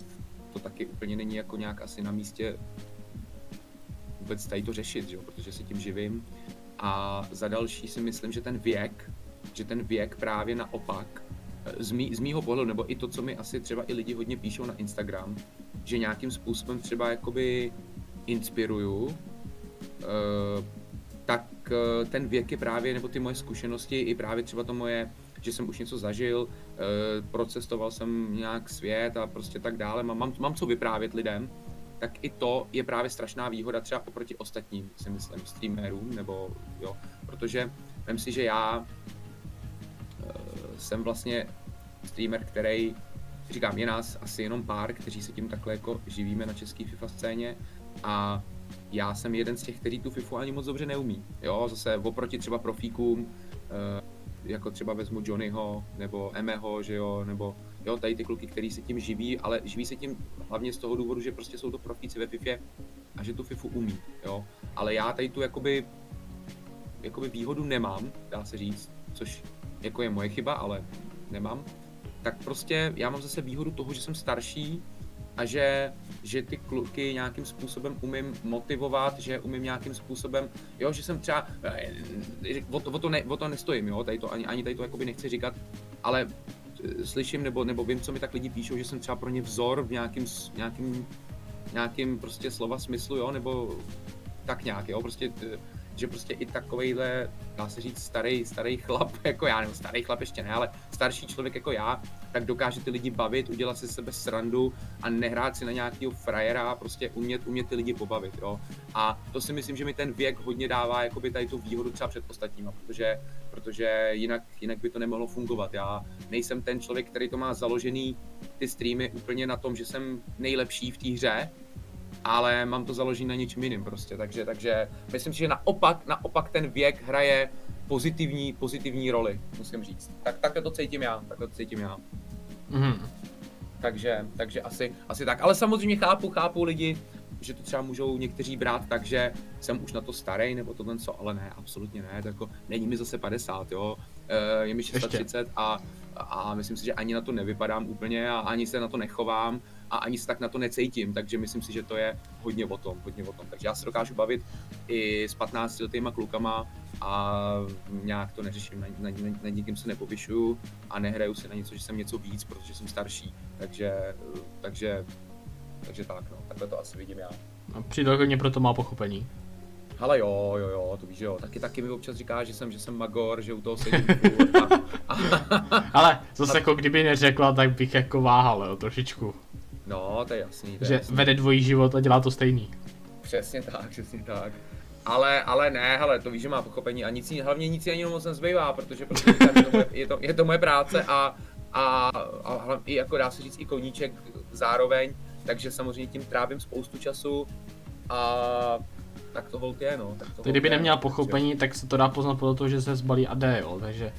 B: to taky úplně není jako nějak asi na místě vůbec tady to řešit, že jo? protože se tím živím. A za další si myslím, že ten věk, že ten věk právě naopak, eh, z, mý, z mýho pohledu, nebo i to, co mi asi třeba i lidi hodně píšou na Instagram, že nějakým způsobem třeba jakoby inspiruju, eh, tak eh, ten věk je právě, nebo ty moje zkušenosti, i právě třeba to moje, že jsem už něco zažil, procestoval jsem nějak svět a prostě tak dále, mám, mám, mám co vyprávět lidem, tak i to je právě strašná výhoda třeba oproti ostatním, si myslím, streamerům, nebo jo, protože vím si, že já uh, jsem vlastně streamer, který, říkám, je nás asi jenom pár, kteří se tím takhle jako živíme na české FIFA scéně a já jsem jeden z těch, kteří tu FIFU ani moc dobře neumí. Jo, zase oproti třeba profíkům, uh, jako třeba vezmu Johnnyho, nebo Emeho, že jo, nebo jo, tady ty kluky, který se tím živí, ale živí se tím hlavně z toho důvodu, že prostě jsou to profíci ve FIFA a že tu FIFU umí, jo. Ale já tady tu jakoby, jakoby výhodu nemám, dá se říct, což jako je moje chyba, ale nemám. Tak prostě já mám zase výhodu toho, že jsem starší a že, že ty kluky nějakým způsobem umím motivovat, že umím nějakým způsobem, jo, že jsem třeba, eh, o to, o to, ne, o to nestojím, jo, tady to, ani, ani tady to jakoby nechci říkat, ale slyším nebo, nebo vím, co mi tak lidi píšou, že jsem třeba pro ně vzor v nějakým, nějakým, nějakým prostě slova smyslu, jo, nebo tak nějak, jo, prostě, že prostě i takovejhle, dá se říct, starý, starý chlap, jako já, nebo starý chlap ještě ne, ale starší člověk jako já, tak dokáže ty lidi bavit, udělat si sebe srandu a nehrát si na nějakého frajera a prostě umět, umět ty lidi pobavit, jo. A to si myslím, že mi ten věk hodně dává jakoby tady tu výhodu třeba před ostatníma, protože, protože jinak, jinak by to nemohlo fungovat. Já nejsem ten člověk, který to má založený ty streamy úplně na tom, že jsem nejlepší v té hře, ale mám to založené na něčem jiným prostě, takže, takže myslím si, že naopak, naopak ten věk hraje pozitivní, pozitivní roli, musím říct. Tak, takhle to cítím já, takhle to cítím já. Mm-hmm. Takže, takže asi, asi tak. Ale samozřejmě chápu, chápu lidi, že to třeba můžou někteří brát tak, že jsem už na to starý nebo tohle co, ale ne, absolutně ne, to jako není mi zase 50, jo, e, je mi 630 a, a myslím si, že ani na to nevypadám úplně a ani se na to nechovám a ani se tak na to necítím, takže myslím si, že to je hodně o tom, hodně o tom. Takže já se dokážu bavit i s 15 letýma klukama a nějak to neřeším, na, na, na, na nikým se nepovyšuju a nehraju se na něco, že jsem něco víc, protože jsem starší, takže, takže, takže tak no, takhle to asi vidím já.
A: A přijde hodně proto má pochopení.
B: Ale jo, jo, jo, to víš, jo. Taky, taky mi občas říká, že jsem, že jsem magor, že u toho sedím a,
A: a, Ale zase a, jako kdyby neřekla, tak bych jako váhal, jo, trošičku.
B: No, to je jasný. To
A: že
B: je jasný.
A: vede dvojí život a dělá to stejný.
B: Přesně tak, přesně tak. Ale, ale ne, hele, to víš, že má pochopení a nic, hlavně nic ani moc nezbývá, protože prostě je, to moje, je, to, je to moje práce a, a, a hlavně, i jako dá se říct i koníček zároveň, takže samozřejmě tím trávím spoustu času a tak to volt je, no. Tak to
A: kdyby je, neměl pochopení, že? tak se to dá poznat podle toho, že se zbalí a jde, jo, takže...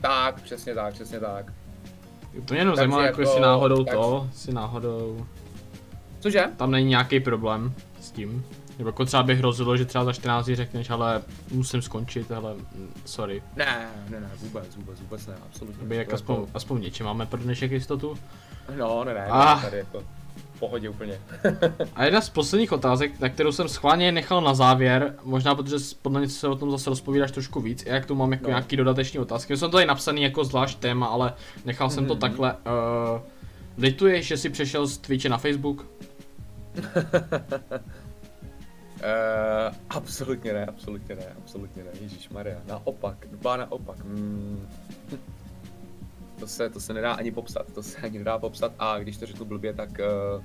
B: Tak, přesně tak, přesně tak.
A: To mě jenom zajímalo, jako, jako si náhodou tak... to, si náhodou...
B: Cože?
A: Tam není nějaký problém s tím. Nebo jako třeba by hrozilo, že třeba za 14 dní řekneš, ale musím skončit, ale sorry.
B: Ne, ne, ne, vůbec, vůbec, vůbec ne, absolutně.
A: By jak aspoň, jako... aspoň něčím máme pro dnešek jistotu.
B: No, ne, ne, ah. tady jako pohodě úplně.
A: a jedna z posledních otázek, na kterou jsem schválně nechal na závěr, možná protože podle mě se o tom zase rozpovídáš trošku víc, jak tu mám jako no. nějaký dodateční otázky. Jsem to tady napsaný jako zvlášť téma, ale nechal jsem mm-hmm. to mhm. takhle. Uh, lituješ, že jsi přešel z Twitche na Facebook?
B: Uh, absolutně ne, absolutně ne, absolutně ne, Ježíš Maria, naopak, dva naopak. Mm. To, se, to se nedá ani popsat, to se ani nedá popsat a když to řeknu blbě, tak uh,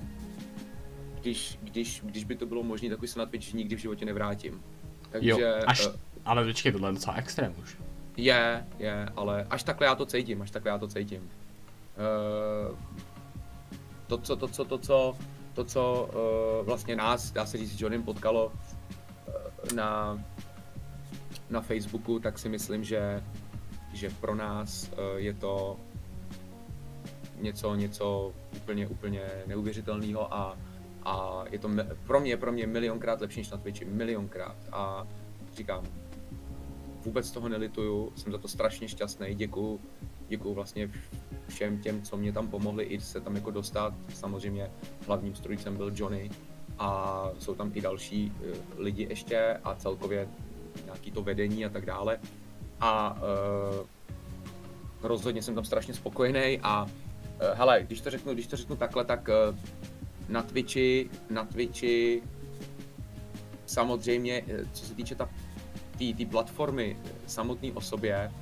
B: když, když, když by to bylo možné, tak už se na Twitch nikdy v životě nevrátím.
A: Takže, jo, až, uh, ale počkej, tohle je docela extrém už.
B: Je, je, ale až takhle já to cítím, až takhle já to cítím. Uh, to, co, to, co, to, co, to, co uh, vlastně nás, dá se říct, s Johnem potkalo uh, na, na Facebooku, tak si myslím, že, že pro nás uh, je to něco, něco úplně, úplně neuvěřitelného a, a je to pro mě, pro mě milionkrát lepší než na Twitchi, milionkrát. A říkám, vůbec toho nelituju, jsem za to strašně šťastný, děkuju, děkuju vlastně všem těm, co mě tam pomohli i se tam jako dostat, samozřejmě hlavním strojcem byl Johnny a jsou tam i další uh, lidi ještě a celkově nějaký to vedení a tak dále a uh, rozhodně jsem tam strašně spokojený a uh, hele, když to řeknu, když to řeknu takhle, tak uh, na Twitchi, na Twitchi samozřejmě, co se týče ta té platformy samotné o sobě,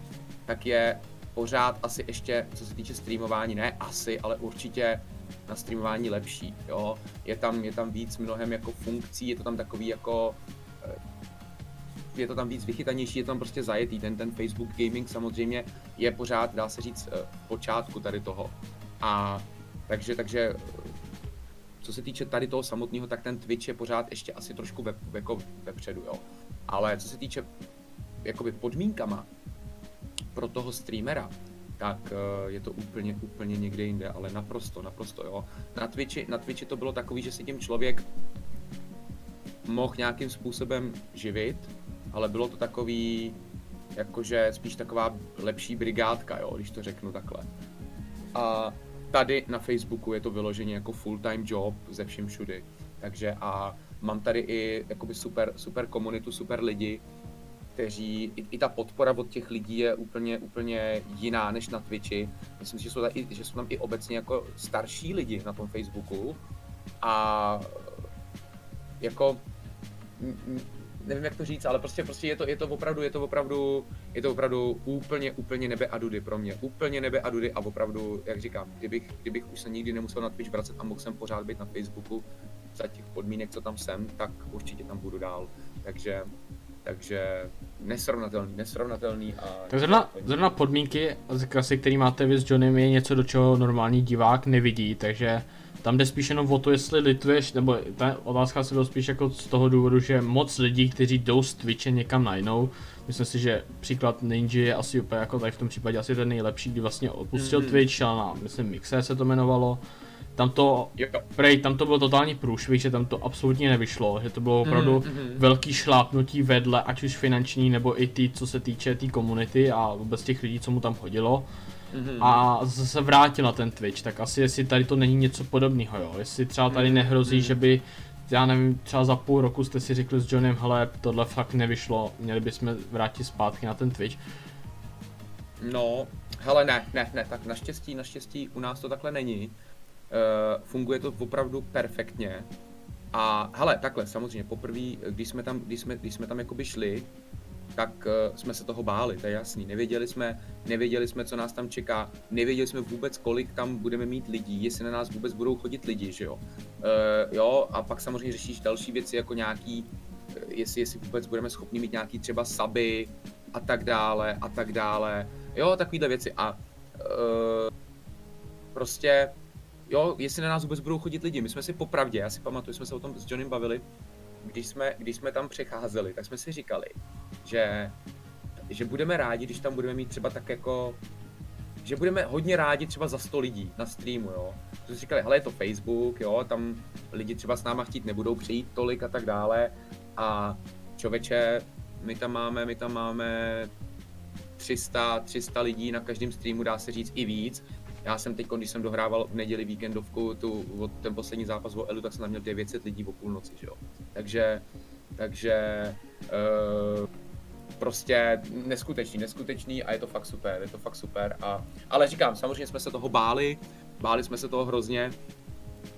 B: tak je pořád asi ještě, co se týče streamování, ne asi, ale určitě na streamování lepší, jo. Je tam, je tam víc mnohem jako funkcí, je to tam takový jako je to tam víc vychytanější, je tam prostě zajetý. Ten, ten Facebook gaming samozřejmě je pořád, dá se říct, eh, počátku tady toho. A takže, takže co se týče tady toho samotného, tak ten Twitch je pořád ještě asi trošku ve, jako vepředu, jo. Ale co se týče jakoby podmínkama pro toho streamera, tak uh, je to úplně, úplně někde jinde, ale naprosto, naprosto, jo. Na Twitchi, na Twitchi to bylo takový, že si tím člověk mohl nějakým způsobem živit, ale bylo to takový, jakože spíš taková lepší brigádka, jo, když to řeknu takhle. A tady na Facebooku je to vyloženě jako full-time job ze vším všudy. Takže a mám tady i jakoby super, super komunitu, super lidi, kteří, i, i ta podpora od těch lidí je úplně, úplně jiná než na Twitchi. Myslím si, že jsou, tady, že jsou tam i obecně jako starší lidi na tom Facebooku a jako nevím jak to říct, ale prostě, prostě je to, je to opravdu, je to opravdu, je to opravdu úplně, úplně nebe a dudy pro mě. Úplně nebe a dudy a opravdu, jak říkám, kdybych, kdybych už se nikdy nemusel na Twitch vracet a mohl jsem pořád být na Facebooku za těch podmínek, co tam jsem, tak určitě tam budu dál. Takže takže nesrovnatelný, nesrovnatelný a...
A: Tak zrovna, zrovna podmínky, asi, který máte vy s Johnem, je něco, do čeho normální divák nevidí, takže tam jde spíš jenom o to, jestli lituješ, nebo ta otázka se byl spíš jako z toho důvodu, že moc lidí, kteří jdou z Twitche někam najnou, myslím si, že příklad Ninja je asi úplně jako tady v tom případě asi ten nejlepší, kdy vlastně opustil mm-hmm. Twitch a na, myslím, Mixer se to jmenovalo, tam to, prej, tam to byl totální průšvih, že tam to absolutně nevyšlo, že to bylo opravdu mm-hmm. velký šlápnutí vedle, ať už finanční, nebo i ty, co se týče té tý komunity a vůbec těch lidí, co mu tam chodilo. Mm-hmm. A zase vrátil na ten Twitch, tak asi jestli tady to není něco podobného, jo. Jestli třeba tady mhm. nehrozí, mm-hmm. že by, já nevím, třeba za půl roku jste si řekli s Johnem, hele, tohle fakt nevyšlo, měli bychom vrátit zpátky na ten Twitch.
B: No, hele, ne, ne, ne, tak naštěstí, naštěstí u nás to takhle není. Uh, funguje to opravdu perfektně. A hele, takhle, samozřejmě, poprvé, když jsme tam, když jsme, když jsme tam jakoby šli, tak uh, jsme se toho báli, to je jasný. Nevěděli jsme, nevěděli jsme, co nás tam čeká, nevěděli jsme vůbec, kolik tam budeme mít lidí, jestli na nás vůbec budou chodit lidi, že jo. Uh, jo, a pak samozřejmě řešíš další věci, jako nějaký, jestli, jestli vůbec budeme schopni mít nějaký třeba saby a tak dále, a tak dále. Jo, takovýhle věci a uh, prostě jo, jestli na nás vůbec budou chodit lidi. My jsme si popravdě, já si pamatuju, jsme se o tom s Johnem bavili, když jsme, když jsme tam přecházeli, tak jsme si říkali, že, že budeme rádi, když tam budeme mít třeba tak jako že budeme hodně rádi třeba za 100 lidí na streamu, jo. Jsme si říkali, hele, je to Facebook, jo, tam lidi třeba s náma chtít nebudou přijít tolik a tak dále. A čověče, my tam máme, my tam máme 300, 300 lidí na každém streamu, dá se říct i víc. Já jsem teď, když jsem dohrával v neděli víkendovku tu, ten poslední zápas o Elu, tak jsem tam měl 900 lidí o půlnoci, že jo. Takže, takže uh, prostě neskutečný, neskutečný a je to fakt super, je to fakt super. A, ale říkám, samozřejmě jsme se toho báli, báli jsme se toho hrozně,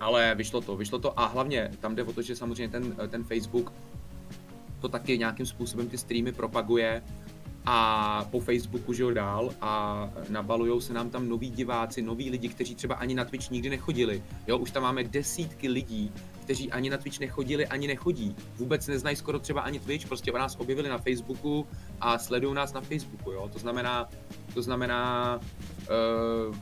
B: ale vyšlo to, vyšlo to a hlavně tam jde o to, že samozřejmě ten, ten Facebook to taky nějakým způsobem ty streamy propaguje a po Facebooku žil dál a nabalujou se nám tam noví diváci, noví lidi, kteří třeba ani na Twitch nikdy nechodili. Jo, už tam máme desítky lidí, kteří ani na Twitch nechodili, ani nechodí. Vůbec neznají skoro třeba ani Twitch, prostě o nás objevili na Facebooku a sledují nás na Facebooku, jo. To znamená, to znamená, uh,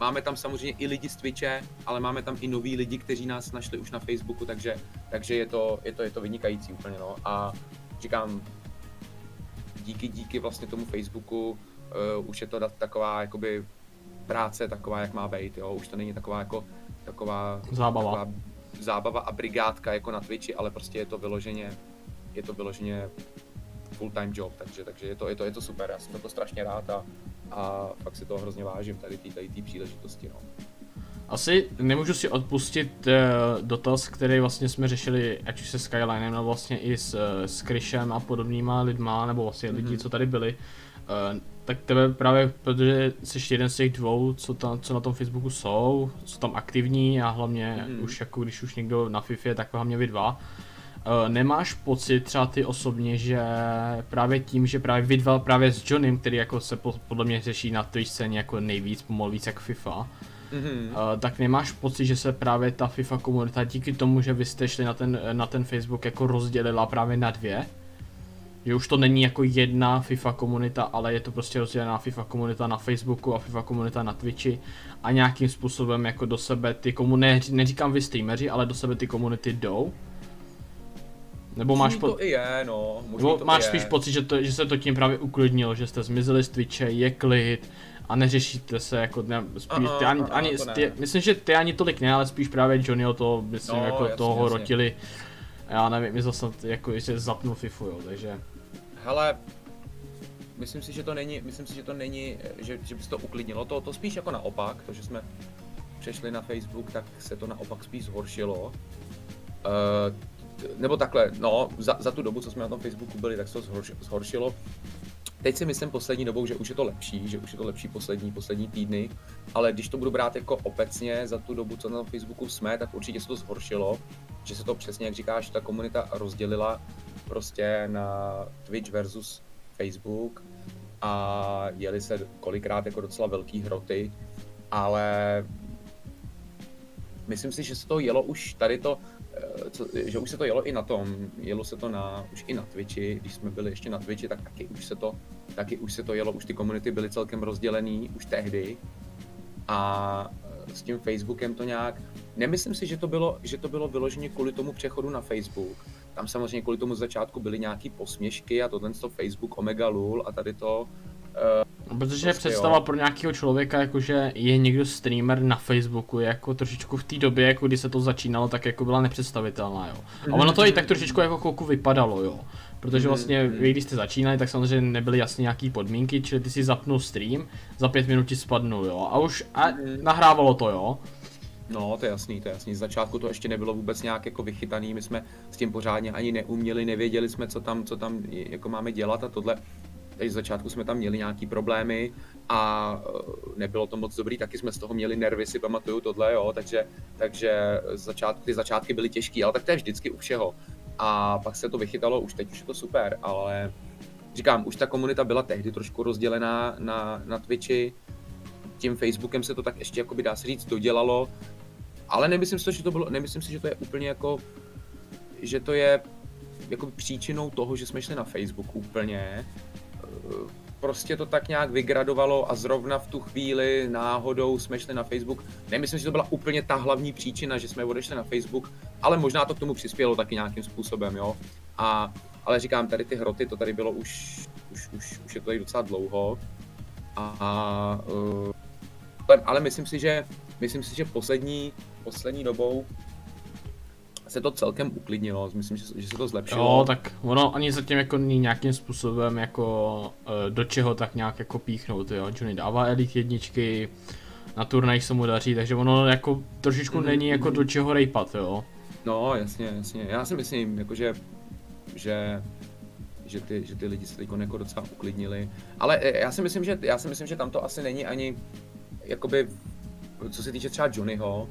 B: máme tam samozřejmě i lidi z Twitche, ale máme tam i noví lidi, kteří nás našli už na Facebooku, takže, takže je, to, je, to, je to vynikající úplně, no. A říkám, díky, díky vlastně tomu Facebooku uh, už je to taková jakoby práce taková, jak má být, jo, už to není taková jako taková
A: zábava,
B: taková zábava a brigádka jako na Twitchi, ale prostě je to vyloženě, je to vyloženě full time job, takže, takže je, to, je, to, je to super, já jsem to strašně rád a, a fakt si toho hrozně vážím, tady té příležitosti. No.
A: Asi nemůžu si odpustit uh, dotaz, který vlastně jsme řešili, ať už se Skylinem, nebo vlastně i s, s Krishem a podobnýma lidma, nebo vlastně mm-hmm. lidi, co tady byli. Uh, tak tebe právě, protože jsi jeden z těch dvou, co, tam, co na tom Facebooku jsou, jsou tam aktivní a hlavně mm-hmm. už jako když už někdo na FIFA, tak hlavně vy dva. Uh, nemáš pocit třeba ty osobně, že právě tím, že právě vy dva právě s Johnem, který jako se po, podle mě řeší na té scéně jako nejvíc, pomalu víc jak FIFA, mm-hmm. tak nemáš pocit, že se právě ta FIFA komunita díky tomu, že vy jste šli na ten, na ten Facebook jako rozdělila právě na dvě? Že už to není jako jedna FIFA komunita, ale je to prostě rozdělená FIFA komunita na Facebooku a FIFA komunita na Twitchi a nějakým způsobem jako do sebe ty komunity, neříkám vy streameři, ale do sebe ty komunity jdou?
B: Nebo máš po... to i je, no.
A: Nebo to máš spíš je. pocit, že, to, že se to tím právě uklidnilo, že jste zmizeli z Twitche, je klid a neřešíte se jako, ne, spíš, ty ani, ani ty, myslím, že ty ani tolik ne, ale spíš právě Johnnyho to, myslím, no, jako jasně, toho jasně. rotili. Já nevím, mi zase jako ještě zapnul FIFU, jo, takže.
B: Hele, myslím si, že to není, myslím si, že to není, že, že by se to uklidnilo, to, to spíš jako naopak, to, že jsme přešli na Facebook, tak se to naopak spíš zhoršilo. Uh, nebo takhle, no, za, za tu dobu, co jsme na tom Facebooku byli, tak se to zhoršilo. Teď si myslím poslední dobou, že už je to lepší, že už je to lepší poslední, poslední týdny, ale když to budu brát jako obecně za tu dobu, co na Facebooku jsme, tak určitě se to zhoršilo, že se to přesně, jak říkáš, ta komunita rozdělila prostě na Twitch versus Facebook a jeli se kolikrát jako docela velký hroty, ale myslím si, že se to jelo už tady to, co, že už se to jelo i na tom, jelo se to na, už i na Twitchi, když jsme byli ještě na Twitchi, tak taky už se to, taky už se to jelo, už ty komunity byly celkem rozdělený, už tehdy. A eh, s tím Facebookem to nějak, nemyslím si, že to bylo, že to bylo vyloženě kvůli tomu přechodu na Facebook. Tam samozřejmě kvůli tomu začátku byly nějaký posměšky a tohle to Facebook, Omega Lul a tady to,
A: Uh, Protože prostě představa jo. pro nějakého člověka, jakože je někdo streamer na Facebooku, je jako trošičku v té době, jako kdy se to začínalo, tak jako byla nepředstavitelná, jo. A ono to i tak trošičku jako chvilku vypadalo, jo. Protože vlastně vy, když jste začínali, tak samozřejmě nebyly jasně nějaký podmínky, čili ty si zapnul stream, za pět minut ti spadnul, jo. A už a nahrávalo to, jo.
B: No, to je jasný, to je jasný. Z začátku to ještě nebylo vůbec nějak jako vychytaný, my jsme s tím pořádně ani neuměli, nevěděli jsme, co tam, co tam jako máme dělat a tohle takže z začátku jsme tam měli nějaký problémy a e, nebylo to moc dobrý, taky jsme z toho měli nervy, si pamatuju tohle, jo, takže, takže začátky, ty začátky byly těžké, ale tak to je vždycky u všeho. A pak se to vychytalo, už teď už je to super, ale říkám, už ta komunita byla tehdy trošku rozdělená na, na Twitchi, tím Facebookem se to tak ještě, jakoby dá se říct, dodělalo, ale nemyslím si, že to bylo, nemyslím si, že to je úplně jako, že to je jako příčinou toho, že jsme šli na Facebook úplně, prostě to tak nějak vygradovalo a zrovna v tu chvíli náhodou jsme šli na Facebook. Nemyslím, že to byla úplně ta hlavní příčina, že jsme odešli na Facebook, ale možná to k tomu přispělo taky nějakým způsobem, jo. A, ale říkám, tady ty hroty, to tady bylo už, už, už, už je to tady docela dlouho. A, ale, ale myslím si, že myslím si, že poslední, poslední dobou se to celkem uklidnilo, myslím, že, že se to zlepšilo.
A: Jo, tak ono ani zatím jako nějakým způsobem jako uh, do čeho tak nějak jako píchnout, jo. Johnny dává elite jedničky, na turnajích se mu daří, takže ono jako trošičku mm-hmm. není jako do čeho rejpat, jo.
B: No, jasně, jasně. Já si myslím, jako že, že že ty, že ty lidi se teď jako docela uklidnili. Ale eh, já si myslím, že, já si myslím, že tam to asi není ani, jakoby, co se týče třeba Johnnyho,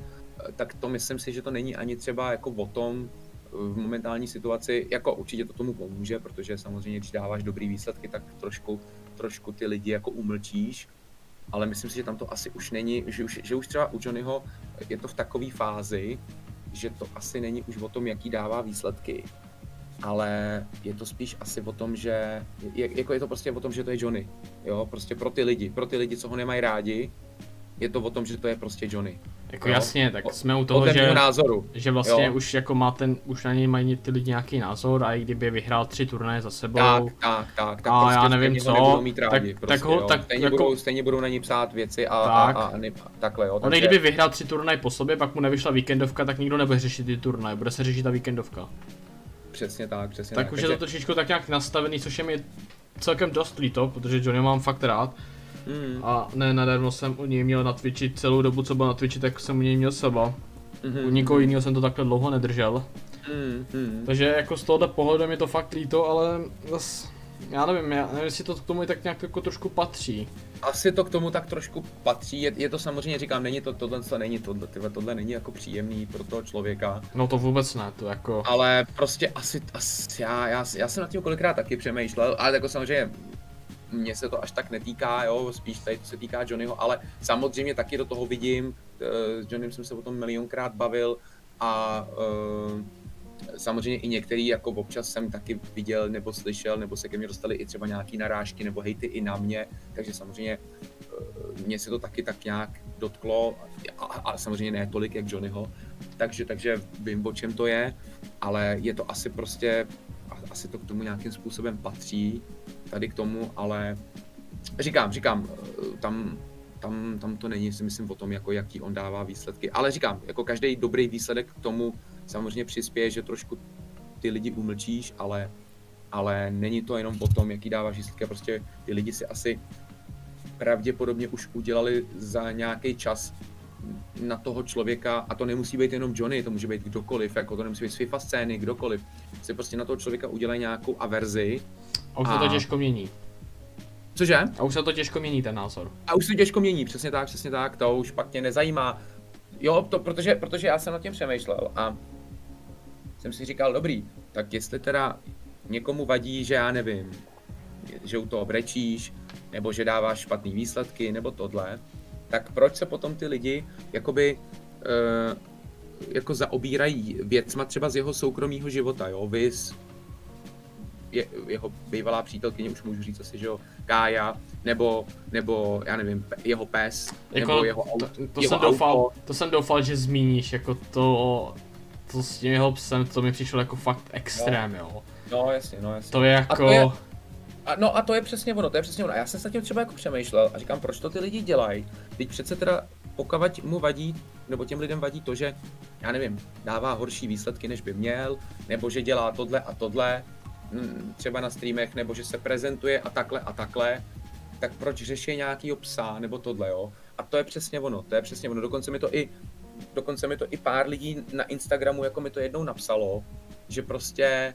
B: tak to myslím si, že to není ani třeba jako o tom v momentální situaci, jako určitě to tomu pomůže, protože samozřejmě, když dáváš dobrý výsledky, tak trošku, trošku ty lidi jako umlčíš, ale myslím si, že tam to asi už není, že už, že už třeba u Johnnyho je to v takové fázi, že to asi není už o tom, jaký dává výsledky, ale je to spíš asi o tom, že je, jako je to prostě o tom, že to je Johnny, jo, prostě pro ty lidi, pro ty lidi, co ho nemají rádi, je to o tom, že to je prostě Johnny.
A: Jako jo? jasně, tak jsme u toho, že, názoru. že vlastně jo? už jako má ten, už na něj mají ty lidi nějaký názor a i kdyby vyhrál tři turnaje za sebou.
B: Tak, tak, tak, tak
A: a prostě já nevím co, mít rádi,
B: tak, prostě, tak, ho, tak stejně, jako, budou, stejně budou na ní psát věci a, tak. a, a, a, takhle jo.
A: On takže... kdyby vyhrál tři turnaje po sobě, pak mu nevyšla víkendovka, tak nikdo nebude řešit ty turnaje, bude se řešit ta víkendovka.
B: Přesně tak, přesně
A: tak. Tak už je to trošičku tak nějak nastavený, což je mi celkem dost líto, protože Johnny mám fakt rád. Mm. A ne, nadarmo jsem u něj měl na Twitchi celou dobu, co byl na Twitchi, tak jsem u něj měl seba. Mm-hmm. U nikoho jiného jsem to takhle dlouho nedržel. Mm-hmm. Takže jako z tohohle pohledu mi to fakt líto, ale zas, já nevím, já nevím, jestli to k tomu i tak nějak jako trošku patří.
B: Asi to k tomu tak trošku patří, je, je to samozřejmě, říkám, není to, tohle to není tohle, tyhle, tohle není jako příjemný pro toho člověka.
A: No to vůbec ne, to jako...
B: Ale prostě asi, asi já, já, já jsem nad tím kolikrát taky přemýšlel, ale jako samozřejmě mně se to až tak netýká, jo, spíš tady to se týká Johnnyho, ale samozřejmě taky do toho vidím, eh, s Johnnym jsem se o tom milionkrát bavil a uh, samozřejmě i některý jako občas jsem taky viděl nebo slyšel, nebo se ke mně dostali i třeba nějaký narážky nebo hejty i na mě, takže samozřejmě uh, mě se to taky tak nějak dotklo, a, a samozřejmě ne tolik jak Johnnyho, takže, takže vím, o čem to je, ale je to asi prostě, asi to k tomu nějakým způsobem patří, tady k tomu, ale říkám, říkám, tam, tam, tam to není si myslím o tom, jako jaký on dává výsledky, ale říkám, jako každý dobrý výsledek k tomu samozřejmě přispěje, že trošku ty lidi umlčíš, ale, ale není to jenom o tom, jaký dáváš výsledky, prostě ty lidi si asi pravděpodobně už udělali za nějaký čas na toho člověka, a to nemusí být jenom Johnny, to může být kdokoliv, jako to nemusí být z FIFA scény, kdokoliv, si prostě na toho člověka udělají nějakou averzi
A: a už a... se to těžko mění.
B: Cože?
A: A už se to těžko mění ten názor.
B: A už se to těžko mění, přesně tak, přesně tak, to už pak tě nezajímá. Jo, to protože, protože já jsem nad tím přemýšlel a jsem si říkal, dobrý, tak jestli teda někomu vadí, že já nevím, že u toho brečíš, nebo že dáváš špatné výsledky, nebo tohle, tak proč se potom ty lidi jakoby uh, jako zaobírají věcma třeba z jeho soukromého života, jo, vys je, jeho bývalá přítelkyně, už můžu říct asi, že jo, Kája, nebo, nebo já nevím, jeho pes, jako, nebo jeho auto. To,
A: to, jeho jsem doufal, to jsem doufal, že zmíníš, jako to, to s tím jeho psem, to mi přišlo jako fakt extrém, no. jo.
B: No jasně, no jasně.
A: To je jako... A to je,
B: a, no a to je přesně ono, to je přesně ono. A já jsem se tím třeba jako přemýšlel a říkám, proč to ty lidi dělají. Teď přece teda, pokud mu vadí, nebo těm lidem vadí to, že, já nevím, dává horší výsledky, než by měl, nebo že dělá tohle a tohle, třeba na streamech, nebo že se prezentuje a takhle a takhle, tak proč řeší nějakýho psa nebo tohle, jo? A to je přesně ono, to je přesně ono. Dokonce mi to i, dokonce mi to i pár lidí na Instagramu jako mi to jednou napsalo, že prostě,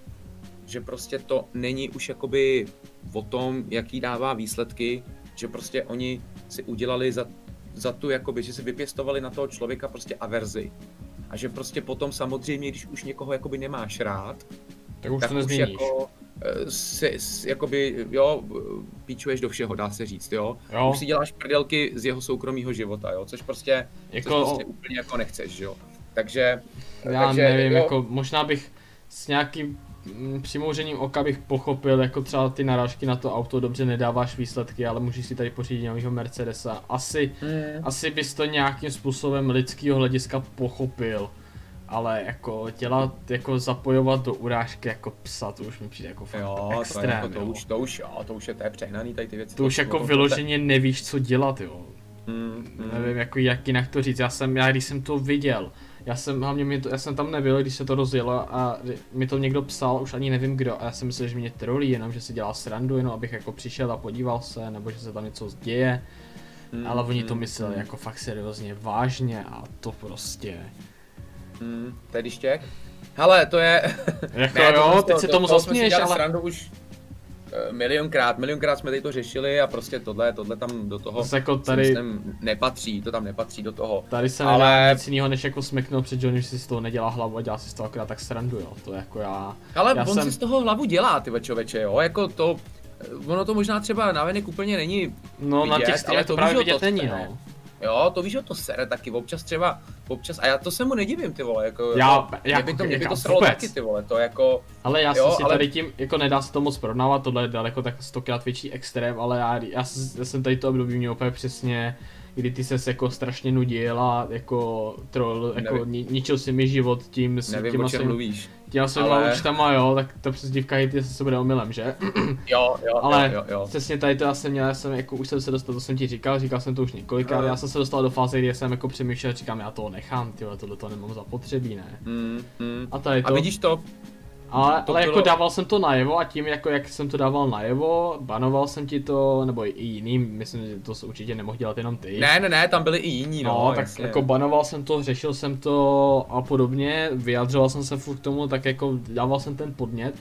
B: že prostě to není už jakoby o tom, jaký dává výsledky, že prostě oni si udělali za, za tu, jakoby, že si vypěstovali na toho člověka prostě averzi. A že prostě potom samozřejmě, když už někoho jakoby nemáš rád,
A: tak už tak to nezměníš. Jako,
B: eh, si, jakoby, jo, píčuješ do všeho, dá se říct, jo. jo. Už si děláš prdelky z jeho soukromého života, jo, což prostě, jako, což prostě úplně jako nechceš, jo. Takže,
A: já takže, nevím, jo. jako možná bych s nějakým mm, přimouřením oka bych pochopil, jako třeba ty narážky na to auto dobře nedáváš výsledky, ale můžeš si tady pořídit nějakého Mercedesa. Asi, hmm. asi bys to nějakým způsobem lidského hlediska pochopil ale jako dělat, jako zapojovat do urážky jako psa, to už mi přijde jako fakt jo, extrém,
B: to, jako, to, už, to už, jo, to už je, to je přehnaný tady ty věci.
A: To, to už jako vyloženě te... nevíš, co dělat, jo. Mm, mm. Nevím, jako jak jinak to říct, já jsem, já když jsem to viděl, já jsem, hlavně mi to, já jsem tam nebyl, když se to rozjelo a mi to někdo psal, už ani nevím kdo, a já jsem myslel, že mě trolí, jenom že si dělá srandu, jenom abych jako přišel a podíval se, nebo že se tam něco děje. Mm, ale oni to mm, mysleli mm. jako fakt seriózně, vážně a to prostě,
B: Hmm, tedy štěk. Hele, to je...
A: Jako ne, jo, to, teď se tomu zasměješ, ale...
B: Srandu už eh, milionkrát, milionkrát jsme tady to řešili a prostě tohle, tohle tam do toho
A: to jako tady...
B: myslím, nepatří, to tam nepatří do toho.
A: Tady se ale... nedá nic jiného, než jako smeknout před Johnny, že si z toho nedělá hlavu a dělá si z toho akorát tak srandu, jo, to je jako já...
B: Ale
A: já
B: on jsem... si z toho hlavu dělá, ty člověče, jo, jako to, ono to možná třeba navenek úplně není
A: No vidět, na těch ale to právě vidět není, no.
B: Jo, to víš, že to sere taky, občas třeba, občas, a já to se mu nedivím, ty vole, jako,
A: já,
B: jako, jak, by to, mě by to sralo taky, ty vole, to jako,
A: Ale já jo, si ale... tady tím, jako nedá se to moc porovnávat, tohle je daleko tak stokrát větší extrém, ale já, já, já jsem tady to období měl úplně přesně, kdy ty ses jako strašně nudil a jako troll, jako ni, ničil si mi život tím,
B: s Nevím, těma svým, mluvíš.
A: těma svýma ale... účtama, jo, tak to přes dívka hity se bude omylem, že?
B: Jo, jo,
A: ale
B: jo, jo,
A: přesně tady to já jsem měl, já jsem jako už jsem se dostal, to jsem ti říkal, říkal jsem to už několikrát, no. já jsem se dostal do fáze, kdy jsem jako přemýšlel, říkám, já to nechám, tyhle, tohle to nemám zapotřebí, ne?
B: Mm, mm.
A: A tady to.
B: A vidíš to,
A: Ale,
B: To
A: ale jako
B: bylo-
A: dával jsem to najevo a tím, jako jak jsem to dával najevo, banoval jsem ti to, nebo i jiným, myslím, že to se určitě nemohl dělat jenom ty.
B: Ne, ne, ne, tam byli i jiní, no,
A: No, tak
B: jasně.
A: jako banoval jsem to, řešil jsem to a podobně, vyjadřoval jsem se furt k tomu, tak jako dával jsem ten podnět,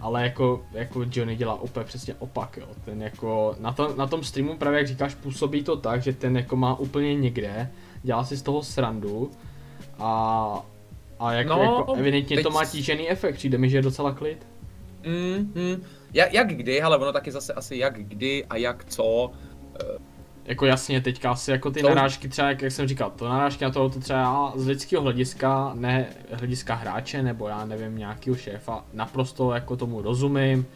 A: ale jako, jako Johnny dělá úplně přesně opak, jo. Ten jako, na, to, na tom streamu právě jak říkáš, působí to tak, že ten jako má úplně někde, dělá si z toho srandu a, a jako,
B: No,
A: jako evidentně
B: teď-
A: to má tížený efekt, přijde mi, že je docela klid.
B: Mm, mm. Jak, jak kdy, ale ono taky zase asi jak kdy a jak co.
A: Jako jasně, teďka asi jako ty
B: To
A: narážky třeba, jak, jak jsem říkal, to narážky na to auto třeba z lidského hlediska, ne hlediska hráče, nebo já nevím, nějakého šéfa, naprosto jako tomu rozumím.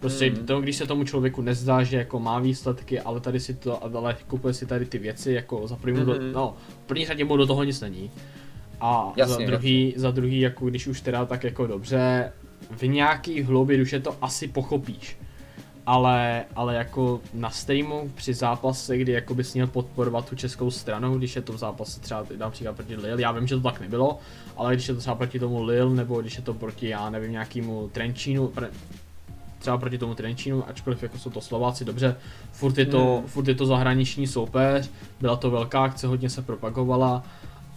A: Prostě
B: Mhm.
A: to, když se tomu člověku nezdá, že jako má výsledky, ale tady si to, ale kupuje si tady ty věci, jako za první, do,
B: Mhm.
A: no, v první řadě mu do toho nic není. A
B: Jasně,
A: za druhý, za druhý, jako když už teda tak jako dobře, v nějaký hloubě duše to asi pochopíš. Ale, ale jako na streamu při zápase, kdy jako bys měl podporovat tu českou stranu, když je to v zápase třeba například proti Lille, já vím, že to tak nebylo, ale když je to třeba proti tomu Lille, nebo když je to proti, já nevím, nějakému Trenčínu, pr- třeba proti tomu Trenčínu, ačkoliv jako jsou to Slováci, dobře, furt je to,
B: Hmm.
A: furt je to zahraniční soupeř, byla to velká akce, hodně se propagovala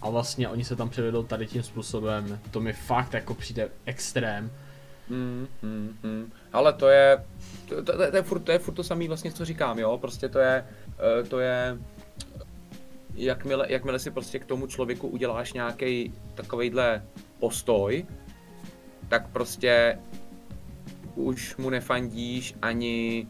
A: a vlastně oni se tam převedou tady tím způsobem, to mi fakt jako přijde extrém.
B: Mm, mm, mm. Ale to je, to, to, to, je furt, to je furt to samé vlastně, co říkám, jo, prostě to je, eh, to je, jakmile, jakmile si prostě k tomu člověku uděláš nějaký takovejhle postoj, tak prostě už mu nefandíš ani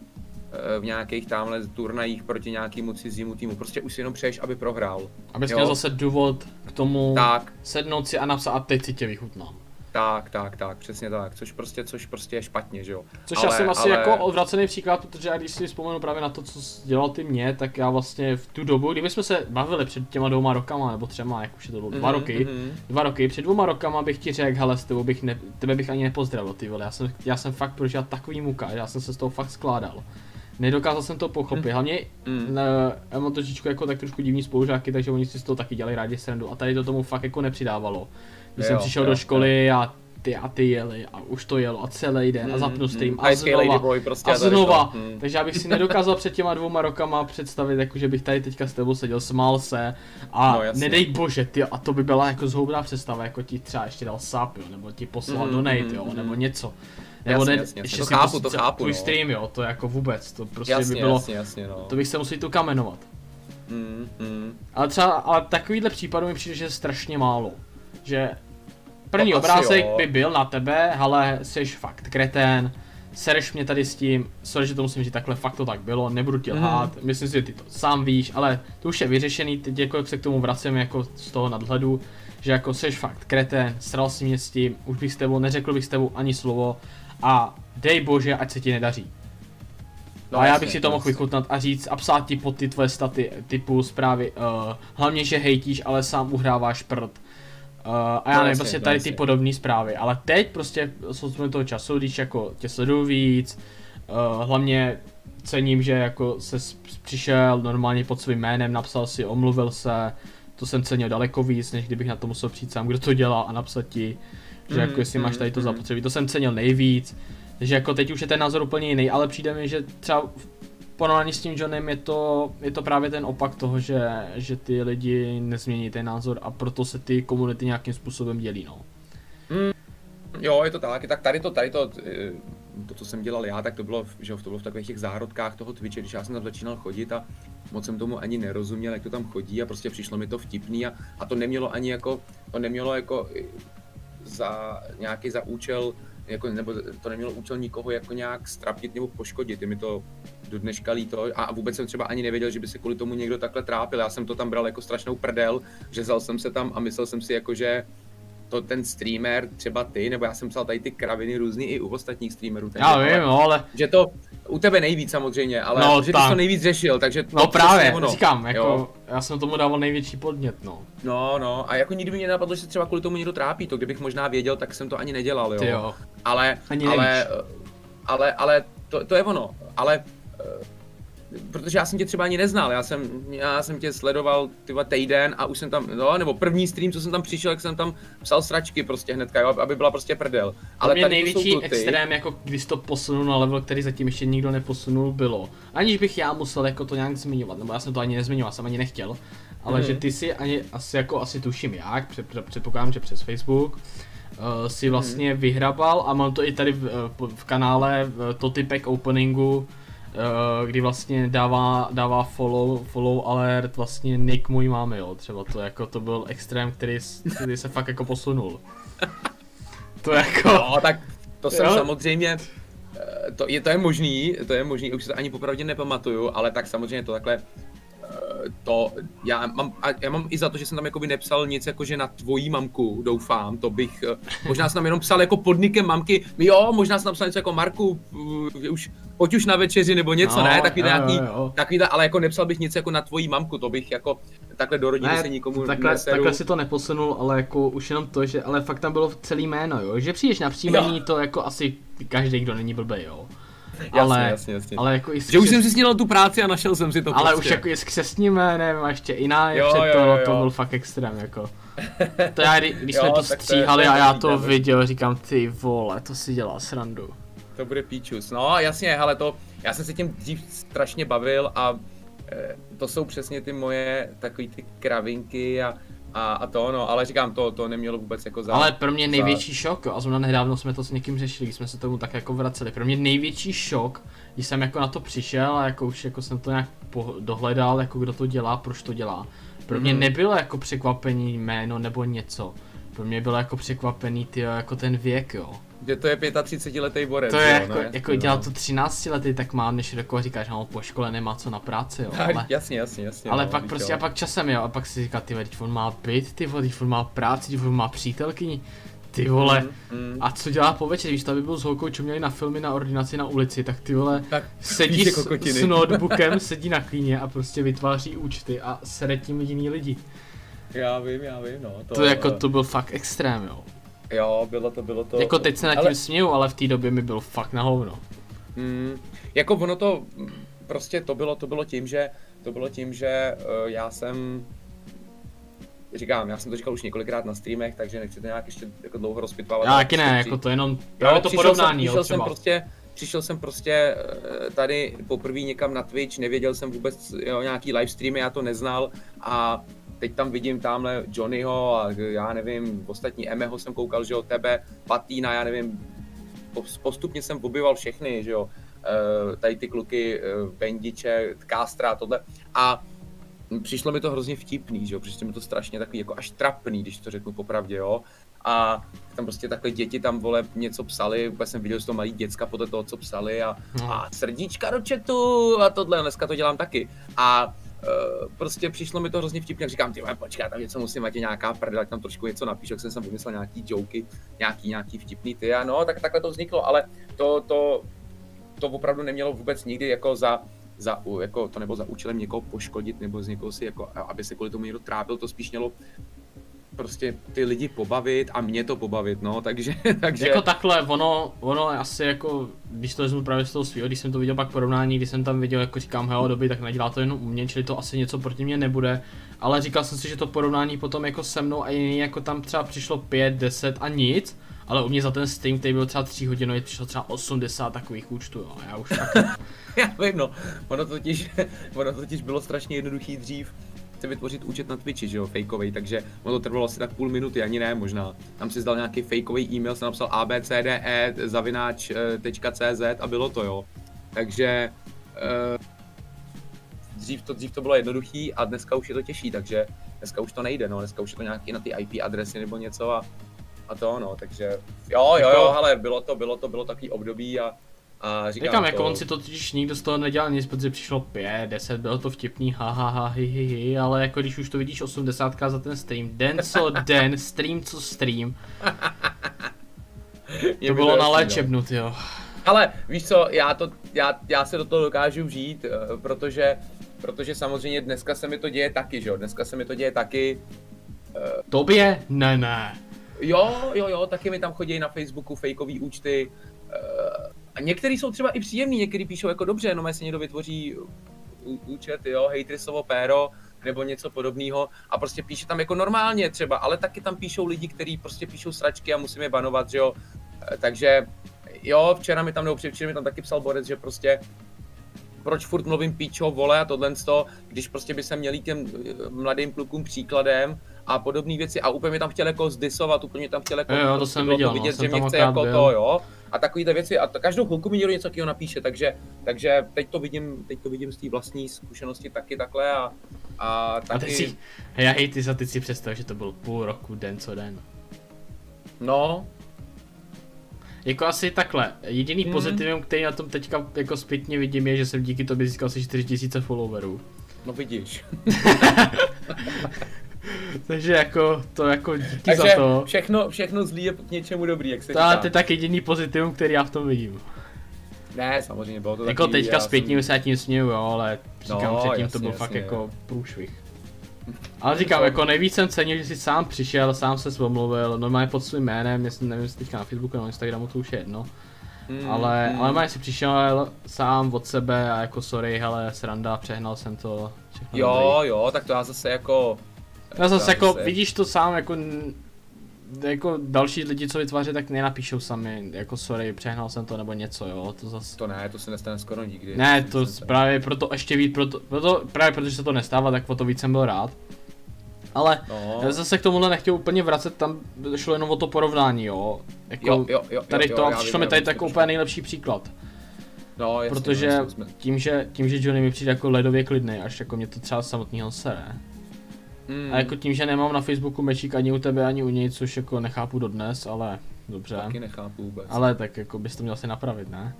B: v nějakých tamhle turnajích proti nějakému cizímu týmu. Prostě už si jenom přeješ, aby prohrál.
A: Abys
B: Jo.
A: měl zase důvod k tomu
B: Tak,
A: sednout si a napsat a teď si tě vychutnám.
B: tak, tak, tak, přesně tak. Což prostě, což prostě je špatně, že jo.
A: Což
B: Ale-
A: já jsem asi
B: ale-
A: jako odvracený příklad, protože já když si vzpomenu právě na to, co dělal ty mě, tak já vlastně v tu dobu, kdybychom se bavili před těma dvěma rokama, nebo třema, jak už je to bylo, dva
B: Mhm,
A: roky,
B: mhm.
A: dva roky, před dvěma rokama bych ti řekl, hele, s tebou bych ne, tebe bych ani nepozdravil, ty vole, já jsem, já jsem fakt prožil takový muka, já jsem se z toho fakt skládal. Nedokázal jsem to pochopit, hlavně
B: Mm.
A: na, já mám trošičku jako tak trošku divní spolužáky, takže oni si z toho taky dělají rádi srandu a tady to tomu fakt jako nepřidávalo. Když jsem
B: Jo,
A: přišel
B: jo,
A: do školy a ty a ty jeli a už to jelo a celý den a
B: Mm,
A: zapnu stream
B: mm.
A: a znova
B: prostě
A: a znova.
B: Mm.
A: Takže já bych si nedokázal před těma dvouma rokama představit, jako že bych tady teďka s tebou seděl, smál se a
B: No, jasně.
A: nedej bože, ty, a to by byla jako zhoubná představa, jako ti třeba ještě dal sáp, jo, nebo ti poslal
B: Mhm,
A: donate,
B: mhm,
A: jo,
B: mhm.
A: nebo něco. Nebo
B: Jasně,
A: ne,
B: jasně,
A: ještě
B: to
A: si
B: chápu,
A: pust-
B: to chápu,
A: tvůj
B: no.
A: stream, jo, to jako vůbec, to prostě
B: Jasně,
A: by bylo,
B: jasně, jasně, no.
A: to bych se musel tu kamenovat.
B: Mm, mm.
A: Ale třeba, ale takovýhle případů mi přijde, že je strašně málo. Že první
B: To
A: obrázek
B: jo.
A: by byl na tebe, ale jsi fakt kretén, sereš mě tady s tím, sorry, že to musím říct, takhle fakt to tak bylo, nebudu tě
B: Mhm.
A: lhát, myslím si, že ty to sám víš, ale to už je vyřešený, teď jako se k tomu vracím jako z toho nadhledu, že jako jsi fakt kretén, sral si mě s tím, už bych s tebou, neřekl bych s tebou ani slovo a dej bože, ať se ti nedaří. No a já bych si to mohl
B: jasně.
A: vychutnat a říct a psát ti pod ty tvoje staty typu zprávy, uh, hlavně že hejtíš, ale sám uhráváš prd. Uh, a já
B: No
A: nevím, prostě
B: no
A: tady ty podobné zprávy, ale teď prostě s toho času, když jako tě sleduju víc, uh, hlavně cením, že jako se přišel normálně pod svým jménem, napsal si, omluvil se, to jsem cenil daleko víc, než kdybych na to musel přijít sám, kdo to dělá a napsat ti, že
B: Mhm,
A: jako jestli máš tady to
B: mhm, mhm.
A: zapotřebí, to jsem cenil nejvíc, takže jako teď už je ten názor úplně jiný, ale přijde mi, že třeba v porovnání s tím Johnem je to, je to právě ten opak toho, že, že ty lidi nezmění ten názor a proto se ty komunity nějakým způsobem dělí, no.
B: Jo, je to tak, tak tady to, tady to, eh, to, co jsem dělal já, tak to bylo, že to bylo v takových těch zárodkách toho Twitche, když já jsem tam začínal chodit a moc jsem tomu ani nerozuměl, jak to tam chodí a prostě přišlo mi to vtipný a, a to nemělo ani jako, to nemělo jako za nějaký za účel, jako, nebo to nemělo účel nikoho jako nějak strapnit nebo poškodit, je mi to do dneška líto a vůbec jsem třeba ani nevěděl, že by se kvůli tomu někdo takhle trápil, já jsem to tam bral jako strašnou prdel, řezal jsem se tam a myslel jsem si jako, že to ten streamer, třeba ty, nebo já jsem psal tady ty kraviny různý i u ostatních streamerů. takže-
A: Já
B: ale-
A: vím, no, ale
B: Že to, u tebe nejvíc samozřejmě, ale
A: No,
B: že ty jsi to nejvíc řešil, takže to
A: no právě,
B: ono.
A: říkám, jako
B: Jo.
A: já jsem tomu dával největší podnět, no.
B: No, no, a jako nikdy by mě nenapadlo, že se třeba kvůli tomu někdo trápí, to kdybych možná věděl, tak jsem to ani nedělal, jo.
A: Ty jo.
B: Ale,
A: Ani
B: ale,
A: nevíš.
B: ale, ale, to, to je ono, ale eh, protože já jsem tě třeba ani neznal, já jsem, já jsem tě sledoval tyva týden a už jsem tam, no, nebo první stream, co jsem tam přišel, jak jsem tam psal sračky prostě hnedka, jo, aby byla prostě prdel.
A: Ale mě největší kluty, extrém, jako když to posunul na level, který zatím ještě nikdo neposunul, bylo. Aniž bych já musel jako to nějak zmiňovat, nebo já jsem to ani nezmiňoval, jsem ani nechtěl. Ale mm. že ty si ani asi jako asi tuším jak, předpokládám, že přes Facebook, uh, si vlastně hmm. vyhrabal a mám to i tady v, v, v kanále v Totipek openingu, uh, kdy vlastně dává, dává follow, follow alert vlastně nick můj máme, jo, třeba to jako to byl extrém, který, který se fakt jako posunul.
B: To jako... No, tak to jsem jo? samozřejmě, eh, to je, to je možný, to je možný, už se to ani popravdě nepamatuju, ale tak samozřejmě to takhle to, já mám, já mám i za to, že jsem tam jakoby nepsal nic jako, že na tvojí mamku, doufám, to bych, eh, možná jsem tam jenom psal jako podnikem mamky, jo, možná jsem tam psal něco jako Marku, eh, už, pojď už na večeři nebo něco, no, ne, takový jo, nějaký, jo, takový, ale jako nepsal bych nic jako na tvojí mamku, to bych jako, takhle do rodiny ne, se nikomu
A: takhle, neseru. takhle si to neposunul, ale jako už jenom to, že, ale fakt tam bylo celý jméno, jo, že přijdeš na příjmení, to jako asi každý, kdo není blbý, jo
B: ale, jasně, jasně.
A: ale jako
B: i Že už jsem si sněl tu práci a našel jsem si to
A: Ale prostě. už jako je s křesním jménem a ještě jiná je před to, jo, jo. to byl fakt extrém jako. To já, když jsme jo, to stříhali to a já to viděl, říkám ty vole, to si dělá srandu.
B: To bude píčus, no jasně, ale to, já jsem se tím dřív strašně bavil a e, to jsou přesně ty moje takový ty kravinky a a, a to no, ale říkám, to, to nemělo vůbec jako za...
A: Ale pro mě největší za... šok, a zrovna nedávno jsme to s někým řešili, když jsme se tomu tak jako vraceli, pro mě největší šok, když jsem jako na to přišel a jako už jako jsem to nějak dohledal, jako kdo to dělá, proč to dělá. Pro mě mm. nebylo jako překvapení jméno nebo něco. Pro mě bylo jako překvapený ty jako ten věk, jo.
B: Že to je 35 letý borec.
A: To je jo, jako, no, jako dělal to 13 lety, tak mám, než jako říkáš, že po škole nemá co na práci, jo.
B: Ale, jasně, jasně, jasně.
A: Ale no, pak prostě jo. a pak časem, jo, a pak si říká, ty teď on má byt, ty vole, on má práci, on má přítelkyni. Ty vole, mm, mm. a co dělá po večer, víš, to by byl s holkou, čo měli na filmy na ordinaci na ulici, tak ty vole, tak sedí s, s notebookem, sedí na klíně a prostě vytváří účty a sere tím jiný lidi.
B: Já vím, já vím, no.
A: To, to jako, to byl fakt extrém, jo.
B: Jo, bylo to, bylo to.
A: Jako teď se nad tím ale... směju, ale v té době mi bylo fakt na hovno.
B: Mm, jako ono to, prostě to bylo, to bylo tím, že, to bylo tím, že uh, já jsem, říkám, já jsem to říkal už několikrát na streamech, takže nechci to nějak ještě jako dlouho rozpitvávat.
A: Já taky ne, jako to jenom právě jo, to podobnání,
B: jsem, jo, jsem prostě, přišel jsem prostě eh, tady poprvé někam na Twitch, nevěděl jsem vůbec jo, nějaký live streamy, já to neznal a teď tam vidím tamhle Johnnyho a já nevím, ostatní Emeho jsem koukal, že jo, tebe, Patína, já nevím, postupně jsem objevil všechny, že jo, eh, tady ty kluky, eh, Bendiče, Kástra, tohle. A přišlo mi to hrozně vtipný, že jo, přišlo mi to strašně takový jako až trapný, když to řeknu popravdě, jo, a tam prostě takhle děti tam vole něco psali, úplně jsem viděl, že to malí děcka podle toho, co psali a, no. a srdíčka do chatu a tohle, dneska to dělám taky. A prostě přišlo mi to hrozně vtipně, jak říkám, ty počkej, tam něco musím, ať je nějaká prdel, tam trošku něco napíšu, jak jsem sem vymyslel nějaký joky, nějaký, nějaký vtipný ty a no, tak takhle to vzniklo, ale to, to, to opravdu nemělo vůbec nikdy jako za, za, jako to nebo za účelem někoho poškodit, nebo z někoho si jako, aby se kvůli tomu někdo trápil, to spíš mělo prostě ty lidi pobavit a mě to pobavit, no, takže, takže...
A: Jako takhle, ono, ono asi jako, když to vezmu právě z toho svého, když jsem to viděl pak porovnání, když jsem tam viděl, jako říkám, hej, doby, tak nedělá to jenom u mě, čili to asi něco proti mě nebude, ale říkal jsem si, že to porovnání potom jako se mnou a jiný, jako tam třeba přišlo 5, 10 a nic, ale u mě za ten stream, který byl třeba 3 hodiny, přišlo třeba 80 takových účtů, jo, já už tak...
B: já vím, no, ono totiž, ono totiž bylo strašně jednoduchý dřív, chce vytvořit účet na Twitchi, že jo, fakeový, takže ono to trvalo asi tak půl minuty, ani ne možná. Tam si zdal nějaký fakeový e-mail, jsem napsal abcde zavináč.cz a bylo to, jo. Takže uh, dřív, to, dřív to bylo jednoduchý a dneska už je to těžší, takže dneska už to nejde, no, dneska už je to nějaký na ty IP adresy nebo něco a, a to, no, takže jo, jo, jo, ale bylo to, bylo to, bylo takový období a a říkám,
A: říkám to... jako on si to totiž nikdo z toho nedělal nic, protože přišlo 5, 10, bylo to vtipný, ha, ha, ha, hi, hi, hi, ale jako když už to vidíš 80 za ten stream, den co den, stream co stream. to bylo na léčebnu, jo.
B: Ale víš co, já, to, já, já se do toho dokážu vžít, eh, protože, protože samozřejmě dneska se mi to děje taky, že jo, dneska se mi to děje taky.
A: Uh, Tobě? Ne, ne.
B: Jo, jo, jo, taky mi tam chodí na Facebooku fakeový účty, uh, a některý jsou třeba i příjemný, některý píšou jako dobře, jenom si někdo vytvoří účet, jo, hejtrisovo péro, nebo něco podobného a prostě píše tam jako normálně třeba, ale taky tam píšou lidi, kteří prostě píšou sračky a musíme je banovat, že jo. Eh, Takže jo, včera mi tam, nebo předevčera mi tam taky psal Borec, že prostě proč furt mluvím píčo, vole a tohle to, když prostě by se měli těm eh, mladým klukům příkladem a podobné věci a úplně mě tam chtěl jako zdisovat, úplně mě tam chtěl jako
A: Jo, to
B: prostě
A: jsem viděl, no,
B: vidět,
A: jsem
B: že mě chce jako
A: byl.
B: to, jo. A takovýhle věci a to, každou chvilku mi někdo něco takového napíše, takže, takže teď to vidím, teď to vidím z té vlastní zkušenosti taky takhle a, a
A: A
B: taky,
A: teď si, já hej, ty za teď si představ, že to byl půl roku, den co den.
B: no,
A: Jako asi takhle, jediný
B: Mhm.
A: pozitivum, který na tom teďka jako zpětně vidím, je, že jsem díky tobě získal asi 4000 followerů.
B: no vidíš.
A: Takže jako, to jako díky
B: takže
A: za to.
B: všechno, všechno zlý je k něčemu dobrý, jak se
A: To, to je tak jediný pozitivum, který já v tom vidím.
B: Ne, samozřejmě bylo to
A: Jako
B: takový,
A: teďka zpětně
B: jsem-
A: se tím směju, jo, ale říkám
B: No,
A: předtím to
B: jasně,
A: byl fakt
B: jasně.
A: jako průšvih. Ale říkám,
B: To-
A: jako nejvíc jsem cenil, že jsi sám přišel, sám se omluvil, normálně pod svým jménem, jestli nevím, jestli teďka na Facebooku nebo Instagramu, to už je jedno.
B: Mm,
A: Ale,
B: mm.
A: ale normálně si přišel sám od sebe a jako sorry, hele, sranda, přehnal jsem to,
B: Jo,
A: dobrý.
B: jo, tak to já zase jako...
A: Já zase
B: to
A: jako, vidíš to sám, jako, jako další lidi, co vytváří, tak nenapíšou sami, jako sorry, přehnal jsem to nebo něco, jo, to zase...
B: To ne, to se nestane skoro nikdy.
A: Ne, to
B: se-
A: právě proto ještě víc, proto, proto, právě protože se to nestává, tak o to víc jsem byl rád. Ale
B: No,
A: já zase k tomuhle nechtěl úplně vracet, tam šlo jenom o to porovnání, jo. Jako,
B: jo, jo, jo,
A: tady
B: jo,
A: to,
B: jo,
A: a
B: já
A: přišlo mi tady tak úplně nejlepší příklad.
B: No, jasně,
A: protože
B: no, jasně, jsme-
A: tím že, tím, že Johnny mi přijde jako ledově klidný, až jako mě to třeba samotného sere.
B: Mm,
A: A jako tím, že nemám na Facebooku mečík ani u tebe, ani u něj, což jako nechápu dodnes, ale dobře.
B: Taky nechápu vůbec.
A: Ale tak jako bys to měl si napravit, ne?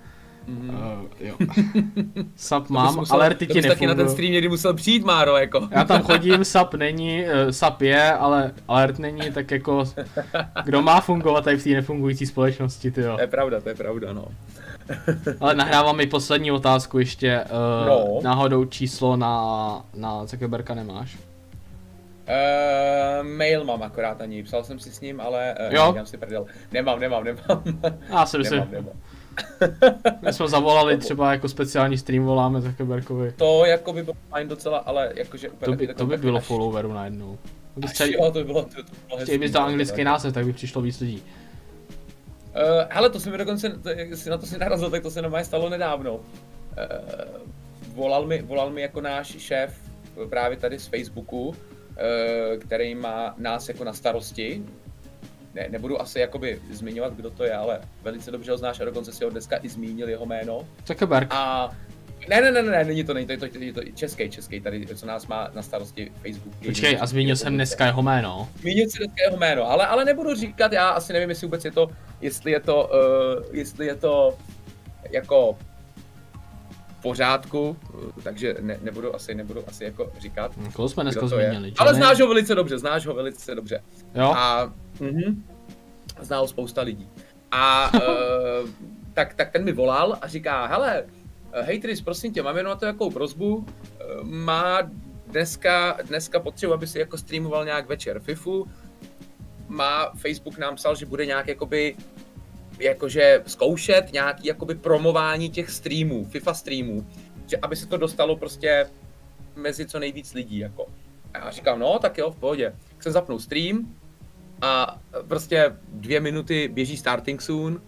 B: Mm.
A: Uh, jo. Sap mám,
B: musel-
A: alerty ti
B: bys taky na ten
A: nefungují.
B: stream někdy musel přijít, Máro, jako.
A: Já tam chodím, sap není, uh, sap je, ale alert není, tak jako kdo má fungovat tady v té nefungující společnosti, ty jo.
B: To je pravda, to je pravda, no.
A: Ale nahrávám mi poslední otázku ještě, uh,
B: No.
A: náhodou číslo na, na Zuckerberga nemáš?
B: Uh, mail mám akorát ani, psal jsem si s ním, ale uh,
A: Jo.
B: si prdel. Nemám, nemám, nemám.
A: Já si myslím,
B: nemám, nemám.
A: my jsme zavolali třeba jako speciální stream voláme Zuckerbergovi.
B: To jako by bylo fajn docela, ale jakože úplně
A: To by, to by bylo
B: až-
A: followerů najednou. Kdyby
B: až
A: celý,
B: Jo, to by bylo, to, to bylo hezký, no,
A: anglický název, tak by přišlo víc lidí.
B: Uh, hele, to se mi dokonce, to, jsi na to si narazil, tak to se normálně stalo nedávno. Uh, volal, mi, volal mi jako náš šéf právě tady z Facebooku, který má nás jako na starosti. Ne, nebudu asi jakoby zmiňovat, kdo to je, ale velice dobře ho znáš a dokonce si ho dneska i zmínil jeho jméno.
A: Zuckerberg.
B: A ne, ne, ne, ne, ne, není to, není to, je to, je to český, český, tady, co nás má na starosti Facebook.
A: Počkej, a zmínil jsem dneska jeho jméno.
B: Zmínil si dneska jeho jméno, ale, ale nebudu říkat, já asi nevím, jestli vůbec je to, jestli je to, uh, jestli je to jako pořádku, takže ne, nebudu asi, nebudu asi jako říkat,
A: Koho jsme dneska zmínili?
B: Ale znáš ho velice dobře, znáš ho velice dobře.
A: Jo?
B: A mhm, zná ho spousta lidí. A uh, tak, tak ten mi volal a říká, hele, eh, hej Tris, prosím tě, mám jenom na to jakou prozbu, Eh, má dneska, dneska potřebu, aby si jako streamoval nějak večer FIFU, má Facebook nám psal, že bude nějak jakoby jakože zkoušet nějaký jakoby promování těch streamů, FIFA streamů, že aby se to dostalo prostě mezi co nejvíc lidí jako. A já říkám, no tak jo, v pohodě. Tak jsem zapnul stream a prostě dvě minuty běží starting soon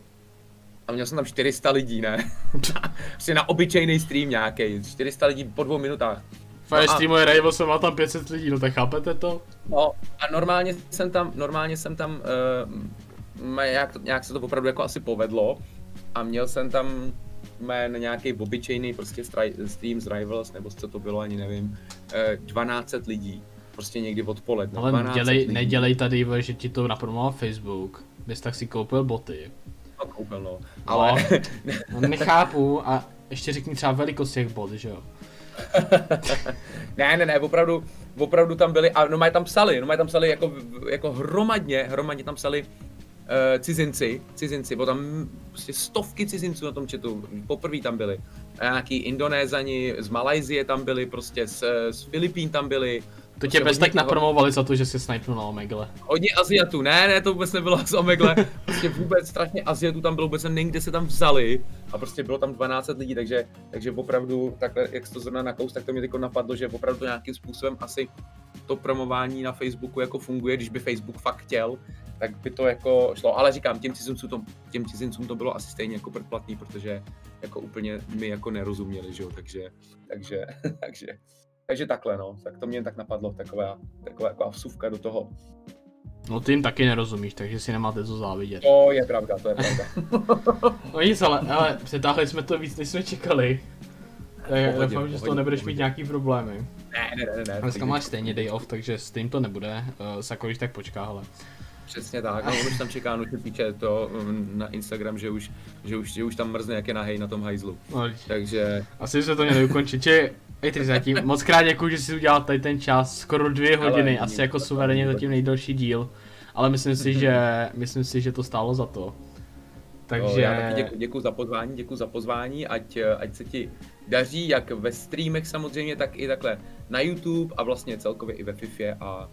B: a měl jsem tam 400 lidí, ne? prostě na obyčejný stream nějaký, 400 lidí po dvou minutách.
A: Fire
B: No
A: Rainbow se má tam 500 lidí, no tak chápete to?
B: No a normálně jsem tam, normálně jsem tam, uh, nějak, to, nějak se to opravdu jako asi povedlo a měl jsem tam mé na nějaký obyčejný prostě stream z Rivals, nebo co to bylo, ani nevím, uh, 12 lidí, prostě někdy odpoledne.
A: Ale
B: 12
A: dělej,
B: lidí.
A: nedělej tady, že ti to napromoval Facebook. Bys tak si koupil boty.
B: No, koupil, no. Ale,
A: No, nechápu a ještě řekni třeba velikost těch bot, že jo?
B: ne, ne, ne, opravdu, opravdu tam byli, a no tam psali, no tam psali jako, jako hromadně, hromadně tam psali uh, cizinci, cizinci, bylo tam prostě stovky cizinců na tom chatu, poprvé tam byli. A nějaký Indonézani, z Malajzie tam byli, prostě z, z Filipín tam byli,
A: To tě bez tak napromovali za to, že jsi snipnul na Omegle.
B: Hodně Aziatů, ne, ne, to vůbec nebylo z Omegle. Prostě vůbec strašně Aziatů tam bylo, vůbec nevím, kde se tam vzali. A prostě bylo tam 12 lidí, takže, takže opravdu takhle, jak to zrovna nakous, tak to mě teď napadlo, že opravdu nějakým způsobem asi to promování na Facebooku jako funguje, když by Facebook fakt chtěl, tak by to jako šlo. Ale říkám, těm cizincům to, těm cizincům to bylo asi stejně jako předplatný, protože jako úplně mi jako nerozuměli, že jo, takže, takže, takže, takže takhle, no, tak to mě tak napadlo, taková, taková jako vsuvka do toho.
A: No ty jim taky nerozumíš, takže si nemáte co závidět.
B: To je pravda, to je pravda.
A: no nic, ale, ale přetáhli jsme to víc, než jsme čekali. Tak doufám, že z toho nebudeš mít nějaký problémy.
B: Ne, ne, ne, ne.
A: Dneska máš stejně day off, takže s tím to nebude. Uh, Sako, tak počká, ale.
B: Přesně tak, no, už tam čeká, už píče to um, na Instagram, že už, že už, že už tam mrzne, jak je nahej na tom hajzlu. No, Takže...
A: Asi se to měli ukončit, či ty zatím, moc krát děkuji, že jsi udělal tady ten čas, skoro dvě hodiny, Ale, asi jako suverénně zatím nejdelší díl. Ale myslím si, že, myslím si, že to stálo za to.
B: Takže... já taky děkuji, děkuji za pozvání, děkuji za pozvání, ať, ať se ti daří jak ve streamech samozřejmě, tak i takhle na YouTube a vlastně celkově i ve FIFA a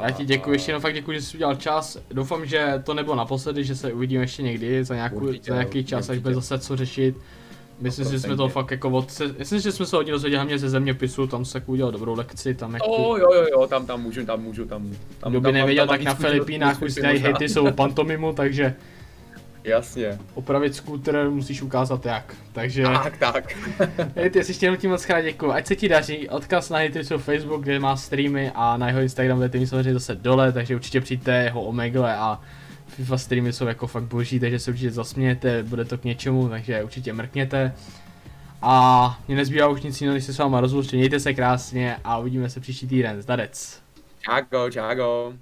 A: já ti děkuji, ještě jenom fakt děkuji, že jsi udělal čas. Doufám, že to nebylo naposledy, že se uvidíme ještě někdy za, nějakou, určitě, za nějaký čas, určitě. až bude zase co řešit. Myslím si, že jsme to fakt jako od, myslím, že jsme se hodně dozvěděli hlavně ze zeměpisu, tam se udělal dobrou lekci, tam jako...
B: Oh, jo, jo, jo, tam, tam můžu, tam můžu, tam... tam
A: Kdo by nevěděl, tak na Filipínách už dělají hejty jsou pantomimu, takže...
B: Jasně.
A: Opravit skúter musíš ukázat jak, takže...
B: Tak, tak.
A: Hej, ty si ještě tím moc krát děkuji. Ať se ti daří, odkaz na Hitrisu Facebook, kde má streamy a na jeho Instagram budete mít samozřejmě zase dole, takže určitě přijďte jeho Omegle a FIFA streamy jsou jako fakt boží, takže se určitě zasmějete, bude to k něčemu, takže určitě mrkněte. A mě nezbývá už nic jiného, než se s váma rozloučit. Mějte se krásně a uvidíme se příští týden. Zdarec.
B: Čágo, čágo.